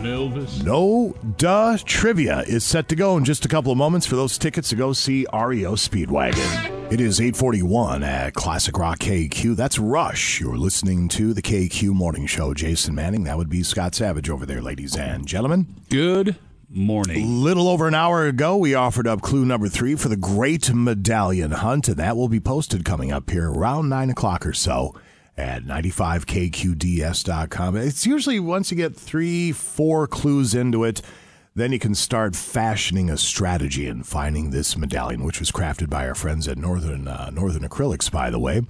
Elvis. No Duh Trivia is set to go in just a couple of moments for those tickets to go see REO Speedwagon. It is 841 at Classic Rock KQ. That's Rush. You're listening to the KQ Morning Show. Jason Manning, that would be Scott Savage over there, ladies and gentlemen. Good morning. A Little over an hour ago, we offered up clue number three for the Great Medallion Hunt, and that will be posted coming up here around 9 o'clock or so at 95kqds.com. It's usually once you get three, four clues into it, then you can start fashioning a strategy and finding this medallion, which was crafted by our friends at Northern uh, Northern Acrylics, by the way.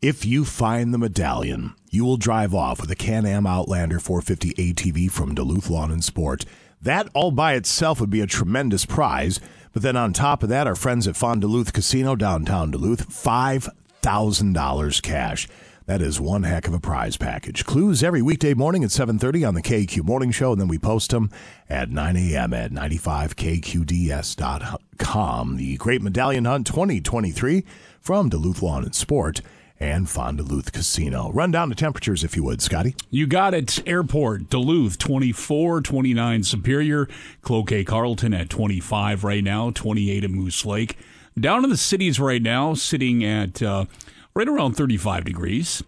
If you find the medallion, you will drive off with a Can-Am Outlander 450 ATV from Duluth Lawn and Sport. That all by itself would be a tremendous prize. But then on top of that, our friends at Fond-du-Luth Casino, downtown Duluth, $5,000 cash. That is one heck of a prize package. Clues every weekday morning at 7.30 on the KQ Morning Show, and then we post them at 9 a.m. at 95kqds.com. The Great Medallion Hunt 2023 from Duluth Lawn and Sport and Fond-du-Luth Casino. Run down the temperatures, if you would, Scotty. You got it. Airport, Duluth, 24, 29 Superior, Cloquet Carlton at 25 right now, 28 at Moose Lake. Down in the cities right now, sitting at uh, right around 35 degrees.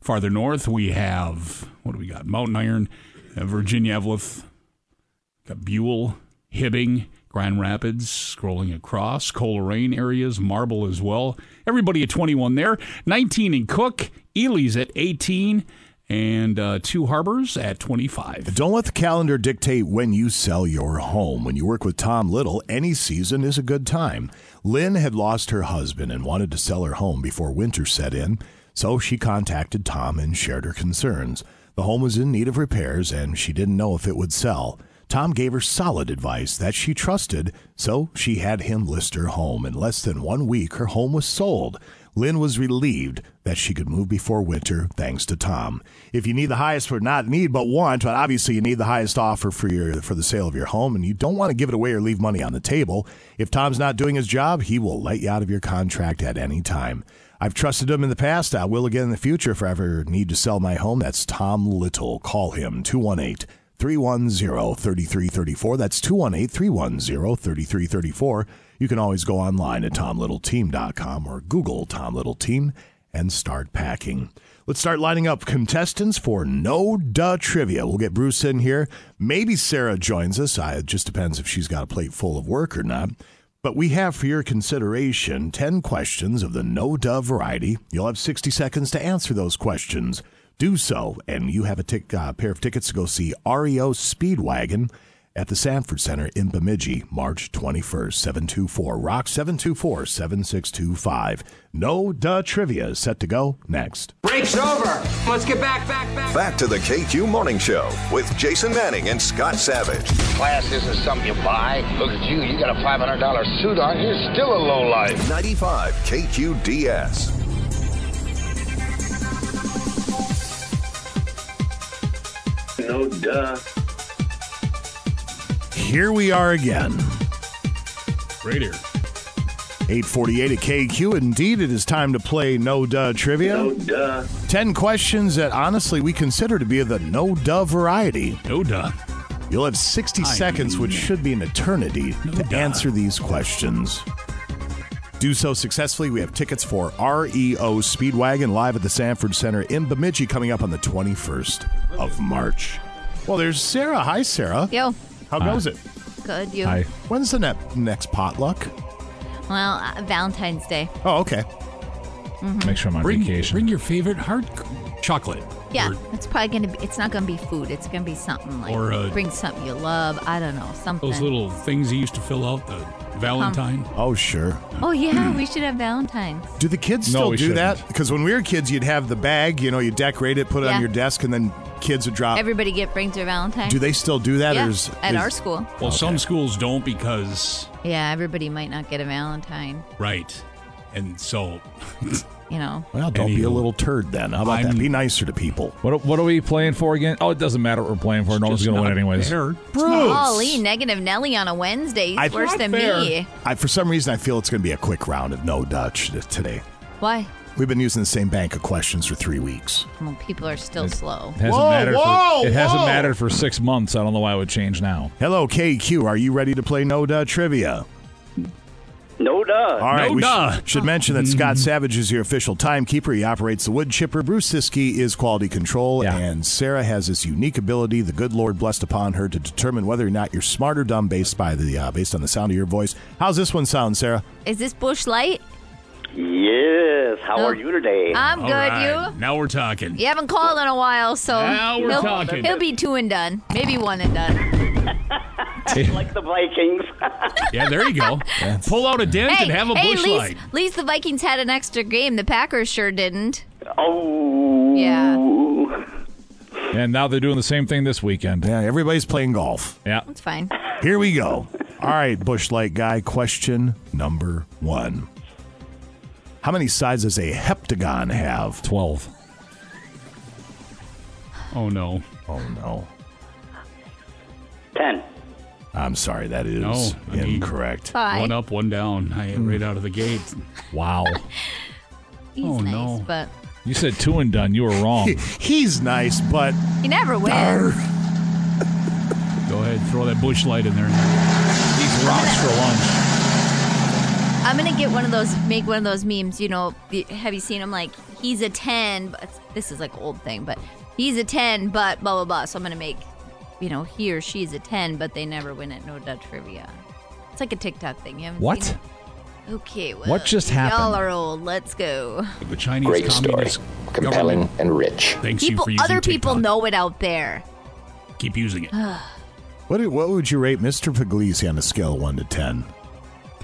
Farther north, we have, what do we got? Mountain Iron, uh, Virginia Eveleth, got Buhl, Hibbing, Grand Rapids, scrolling across, Coleraine areas, Marble as well. Everybody at 21 there. 19 in Cook, Ely's at 18, and uh, Two Harbors at 25. Don't let the calendar dictate when you sell your home. When you work with Tom Little, any season is a good time. Lynn had lost her husband and wanted to sell her home before winter set in, so she contacted Tom and shared her concerns. The home was in need of repairs and she didn't know if it would sell. Tom gave her solid advice that she trusted, so she had him list her home. In less than one week, her home was sold. Lynn was relieved that she could move before winter thanks to Tom. If you need the highest for not need but want, but obviously you need the highest offer for your for the sale of your home and you don't want to give it away or leave money on the table, if Tom's not doing his job, he will let you out of your contract at any time. I've trusted him in the past. I will again in the future if I ever need to sell my home. That's Tom Little. Call him 218 310 3334. That's 218 310 3334. You can always go online at tomlittleteam.com or Google Tom Little Team and start packing. Let's start lining up contestants for No Duh Trivia. We'll get Bruce in here. Maybe Sarah joins us. It just depends if she's got a plate full of work or not. But we have for your consideration 10 questions of the no duh variety. You'll have 60 seconds to answer those questions. Do so, and you have a uh, pair of tickets to go see REO Speedwagon at the Sanford Center in Bemidji, March 21st, 724 Rock 724 7625. No duh trivia is set to go next. Break's over. Let's get back, back, back. Back to the KQ Morning Show with Jason Manning and Scott Savage. Class isn't something you buy. Look at you. You got a $500 suit on. You're still a low life. 95 KQDS. No duh. Here we are again. Right here. 848 at KQ. Indeed, it is time to play No Duh Trivia. No duh. 10 questions that honestly we consider to be of the no duh variety. No duh. You'll have 60 I seconds, which should be an eternity, No to duh. answer these questions. Do so successfully. We have tickets for REO Speedwagon live at the Sanford Center in Bemidji coming up on the 21st of March. Well, there's Sarah. Hi, Sarah. Yo, How Hi. goes it? good. You. Hi. When's the ne- next potluck? Well, uh, Valentine's Day. Oh, okay. Make sure I'm on Bring, vacation. bring your favorite heart chocolate. Yeah, it's probably gonna be. It's not gonna be food. It's gonna be something like Or, uh, bring something you love. I don't know something. Those little things you used to fill out the Valentine. Oh, sure. Oh yeah, we should have Valentine's. Do the kids No, still we do that? Because when we were kids, you'd have the bag, you know, you decorate it, put it Yeah. on your desk, and then kids would drop. Everybody get brings their Valentine. do they still do that? Yeah, or is, at is- our school. Well, some schools don't because Yeah, everybody might not get a Valentine. right, and so You know. Well, don't be a little turd then. How about that? I'm- Be nicer to people. What what are we playing for again? Oh, it doesn't matter what we're playing for. No one's going to win not anyways. fair. Golly, negative Nelly on a Wednesday. He's I- worse than fair. me. I, for some reason, I feel it's going to be a quick round of no Duh today. Why? We've been using the same bank of questions for three weeks. Well, people are still slow. It hasn't Whoa, mattered. whoa, for, it hasn't mattered for six months. I don't know why it would change now. Hello, KQ. Are you ready to play No Duh Trivia? No duh. All right, No we sh- should mention that Scott Savage is your official timekeeper. He operates the wood chipper. Bruce Ciskie is quality control, and Sarah has this unique ability, the good Lord blessed upon her, to determine whether or not you're smart or dumb based by the uh, based on the sound of your voice. How's this one sound, Sarah? Is this Busch Light? Yes. How oh, are you today? I'm All good. right, You? Now we're talking. You haven't called in a while, so Now we're he'll, talking. he'll be two and done, maybe one and done. like the Vikings. Yeah, there you go. Pull out a dent hey, and have a hey, bush at least, light. at least the Vikings had an extra game. The Packers sure didn't. Oh. Yeah. And now they're doing the same thing this weekend. Yeah, everybody's playing golf. Yeah. That's fine. Here we go. All right, Busch Light guy. Question number one. How many sides does a heptagon have? Twelve. Oh no. Oh no. Ten. I'm sorry, that is No, I mean- incorrect. Five. One up, one down. I am right out of the gate. Wow. He's Oh, nice, no. but You said two and done. You were wrong. He's nice, but he never wins. Go ahead, throw that Busch Light in there. Eats rocks for lunch. I'm gonna get one of those, make one of those memes. You know, have you seen him? Like he's a ten, but this is like old thing, but he's a ten, but blah blah blah. So I'm gonna make, you know, he or she's a ten, but they never win at No Duh Trivia. It's like a TikTok thing. You haven't What? seen? Okay, well, What just happened? Y'all are old. Let's go. The Chinese Great story. Compelling government and rich. Thanks you People, for using other people TikTok. know it out there. Keep using it. what what would you rate Mr. Pugliese on a scale of one to ten?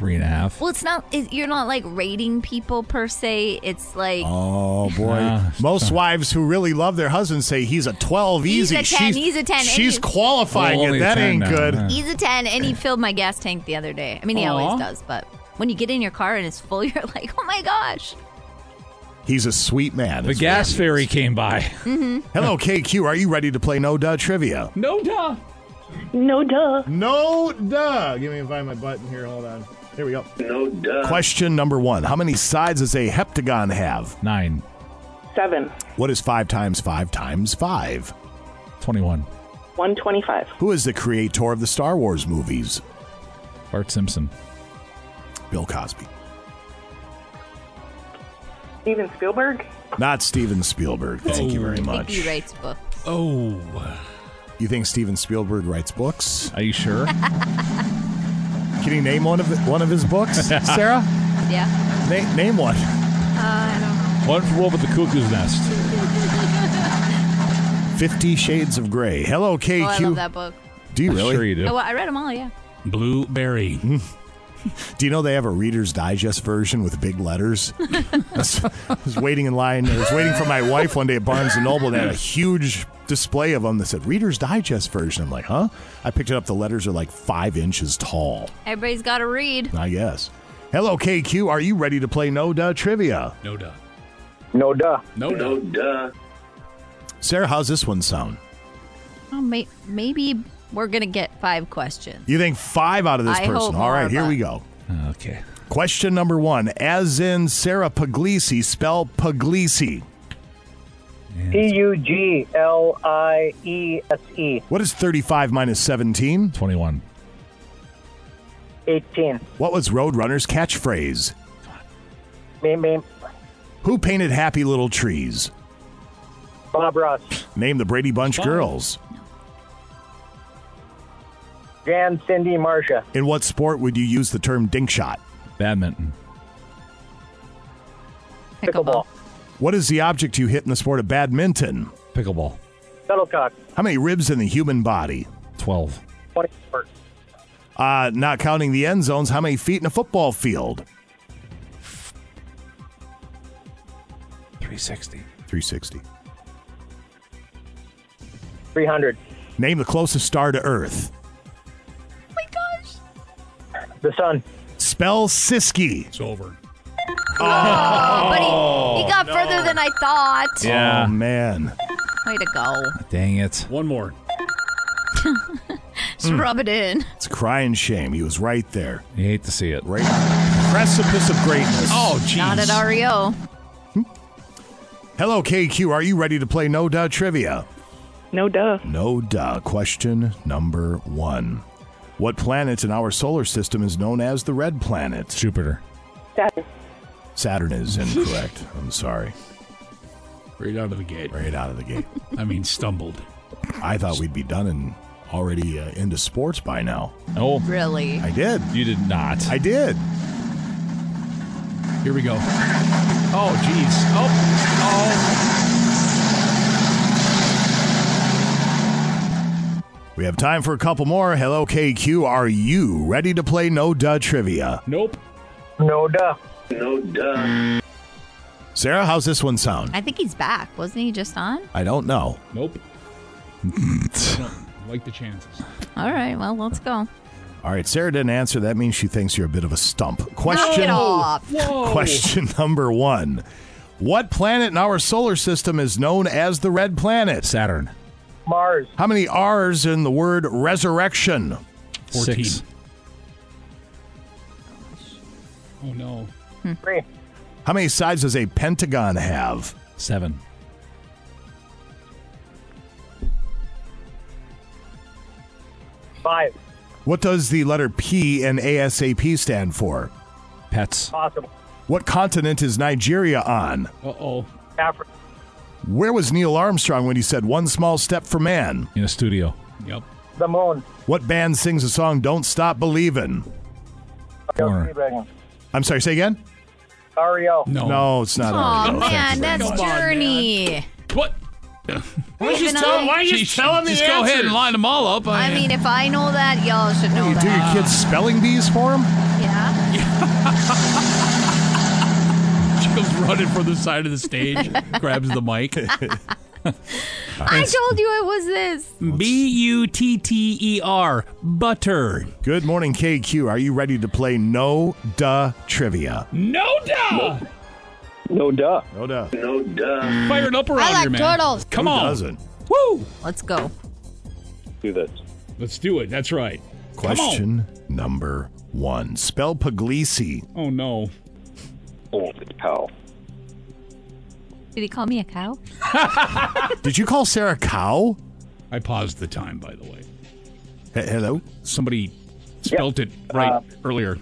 Three and a half. Well, it's not. It, you're not like rating people per se. It's like Oh boy! Most wives who really love their husbands say he's a twelve He's easy. a 10, she's, he's a 10, She's he's- qualifying it. That ain't now, good. huh? he's a ten, and he filled my gas tank the other day. I mean, he Aw. always does, but when you get in your car and it's full, you're like, oh my gosh. He's a sweet man. The gas fairy came by. Mm-hmm. Hello, KQ. Are you ready to play No Duh Trivia? No duh. No duh. No Duh. Give me a find my button here. Hold on. Here we go. No duh. Question number one: How many sides does a heptagon have? Nine. Seven. What is five times five times five? Twenty-one. 125. Who is the creator of the Star Wars movies? Bart Simpson. Bill Cosby. Steven Spielberg. Not Steven Spielberg. Thank you oh. very I think much. he writes books. Oh. You think Steven Spielberg writes books? Are you sure? Can you name one of one of his books, Sarah? Yeah. Na- name one. Uh, I don't know. One flew over the cuckoo's nest. Fifty Shades of Grey. Hello, KQ. Oh, I love that book. Do you really? Sure you do. Oh, well, I read them all. Yeah. Blueberry. Do you know they have a Reader's Digest version with big letters? I was, I was waiting in line. I was waiting for my wife one day at Barnes and Noble. They had a huge display of them that said Reader's Digest version. I'm like, huh? I picked it up. The letters are like five inches tall. Everybody's got to read. I guess. Hello, KQ. Are you ready to play No Duh Trivia? No duh. No duh. No duh. No duh. Sarah, how's this one sound? Oh, may- maybe we're gonna get five questions. You think five out of this I person? hope All right, here we go. Okay. Question number one. As in Sarah Pugliese, spell Pugliese. P U G L I E S E. What is 35 minus 17? 21. 18. What was Roadrunner's catchphrase? Beam, beam. Who painted Happy Little Trees? Bob Ross. Name the Brady Bunch girls. Jan, Cindy, Marcia. In what sport would you use the term dink shot? Badminton. Pickleball. What is the object you hit in the sport of badminton? Pickleball. Shuttlecock. How many ribs in the human body? 12. 24. Uh, not counting the end zones, how many feet in a football field? 360. 360. 300. Name the closest star to Earth. The sun. Spell Ciskie. It's over. Oh, oh. but he, he got further than I thought. Oh, yeah. Oh, man. Way to go. Dang it. One more. Just rub it in. It's crying shame. He was right there. You hate to see it. Right. Precipice of greatness. Oh, jeez. Not at REO. Hmm? Hello, KQ. Are you ready to play No Duh Trivia? No duh. No Duh. Question number one. What planet in our solar system is known as the red planet? Jupiter. Saturn. Saturn is incorrect. I'm sorry. Right out of the gate. Right out of the gate. I mean, stumbled. I thought we'd be done and already uh, into sports by now. Oh, Really? I did. you did not. I did. Here we go. Oh, jeez. Oh, oh. We have time for a couple more. Hello, KQ. Are you ready to play No Duh Trivia? Nope. No duh. No duh. Sarah, how's this one sound? I think he's back. Wasn't he just on? I don't know. Nope. I like the chances. All right. Well, let's go. All right, Sarah didn't answer. That means she thinks you're a bit of a stump. Knock Question it off. Question number one. What planet in our solar system is known as the red planet? Saturn. Mars. How many R's in the word resurrection? 14. Six. Oh, no. Three. How many sides does a pentagon have? Seven. Five. What does the letter P in ASAP stand for? Pets. Possible. What continent is Nigeria on? Uh oh. Africa. Where was Neil Armstrong when he said one small step for man? In a studio. Yep. The moon. What band sings the song Don't Stop Believin'? Corner. I'm sorry, say again? REO. No. No, it's not. Oh REO. Thank man, you very that's much. Journey. What? Why just tell- why you just tell him Just go ahead and line them all up. I mean, if I know that, y'all should know You do your that. kids spelling bees for them? Yeah. she running for the side of the stage, grabs the mic. I told you it was this. B U T T E R, butter. Good morning, KQ. Are you ready to play No Duh Trivia? No duh. No duh. No duh. No duh. Fire it up around I like here, man. turtles. Come Who on. doesn't? Woo. Let's go. Do this. Let's do it. That's right. Come on. Question number one. Spell Pugliese. Oh no. Oh, Holy cow. Did he call me a cow? Did you call Sarah cow? I paused the time, by the way. He- hello? Somebody spelt it right Uh, earlier.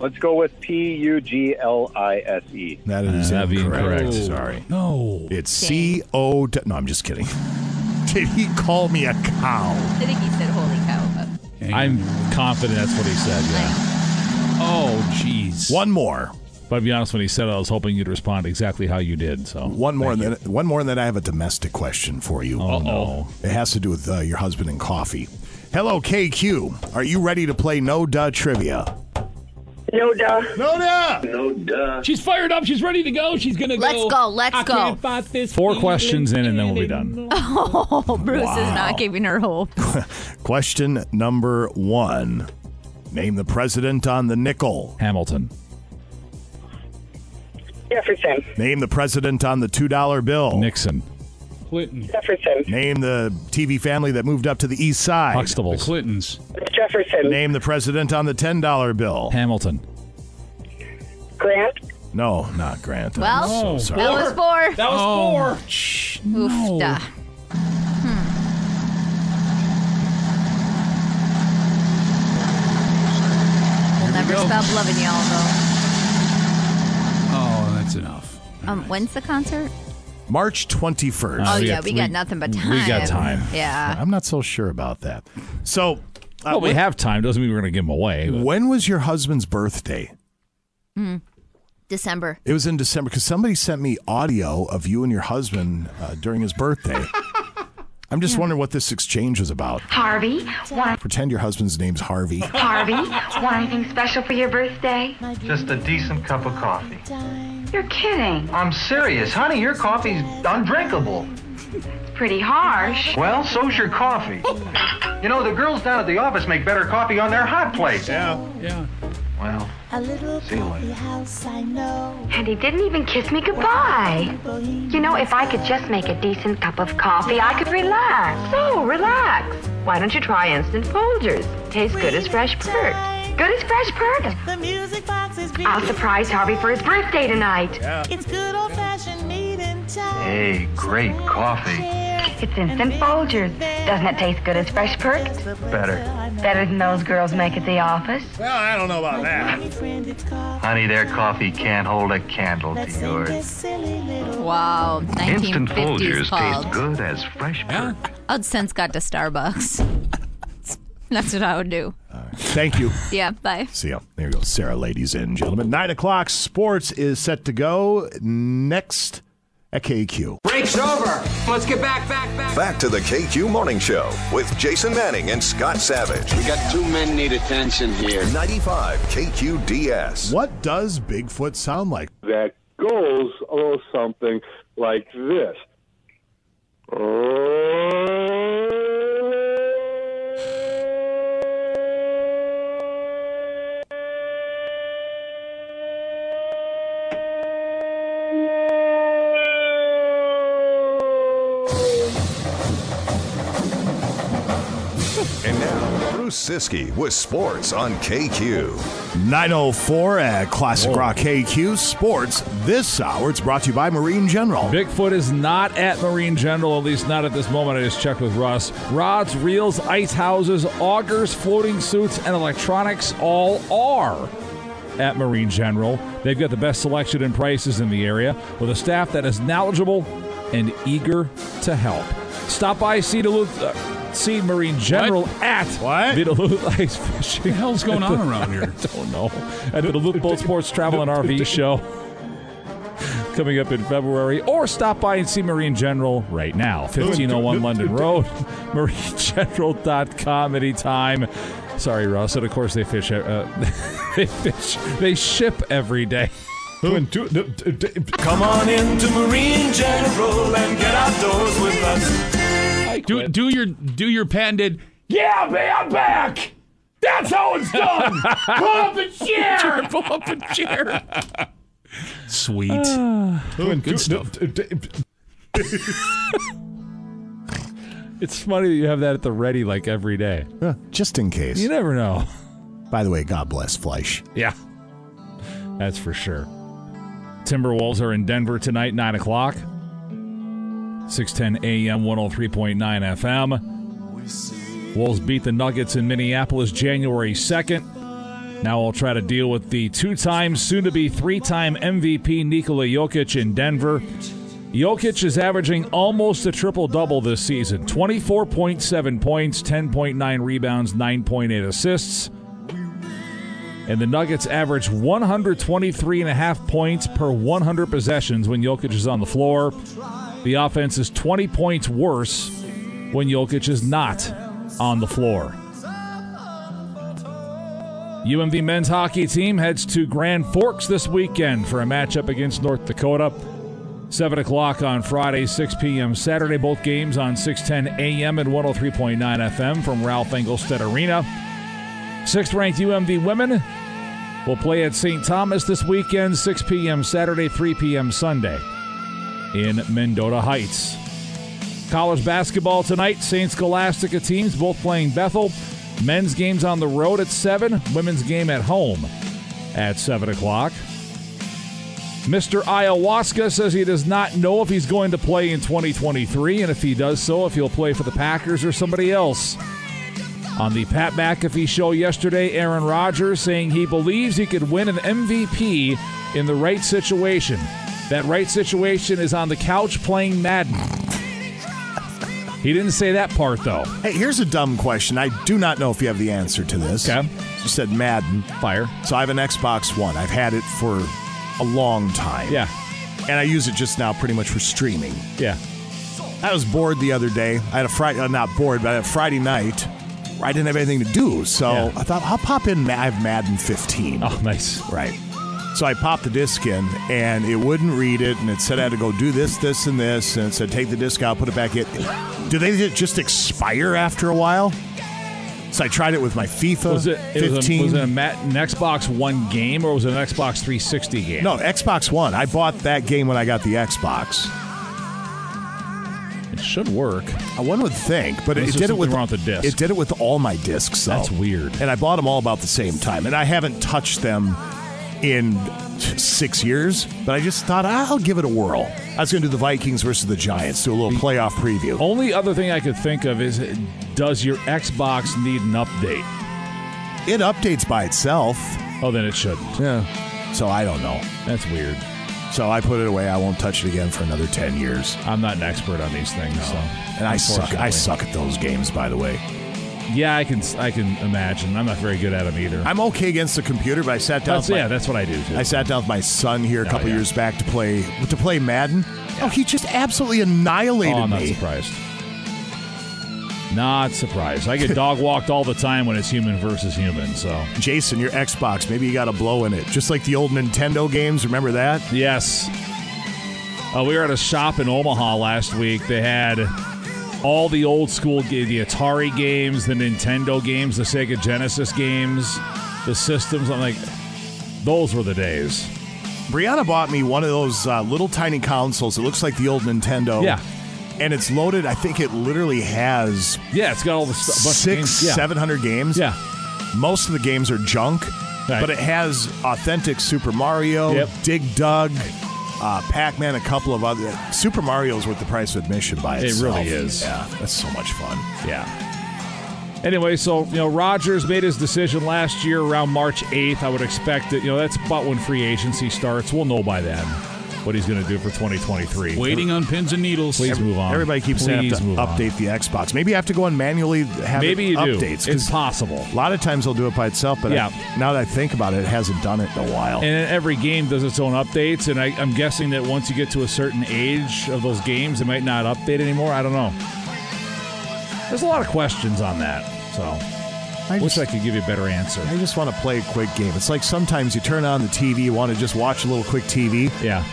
Let's go with P U G L I S E. That is That'd be incorrect. incorrect. Sorry. No. It's C O. D- No, I'm just kidding. Did he call me a cow? I think he said holy cow. But I'm confident that's what he said, yeah. Oh, jeez. One more. But to be honest, when he said it, I was hoping you'd respond exactly how you did. So One more. And Thank then, one more, and then I have a domestic question for you. Oh, no. It has to do with uh, your husband and coffee. Hello, KQ. Are you ready to play No Duh Trivia? No duh. No Duh! No duh. She's fired up. She's ready to go. She's gonna go. Let's go. go, let's I go. can't fight this Four feeling questions in, and then we'll be done. oh, Bruce Wow. is not giving her hope. Question number one. Name the president on the nickel. Hamilton. Jefferson. Name the president on the $2 bill. Nixon. Clinton. Jefferson. Name the TV family that moved up to the east side. The Clintons. Jefferson. Name the president on the $10 bill. Hamilton. Grant. No, not Grant. I'm Well, so sorry. that was four. That was Oh. four. Oof, da. Hmm. We'll never stop loving y'all, that's enough. though. Um, when's the concert? March 21st. oh we yeah, got- we we- got nothing but time. we got time. Yeah. I'm not so sure about that. So, uh, Well, we when, have time. Doesn't mean we're going to give them away. but- when was your husband's birthday? Hmm. December. It was in December because somebody sent me audio of you and your husband uh, during his birthday. I'm just wondering what this exchange was about. Harvey, want Pretend your husband's name's Harvey. Harvey, want anything special for your birthday? Just a decent cup of coffee. You're kidding. I'm serious. Honey, your coffee's undrinkable. It's pretty harsh. Well, so's your coffee. You know, the girls down at the office make better coffee on their hot plate. Yeah, yeah. Well, a little see you later. And he didn't even kiss me goodbye. You know, if I could just make a decent cup of coffee, I could relax. So, relax. Why don't you try Instant Folgers? Tastes good as fresh pert. Good as fresh perks. The music box is pert. I'll surprise Harvey for his birthday tonight. It's good old fashioned meeting time. Hey, great coffee. It's Instant Folgers. Doesn't it taste good as fresh pert? Better. Better than those girls make at the office? Well, I don't know about that. Honey, their coffee can't hold a candle to yours. Wow. Instant Folgers called. taste good as fresh pert. I'd since got to Starbucks. That's what I would do. Thank you. Yeah, bye. See ya. There you go, Sarah, ladies and gentlemen. Nine o'clock sports is set to go next at KQ. Break's over. Let's get back, back, back. Back to the KQ Morning Show with Jason Manning and Scott Savage. We got two men need attention here. 95 KQDS. What does Bigfoot sound like? that goes a little something like this. And Bruce Ciskie with sports on KQ. 904 at Classic Rock KQ Sports. This hour, it's brought to you by Marine General. Bigfoot is not at Marine General, at least not at this moment. I just checked with Russ. Rods, reels, ice houses, augers, floating suits, and electronics all are at Marine General. They've got the best selection and prices in the area with a staff that is knowledgeable and eager to help. Stop by, see Duluth. Uh, See Marine General at What? the Duluth Ice Fishing. the hell's going on around here? I don't know. At the Duluth Boat Sports Travel and RV Show coming up in February, or stop by and see Marine General right now. 1501 London Road, marinegeneral.com anytime. Sorry, Russ. And of course, they fish. Uh, they fish. They ship every day. Come on into Marine General and get outdoors with us. Do do your do your patented. Yeah, man, I'm back. That's how it's done. Pull up a chair. Pull up a chair. Sweet. Good stuff. It's funny that you have that at the ready like every day. Uh, just in case. You never know. By the way, God bless Fleisch. Yeah, that's for sure. Timberwolves are in Denver tonight, 9 o'clock. 610 AM, 103.9 FM. Wolves beat the Nuggets in Minneapolis January 2nd. Now I'll try to deal with the two time, soon to be three time MVP Nikola Jokic in Denver. Jokic is averaging almost a triple double this season 24.7 points, 10.9 rebounds, 9.8 assists. And the Nuggets average 123 and a half points per 100 possessions when Jokic is on the floor. The offense is 20 points worse when Jokic is not on the floor. UMD men's hockey team heads to Grand Forks this weekend for a matchup against North Dakota. 7 o'clock on Friday, 6 p.m. Saturday. Both games on 610 a.m. and 103.9 FM from Ralph Engelstad Arena. Sixth ranked UMD women will play at St. Thomas this weekend, 6 p.m. Saturday, 3 p.m. Sunday in Mendota Heights. College basketball tonight, St. Scholastica teams both playing Bethel. Men's games on the road at 7, women's game at home at 7 o'clock. Mr. Ayahuasca says he does not know if he's going to play in 2023, and if he does so, if he'll play for the Packers or somebody else. On the Pat McAfee show yesterday, Aaron Rodgers saying he believes he could win an MVP in the right situation. That right situation is on the couch playing Madden. He didn't say that part, though. Hey, here's a dumb question. I do not know if you have the answer to this. Okay. You said Madden. Fire. So I have an Xbox One. I've had it for a long time. Yeah. And I use it just now pretty much for streaming. Yeah. I was bored the other day. I had a Friday, uh, not bored, but I had a Friday night where I didn't have anything to do. So Yeah. I thought I'll pop in. Ma- I have Madden 15. Oh, nice. Right. So I popped the disc in, and it wouldn't read it, and it said I had to go do this, this, and this, and it said take the disc out, put it back in. Do they just expire after a while? So I tried it with my FIFA Was it, it was, a, 15. was it a an Xbox One game or was it an Xbox 360 game? no, Xbox One. I bought that game when I got the Xbox. It should work. One would think, but it, Unless it did it with with the disc. It did it with all my discs. Though. That's weird. And I bought them all about the same time, and I haven't touched them in six years. But I just thought I'll give it a whirl. I was going to do the Vikings versus the Giants, do a little playoff preview. Only other thing I could think of is does your Xbox need an update? It updates by itself. Oh, then it shouldn't. Yeah. So I don't know. That's weird. So I put it away. I won't touch it again for another ten years. I'm not an expert on these things, so And I suck. I suck at those games, by the way. Yeah, I can. I can imagine. I'm not very good at them either. I'm okay against the computer, but I sat down. That's, with my- yeah, that's what I do. Too. I sat down with my son here a Oh, couple yeah. years back to play to play Madden. Oh, he just absolutely annihilated Oh, I'm not me. surprised. Not surprised. I get dog walked all the time when it's human versus human. So Jason, your Xbox, maybe you got a blow in it, just like the old Nintendo games. Remember that? yes, uh, we were at a shop in Omaha last week. They had all the old school, the Atari games, the Nintendo games, the Sega Genesis games, the systems. I'm like, those were the days. Brianna bought me one of those uh, little tiny consoles. It looks like the old Nintendo. Yeah. And it's loaded. I think it literally has Yeah, it's got all the of six, games. Yeah. seven hundred games. Yeah. Most of the games are junk, Right. but it has authentic Super Mario, Yep. Dig Dug, uh, Pac Man, a couple of other. Super Mario's worth the price of admission by itself. It really is. Yeah, that's so much fun. Yeah. Anyway, so you know, Rodgers made his decision last year around March 8th. I would expect that you know that's about when free agency starts. We'll know by then what he's going to do for 2023. Waiting on pins and needles. Please move on. Everybody keeps saying Please have to move on. update the Xbox. Maybe you have to go and manually have Maybe it you do. It's possible. A lot of times they'll do it by itself, but Yeah. I- now that I think about it, it hasn't done it in a while. And every game does its own updates, and I, I'm guessing that once you get to a certain age of those games, it might not update anymore. I don't know. There's a lot of questions on that, so I wish I could give you a better answer. I just want to play a quick game. It's like sometimes you turn on the TV, you want to just watch a little quick TV. Yeah.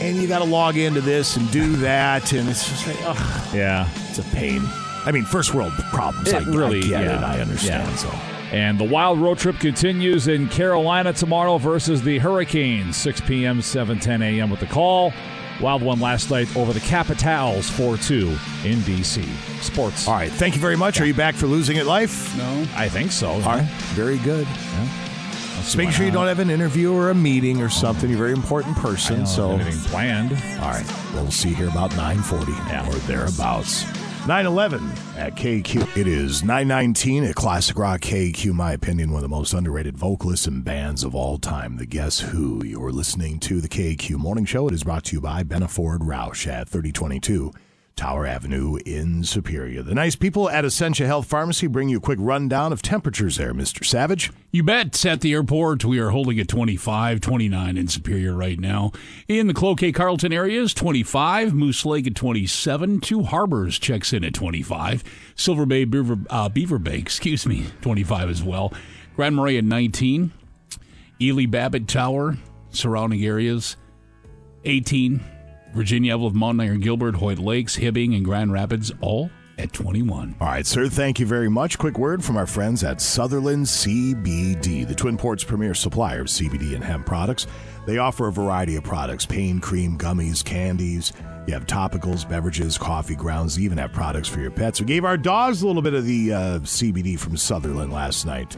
And you got to log into this and do that, and it's just like, oh, Yeah. it's a pain. I mean, first world problems. I, really, I get yeah. it. I understand. Yeah. So. And the wild road trip continues in Carolina tomorrow versus the Hurricanes, 6 p.m., 7:10 a.m. with the call. Wild one last night over the Capitals 4-2 in D.C. Sports. All right. Thank you very much. Are you back for losing at life? No. I think so. All right. Very good. Let's Just make sure you don't have an interview or a meeting or something. You're a very important I person. don't So, have anything planned. all right. We'll see here about 940 or thereabouts. 911 at KQ. It is 919 at Classic Rock KQ. My opinion, one of the most underrated vocalists and bands of all time. The Guess Who. You're listening to the KQ Morning Show. It is brought to you by Benna Ford Roush at 3022 Tower Avenue in Superior. The nice people at Essentia Health Pharmacy bring you a quick rundown of temperatures there, Mr. Savage. You bet. At the airport, we are holding at 25, 29 in Superior right now. In the Cloquet Carlton areas, 25. Moose Lake at 27. Two Harbors checks in at 25. Silver Bay Beaver, uh, Beaver Bay, excuse me, 25 as well. Grand Marais at 19. Ely Babbitt Tower, surrounding areas, 18. Virginia, Mount Iron, Gilbert, Hoyt Lakes, Hibbing, and Grand Rapids, all at 21. All right, sir. Thank you very much. Quick word from our friends at Sutherland CBD, the Twin Ports' premier supplier of CBD and hemp products. They offer a variety of products pain cream, gummies, candies. You have topicals, beverages, coffee grounds. They even have products for your pets. We gave our dogs a little bit of the uh, CBD from Sutherland last night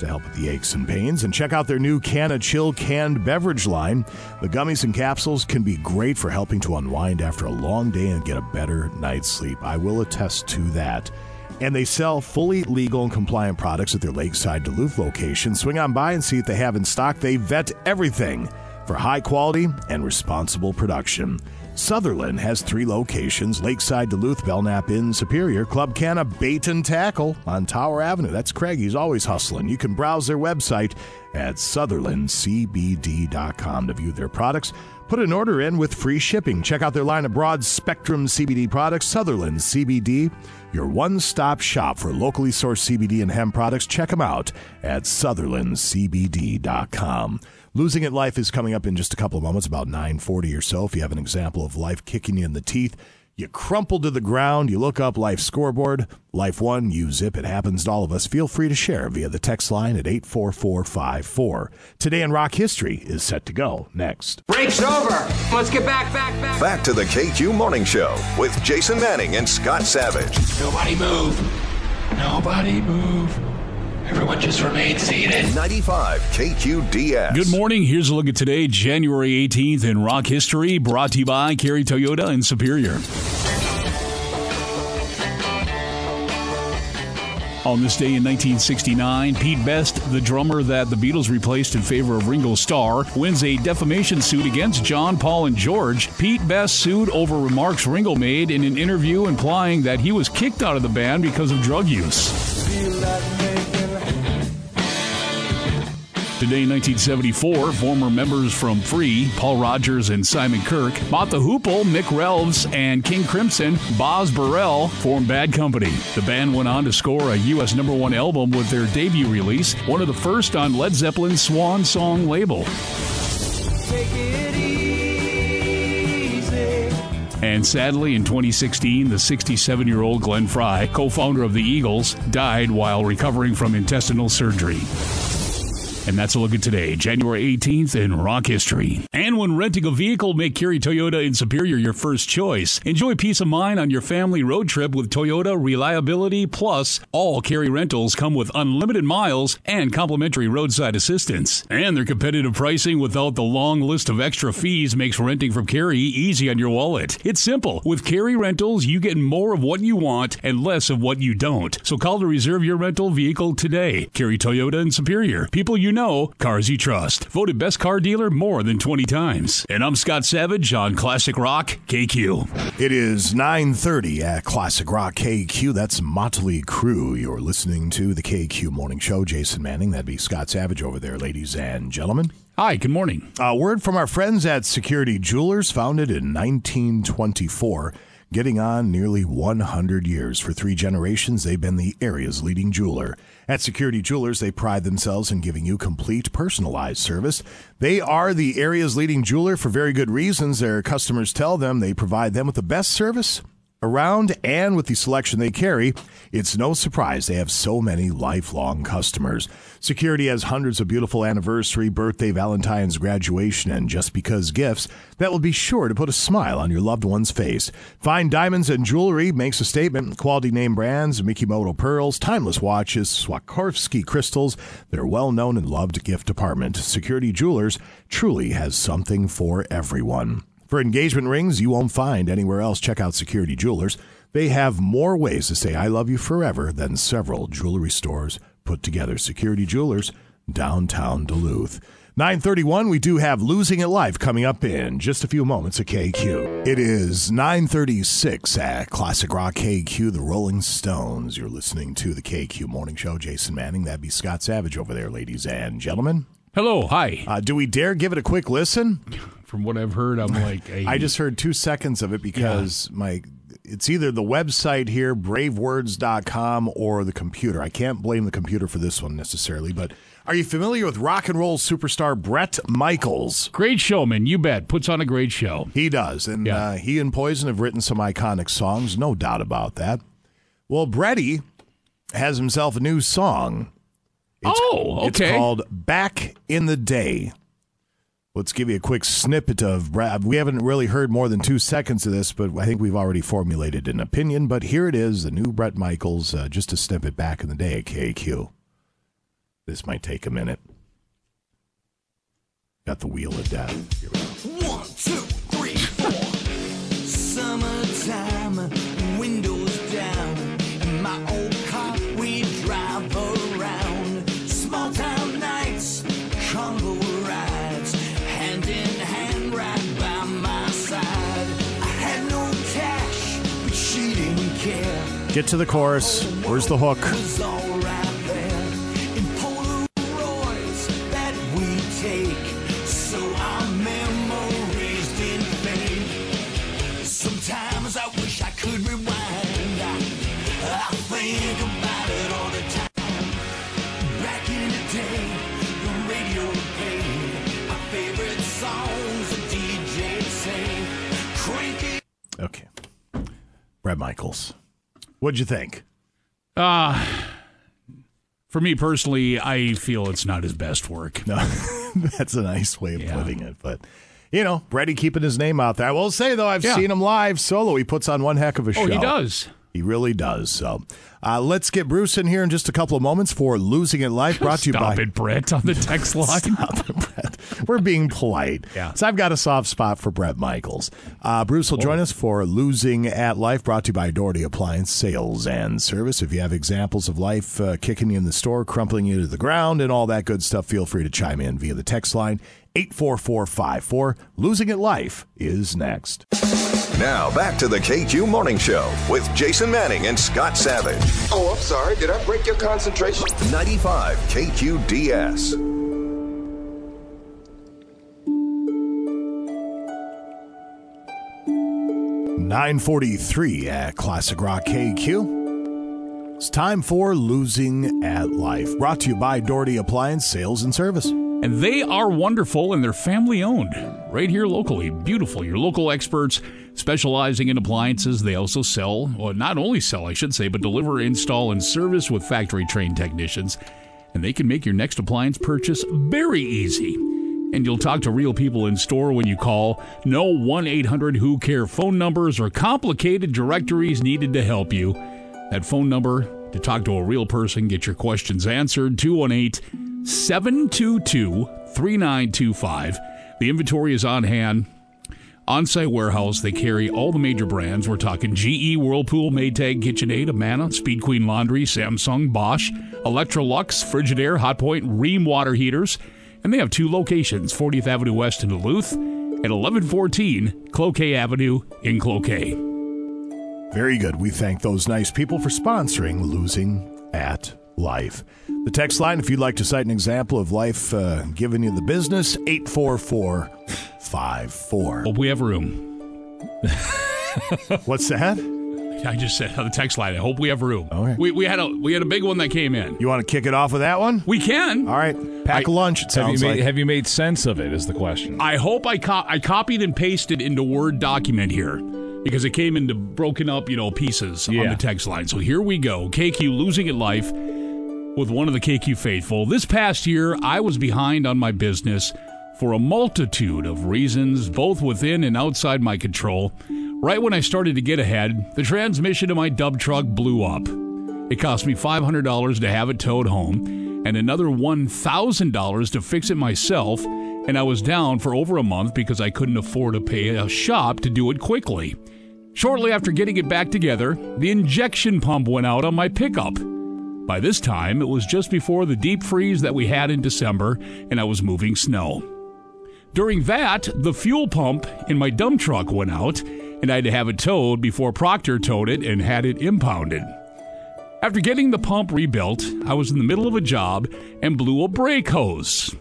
to help with the aches and pains. And check out their new Canna Chill canned beverage line. The gummies and capsules can be great for helping to unwind after a long day and get a better night's sleep. I will attest to that. And they sell fully legal and compliant products at their Lakeside Duluth location. Swing on by and see what they have in stock. They vet everything. for high quality and responsible production. Sutherland has three locations Lakeside, Duluth, Belknap Inn, Superior, Club Canna, Bait and Tackle on Tower Avenue. That's Craig. He's always hustling. You can browse their website at sutherlandcbd.com to view their products. Put an order in with free shipping. Check out their line of broad spectrum CBD products, Sutherland CBD, your one stop shop for locally sourced CBD and hemp products. Check them out at sutherlandcbd.com. Losing it life is coming up in just a couple of moments, about 9:40 or so. If you have an example of life kicking you in the teeth, you crumple to the ground, you look up life scoreboard, life one, you zip. It happens to all of us. Feel free to share via the text line at 84454. Today in rock history is set to go next. Break's over. Let's get back, back, back. Back to the KQ Morning Show with Jason Manning and Scott Savage. Nobody move. Nobody move. Everyone just remain seated. 95 KQDS. Good morning. Here's a look at today, January 18th in rock history, brought to you by Kerry Toyota in Superior. On this day in 1969, Pete Best, the drummer that the Beatles replaced in favor of Ringo Starr, wins a defamation suit against John, Paul, and George. Pete Best sued over remarks Ringo made in an interview implying that he was kicked out of the band because of drug use. Today in 1974, former members from Free, Paul Rodgers and Simon Kirke, Mott the Hoople, Mick Ralphs, and King Crimson, Boz Burrell formed Bad Company. The band went on to score a U.S. number one album with their debut release, one of the first on Led Zeppelin's Swan Song label. And sadly, in 2016, the 67 year old Glenn Frey, co founder of the Eagles, died while recovering from intestinal surgery. And that's a look at today, January 18th in rock history. And when renting a vehicle, make Kerry Toyota in Superior your first choice. Enjoy peace of mind on your family road trip with Toyota Reliability Plus. All Kerry rentals come with unlimited miles and complimentary roadside assistance. And their competitive pricing without the long list of extra fees makes renting from Kerry easy on your wallet. It's simple. With Kerry Rentals, you get more of what you want and less of what you don't. So call to reserve your rental vehicle today. Kerry Toyota in Superior. People you know, cars you trust. Voted best car dealer more than 20 times. And I'm Scott Savage on Classic Rock KQ. It is 9:30 at Classic Rock KQ. That's Mötley Crüe. You're listening to the KQ Morning Show. Jason Manning, that'd be Scott Savage over there, ladies and gentlemen. Hi, good morning. A word from our friends at Security Jewelers, founded in 1924. Getting on nearly 100 years. For three generations, they've been the area's leading jeweler. At Security Jewelers, they pride themselves in giving you complete personalized service. They are the area's leading jeweler for very good reasons. Their customers tell them they provide them with the best service around and with the selection they carry, it's no surprise they have so many lifelong customers. Security has hundreds of beautiful anniversary, birthday, Valentine's, graduation, and just because gifts that will be sure to put a smile on your loved one's face. Fine diamonds and jewelry makes a statement. Quality name brands, Mikimoto pearls, timeless watches, Swarovski crystals, their well known and loved gift department. Security Jewelers truly has something for everyone. For engagement rings you won't find anywhere else, check out Security Jewelers. They have more ways to say I love you forever than several jewelry stores put together. Security Jewelers, downtown Duluth. 931, we do have Losing It Live coming up in just a few moments at KQ. It is 936 at Classic Rock KQ, the Rolling Stones. You're listening to the KQ Morning Show. Jason Manning, that'd be Scott Savage over there, ladies and gentlemen. Hello, hi. Uh, do we dare give it a quick listen? From what I've heard, I'm like, hey, I just heard two seconds of it because my it's either the website here, bravewords.com, or the computer. I can't blame the computer for this one necessarily, but are you familiar with rock and roll superstar Bret Michaels? Great showman, you bet. Puts on a great show. He does. And Yeah. uh, he and Poison have written some iconic songs, no doubt about that. Well, Bretty has himself a new song. It's, Oh, It's okay. called Back in the Day. Let's give you a quick snippet of Brad. We haven't really heard more than two seconds of this, but I think we've already formulated an opinion. But here it is, the new Bret Michaels, uh, just a snippet back in the day at KQ. This might take a minute. Got the wheel of death. Get to the chorus. Where's the hook? was all right there in Polaroids that we take. So our memories didn't fade. Sometimes I wish I could rewind. I, I think about it all the time. Back in the day, the radio played our favorite songs. The DJ sang, crank it. Okay. Bret Michaels. What'd you think? Uh, for me personally, I feel it's not his best work. No, that's a nice way of putting it. But, you know, Brady keeping his name out there. I will say, though, I've Yeah. seen him live solo. He puts on one heck of a show. Oh, he does. He really does. So uh, let's get Bruce in here in just a couple of moments for Losing It Life, brought to you Stop by. it, Bret, on the text line. Stop it, Bret. We're being polite. Yeah. So I've got a soft spot for Bret Michaels. Uh, Bruce will join us for Losing at Life, brought to you by Doherty Appliance Sales and Service. If you have examples of life uh, kicking you in the store, crumpling you to the ground, and all that good stuff, feel free to chime in via the text line 84454. Losing at Life is next. Now back to the KQ Morning Show with Jason Manning and Scott Savage. Oh, I'm sorry. Did I break your concentration? 95 KQDS. 943 at Classic Rock KQ. It's time for Losing at Life, brought to you by Doherty Appliance Sales and Service. And they are wonderful and they're family owned right here locally. Beautiful. Your local experts specializing in appliances. They also sell, well, not only sell, I should say, but deliver, install, and service with factory trained technicians. And they can make your next appliance purchase very easy. And you'll talk to real people in store when you call. No 1 800 Who Care phone numbers or complicated directories needed to help you. That phone number to talk to a real person, get your questions answered 218 722 3925. The inventory is on hand. On site warehouse, they carry all the major brands. We're talking GE, Whirlpool, Maytag, KitchenAid, Amana, Speed Queen Laundry, Samsung, Bosch, Electrolux, Frigidaire, Hotpoint, Rheem water heaters. And they have two locations 40th Avenue West in Duluth and 1114 Cloquet Avenue in Cloquet. Very good. We thank those nice people for sponsoring Losing at Life. The text line, if you'd like to cite an example of life uh, giving you the business, 84454. Hope we have room. What's that? I just said on the text line. I hope we have room. Okay. We, we had a we had a big one that came in. You want to kick it off with that one? We can. All right. Pack a lunch, it Have you, sounds made, like. have you made sense of it? Is the question. I hope I co- I copied and pasted into Word document here because it came into broken up, you know, pieces on the text line. So here we go. KQ losing at life with one of the KQ faithful. This past year, I was behind on my business for a multitude of reasons, both within and outside my control. Right when I started to get ahead, the transmission of my dub truck blew up. It cost me $500 to have it towed home and another $1,000 to fix it myself, and I was down for over a month because I couldn't afford to pay a shop to do it quickly. Shortly after getting it back together, the injection pump went out on my pickup. By this time, it was just before the deep freeze that we had in December, and I was moving snow. During that, the fuel pump in my dump truck went out, and I had to have it towed before Proctor towed it and had it impounded. After getting the pump rebuilt, I was in the middle of a job and blew a brake hose,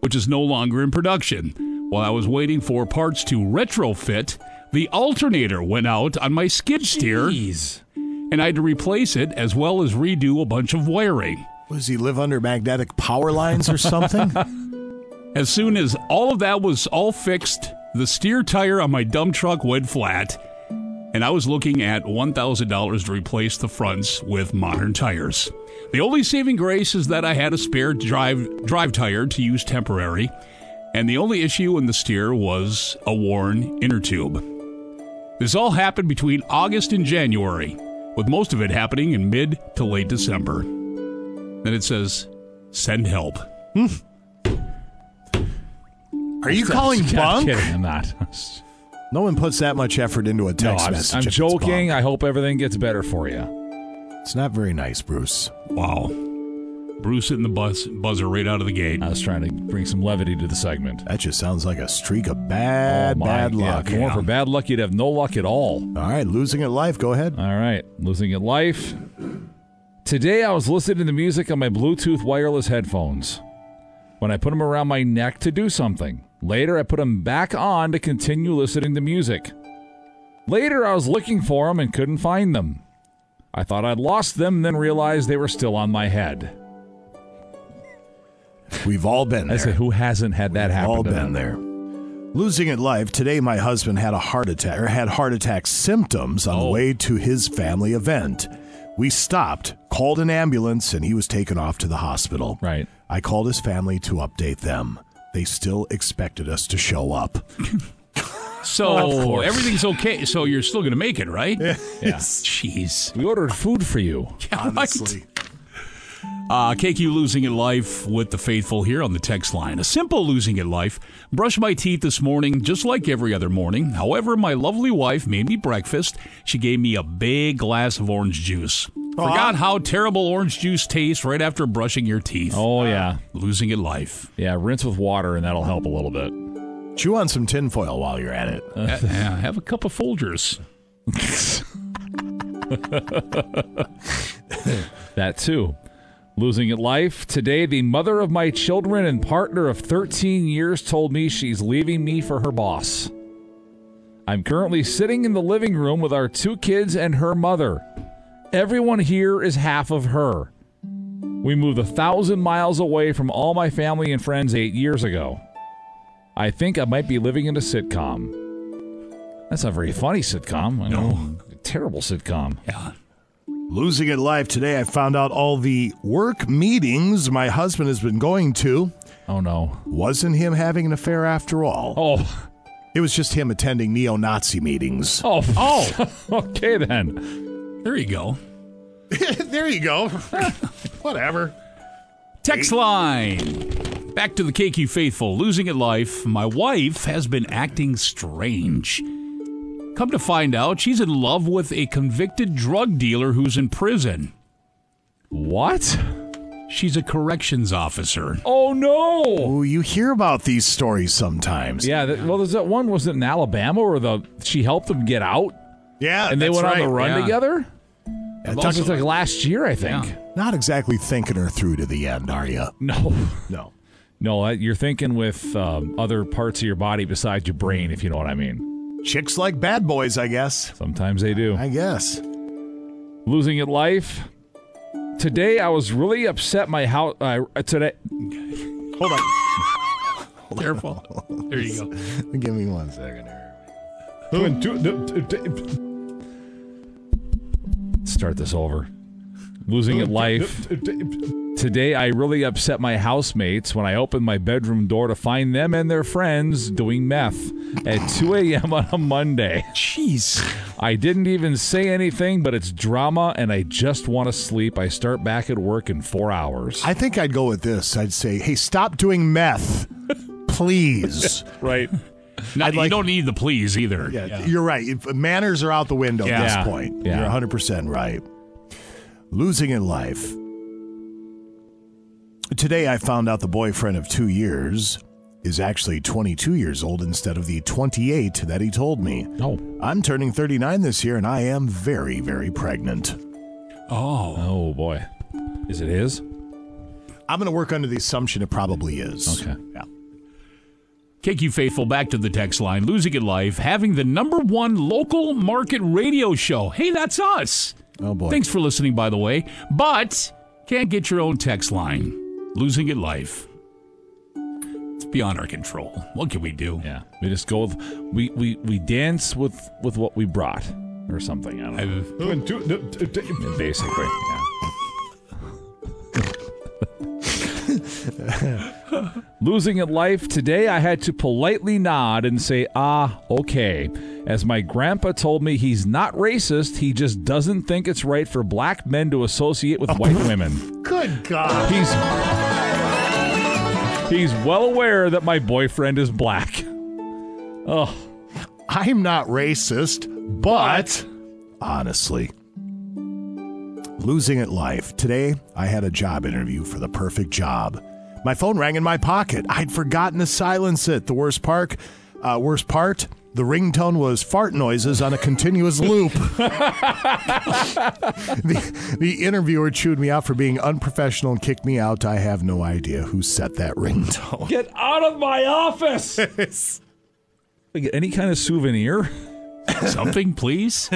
which is no longer in production. While I was waiting for parts to retrofit, the alternator went out on my skid steer, and I had to replace it as well as redo a bunch of wiring. Does he live under magnetic power lines or something? As soon as all of that was all fixed, the steer tire on my dump truck went flat, and I was looking at $1,000 to replace the fronts with modern tires. The only saving grace is that I had a spare drive drive tire to use temporary, and the only issue in the steer was a worn inner tube. This all happened between August and January, with most of it happening in mid to late December. Then it says, send help. Hmm. Are you calling I'm bunk? kidding. I'm not. No one puts that much effort into a No, text I'm, message. I'm joking. I hope everything gets better for you. It's not very nice, Bruce. Wow. Bruce hitting the bus buzzer right out of the gate. I was trying to bring some levity to the segment. That just sounds like a streak of bad, Oh, my, bad yeah, luck. If you weren't for bad luck, you'd have no luck at all. All right, losing at life. Go ahead. All right, losing at life. Today I was listening to music on my Bluetooth wireless headphones. When I put them around my neck to do something. Later I put them back on to continue listening to music. Later I was looking for them and couldn't find them. I thought I'd lost them, then realized they were still on my head. We've all been I there. say, who hasn't had that happen? all been them? there. Losing at life. Today, my husband had a heart attack or had heart attack symptoms on the oh. way to his family event. We stopped, called an ambulance, and he was taken off to the hospital. Right. I called his family to update them. They still expected us to show up. So Of everything's okay. So you're still going to make it, right? Yeah. Jeez. We ordered food for you. Yeah, right. Uh, KQ losing at life with the faithful here on the text line. A simple losing at life. Brushed my teeth this morning just like every other morning. However, my lovely wife made me breakfast. She gave me a big glass of orange juice. Forgot how terrible orange juice tastes right after brushing your teeth. Oh, yeah. Losing at life. Yeah, rinse with water, and that'll help a little bit. Chew on some tinfoil while you're at it. Uh, yeah, have a cup of Folgers. that too. Losing at life. Today, the mother of my children and partner of 13 years told me she's leaving me for her boss. I'm currently sitting in the living room with our two kids and her mother. Everyone here is half of her. We moved a thousand miles away from all my family and friends eight years ago. I think I might be living in a sitcom. That's a very funny sitcom. I know. Terrible sitcom. Yeah. Losing It life today, I found out all the work meetings my husband has been going to. Oh, no. Wasn't him having an affair after all. Oh. It was just him attending neo Nazi meetings. Oh, oh. okay then. There you go. there you go. Whatever. Text line. Back to the KQ faithful. Losing it life. My wife has been acting strange. Come to find out, she's in love with a convicted drug dealer who's in prison. What? She's a corrections officer. Oh no! Oh, you hear about these stories sometimes. Yeah, that, well, there's that one. Was it in Alabama where the she helped them get out? Yeah, and they that's went on the run Yeah. together. Yeah, That was like last year, I think. Not exactly thinking her through to the end, are you? No, no, no. You're thinking with um, other parts of your body besides your brain, if you know what I mean. Chicks like bad boys, I guess. Sometimes they do. I guess. Losing at life. Today, I was really upset. My house. Uh, today. Hold on. Careful. There you go. Give me one second here. Start this over. Losing at life. Today, I really upset my housemates when I opened my bedroom door to find them and their friends doing meth at 2 a.m. on a Monday. Jeez. I didn't even say anything, but it's drama and I just want to sleep. I start back at work in four hours. I think I'd go with this. I'd say, hey, stop doing meth, please. right. Not, you don't need the please either. Yeah, you're right. Manners are out the window Yeah. at this point. Yeah. You're 100% right. Losing in life. Today, I found out the boyfriend of two years is actually 22 years old instead of the 28 that he told me. Oh. I'm turning 39 this year and I am very, very pregnant. Oh. Oh, boy. Is it his? I'm going to work under the assumption it probably is. Okay. Yeah. KQ Faithful back to the text line. Losing at life, having the number one local market radio show. Hey, that's us. Oh, boy. Thanks for listening, by the way. But can't get your own text line. Losing at life. It's beyond our control. What can we do? Yeah. We just go with, we, we, we dance with, with what we brought or something. I don't know. Basically, yeah. Losing at life, today I had to politely nod and say, ah, okay. As my grandpa told me, he's not racist, he just doesn't think it's right for black men to associate with white women. Good God. He's He's well aware that my boyfriend is black. Oh, I'm not racist, but honestly. Losing at life. Today, I had a job interview for the perfect job. My phone rang in my pocket. I'd forgotten to silence it. The worst part, uh, worst part, the ringtone was fart noises on a continuous loop. the, the interviewer chewed me out for being unprofessional and kicked me out. I have no idea who set that ringtone. Get out of my office! Like, Any kind of souvenir? Something, please.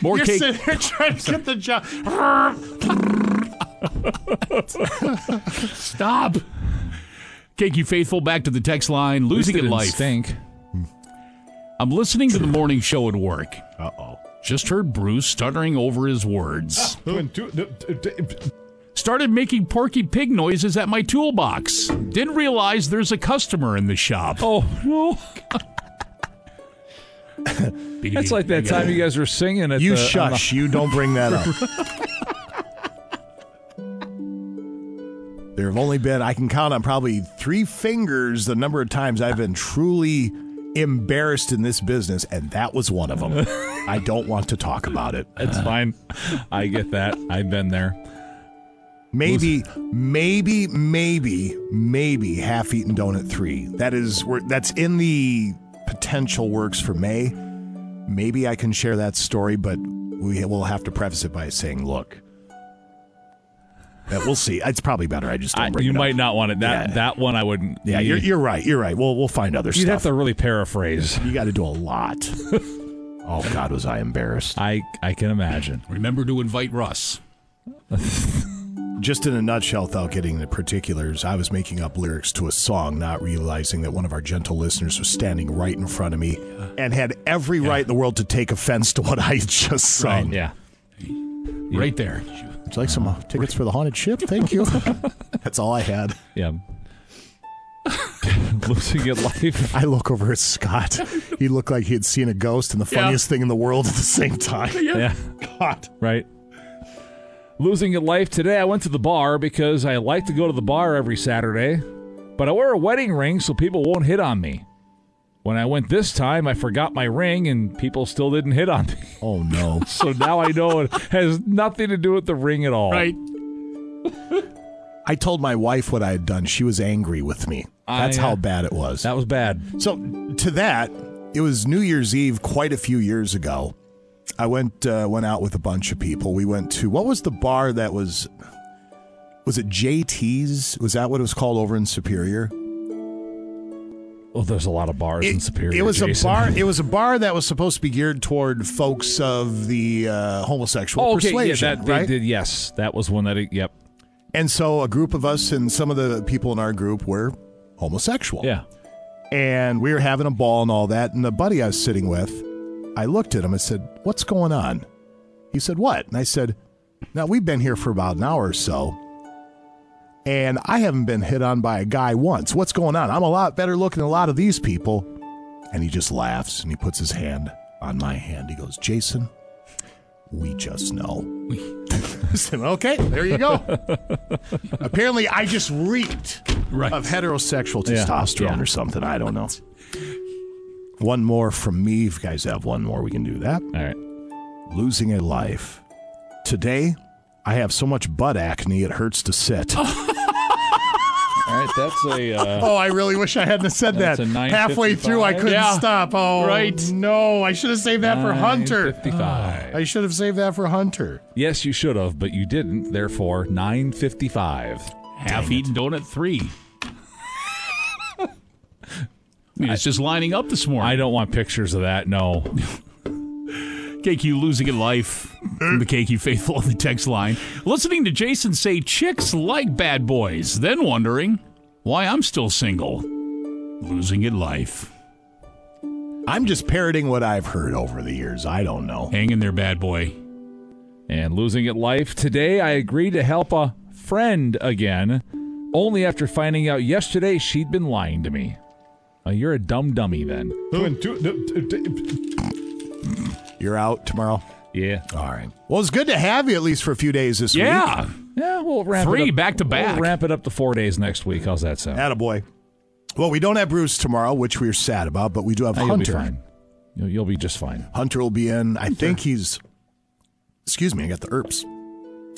More You're cake. sitting there trying to get the job. Stop. KQ faithful back to the text line. Losing it at didn't life. stink. I'm listening to the morning show at work. Uh oh. Just heard Bruce stuttering over his words. Started making porky pig noises at my toolbox. Didn't realize there's a customer in the shop. Oh no. That's like that time you guys were singing at You the, on the- shush. You don't bring that up. there have only been, I can count on probably three fingers the number of times I've been truly embarrassed in this business, and that was one of them. I don't want to talk about it. It's uh, fine. I get that. I've been there. Maybe, maybe, maybe, maybe half eaten donut three. That is where that's in the potential works for May. Maybe I can share that story, but we will have to preface it by saying, look. That we'll see. It's probably better. I just don't I, bring you it up. might not want it. That Yeah. that one I wouldn't. Yeah, you're, you're right. You're right. We'll we'll find other You'd stuff. have to really paraphrase. You got to do a lot. oh God, was I embarrassed? I I can imagine. Remember to invite Russ. Just in a nutshell, without getting the particulars, I was making up lyrics to a song, not realizing that one of our gentle listeners was standing right in front of me and had every right in the world to take offense to what I had just sung. Yeah. Right there. Would you like some uh, tickets for the haunted ship? Thank you. That's all I had. Yeah. Losing your life. I look over at Scott. He looked like he had seen a ghost and the Yeah. funniest thing in the world at the same time. Yeah. God. Right. Losing your life today. I went to the bar because I like to go to the bar every Saturday, but I wear a wedding ring so people won't hit on me. When I went this time, I forgot my ring and people still didn't hit on me. Oh no. so now I know it has nothing to do with the ring at all. Right. I told my wife what I had done. She was angry with me. That's I, uh, how bad it was. That was bad. So to that, it was New Year's Eve quite a few years ago. I went uh, went out with a bunch of people. We went to what was the bar that was was it JT's? Was that what it was called over in Superior? Well, there's a lot of bars in Superior. It was Jason. a bar. It was a bar that was supposed to be geared toward folks of the uh, homosexual Oh, okay, yeah, persuasion. that they right? did. Yes, that was one that. It, yep. And so a group of us and some of the people in our group were homosexual. Yeah. And we were having a ball and all that. And the buddy I was sitting with, I looked at him and said, What's going on? He said, What? And I said, Now we've been here for about an hour or so. And I haven't been hit on by a guy once. What's going on? I'm a lot better looking than a lot of these people. And he just laughs and he puts his hand on my hand. He goes, Jason, we just know. Said, okay, there you go. Apparently, I just reeked of heterosexual Yeah, testosterone yeah. or something. I don't know. One more from me. If you guys have one more, we can do that. All right. Losing a life. Today, I have so much butt acne it hurts to sit. All right, that's a. Uh, oh, I really wish I hadn't said that. Halfway through, I couldn't Yeah. stop. Oh, Right. No, I should have saved that for Hunter. 9:55. I should have saved that for Hunter. Yes, you should have, but you didn't. Therefore, nine fifty-five. Half eaten donut three. I mean, it's just lining up this morning. I don't want pictures of that. No. KQ losing at life from the KQ faithful on the text line. Listening to Jason say chicks like bad boys, then wondering why I'm still single. Losing at life. I'm just parroting what I've heard over the years. I don't know. Hang in there, bad boy. And losing It life today, I agreed to help a friend again, only after finding out yesterday she'd been lying to me. Uh, you're a dumb dummy then. You're out tomorrow. Yeah. All right. Well, it's good to have you at least for a few days this Yeah. week. Yeah, Yeah, we'll ramp Three it up. back to back. We'll ramp it up to four days next week. How's that sound? Attaboy. Well, we don't have Bruce tomorrow, which we're sad about, but we do have Uh, you'll be Hunter. fine. You'll, you'll be just fine. Hunter will be in. I think he's Excuse me, I got the ERPs.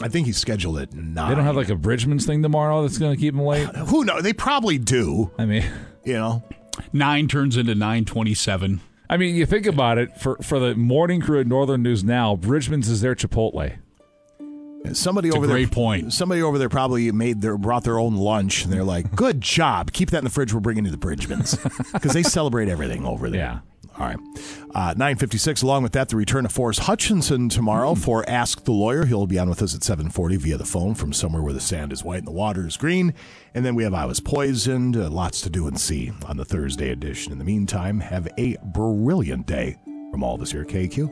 I think he's scheduled at nine. They don't have like a Bridgeman's thing tomorrow that's going to keep him late. Who knows? They probably do. I mean, you know, nine turns into nine twenty-seven. I mean, you think about it for for the morning crew at Northern News now. Bridgeman's is their Chipotle. Somebody It's over there. great point. Somebody over there probably made their brought their own lunch, and they're like, "Good job, keep that in the fridge. We're bringing you the Bridgemans because they celebrate everything over there." All right. Uh, 956. Along with that, the return of Forrest Hutchinson tomorrow for Ask the Lawyer. He'll be on with us at 740 via the phone from somewhere where the sand is white and the water is green. And then we have I Was Poisoned. Uh, lots to do and see on the Thursday edition. In the meantime, have a brilliant day from all of us here at KQ.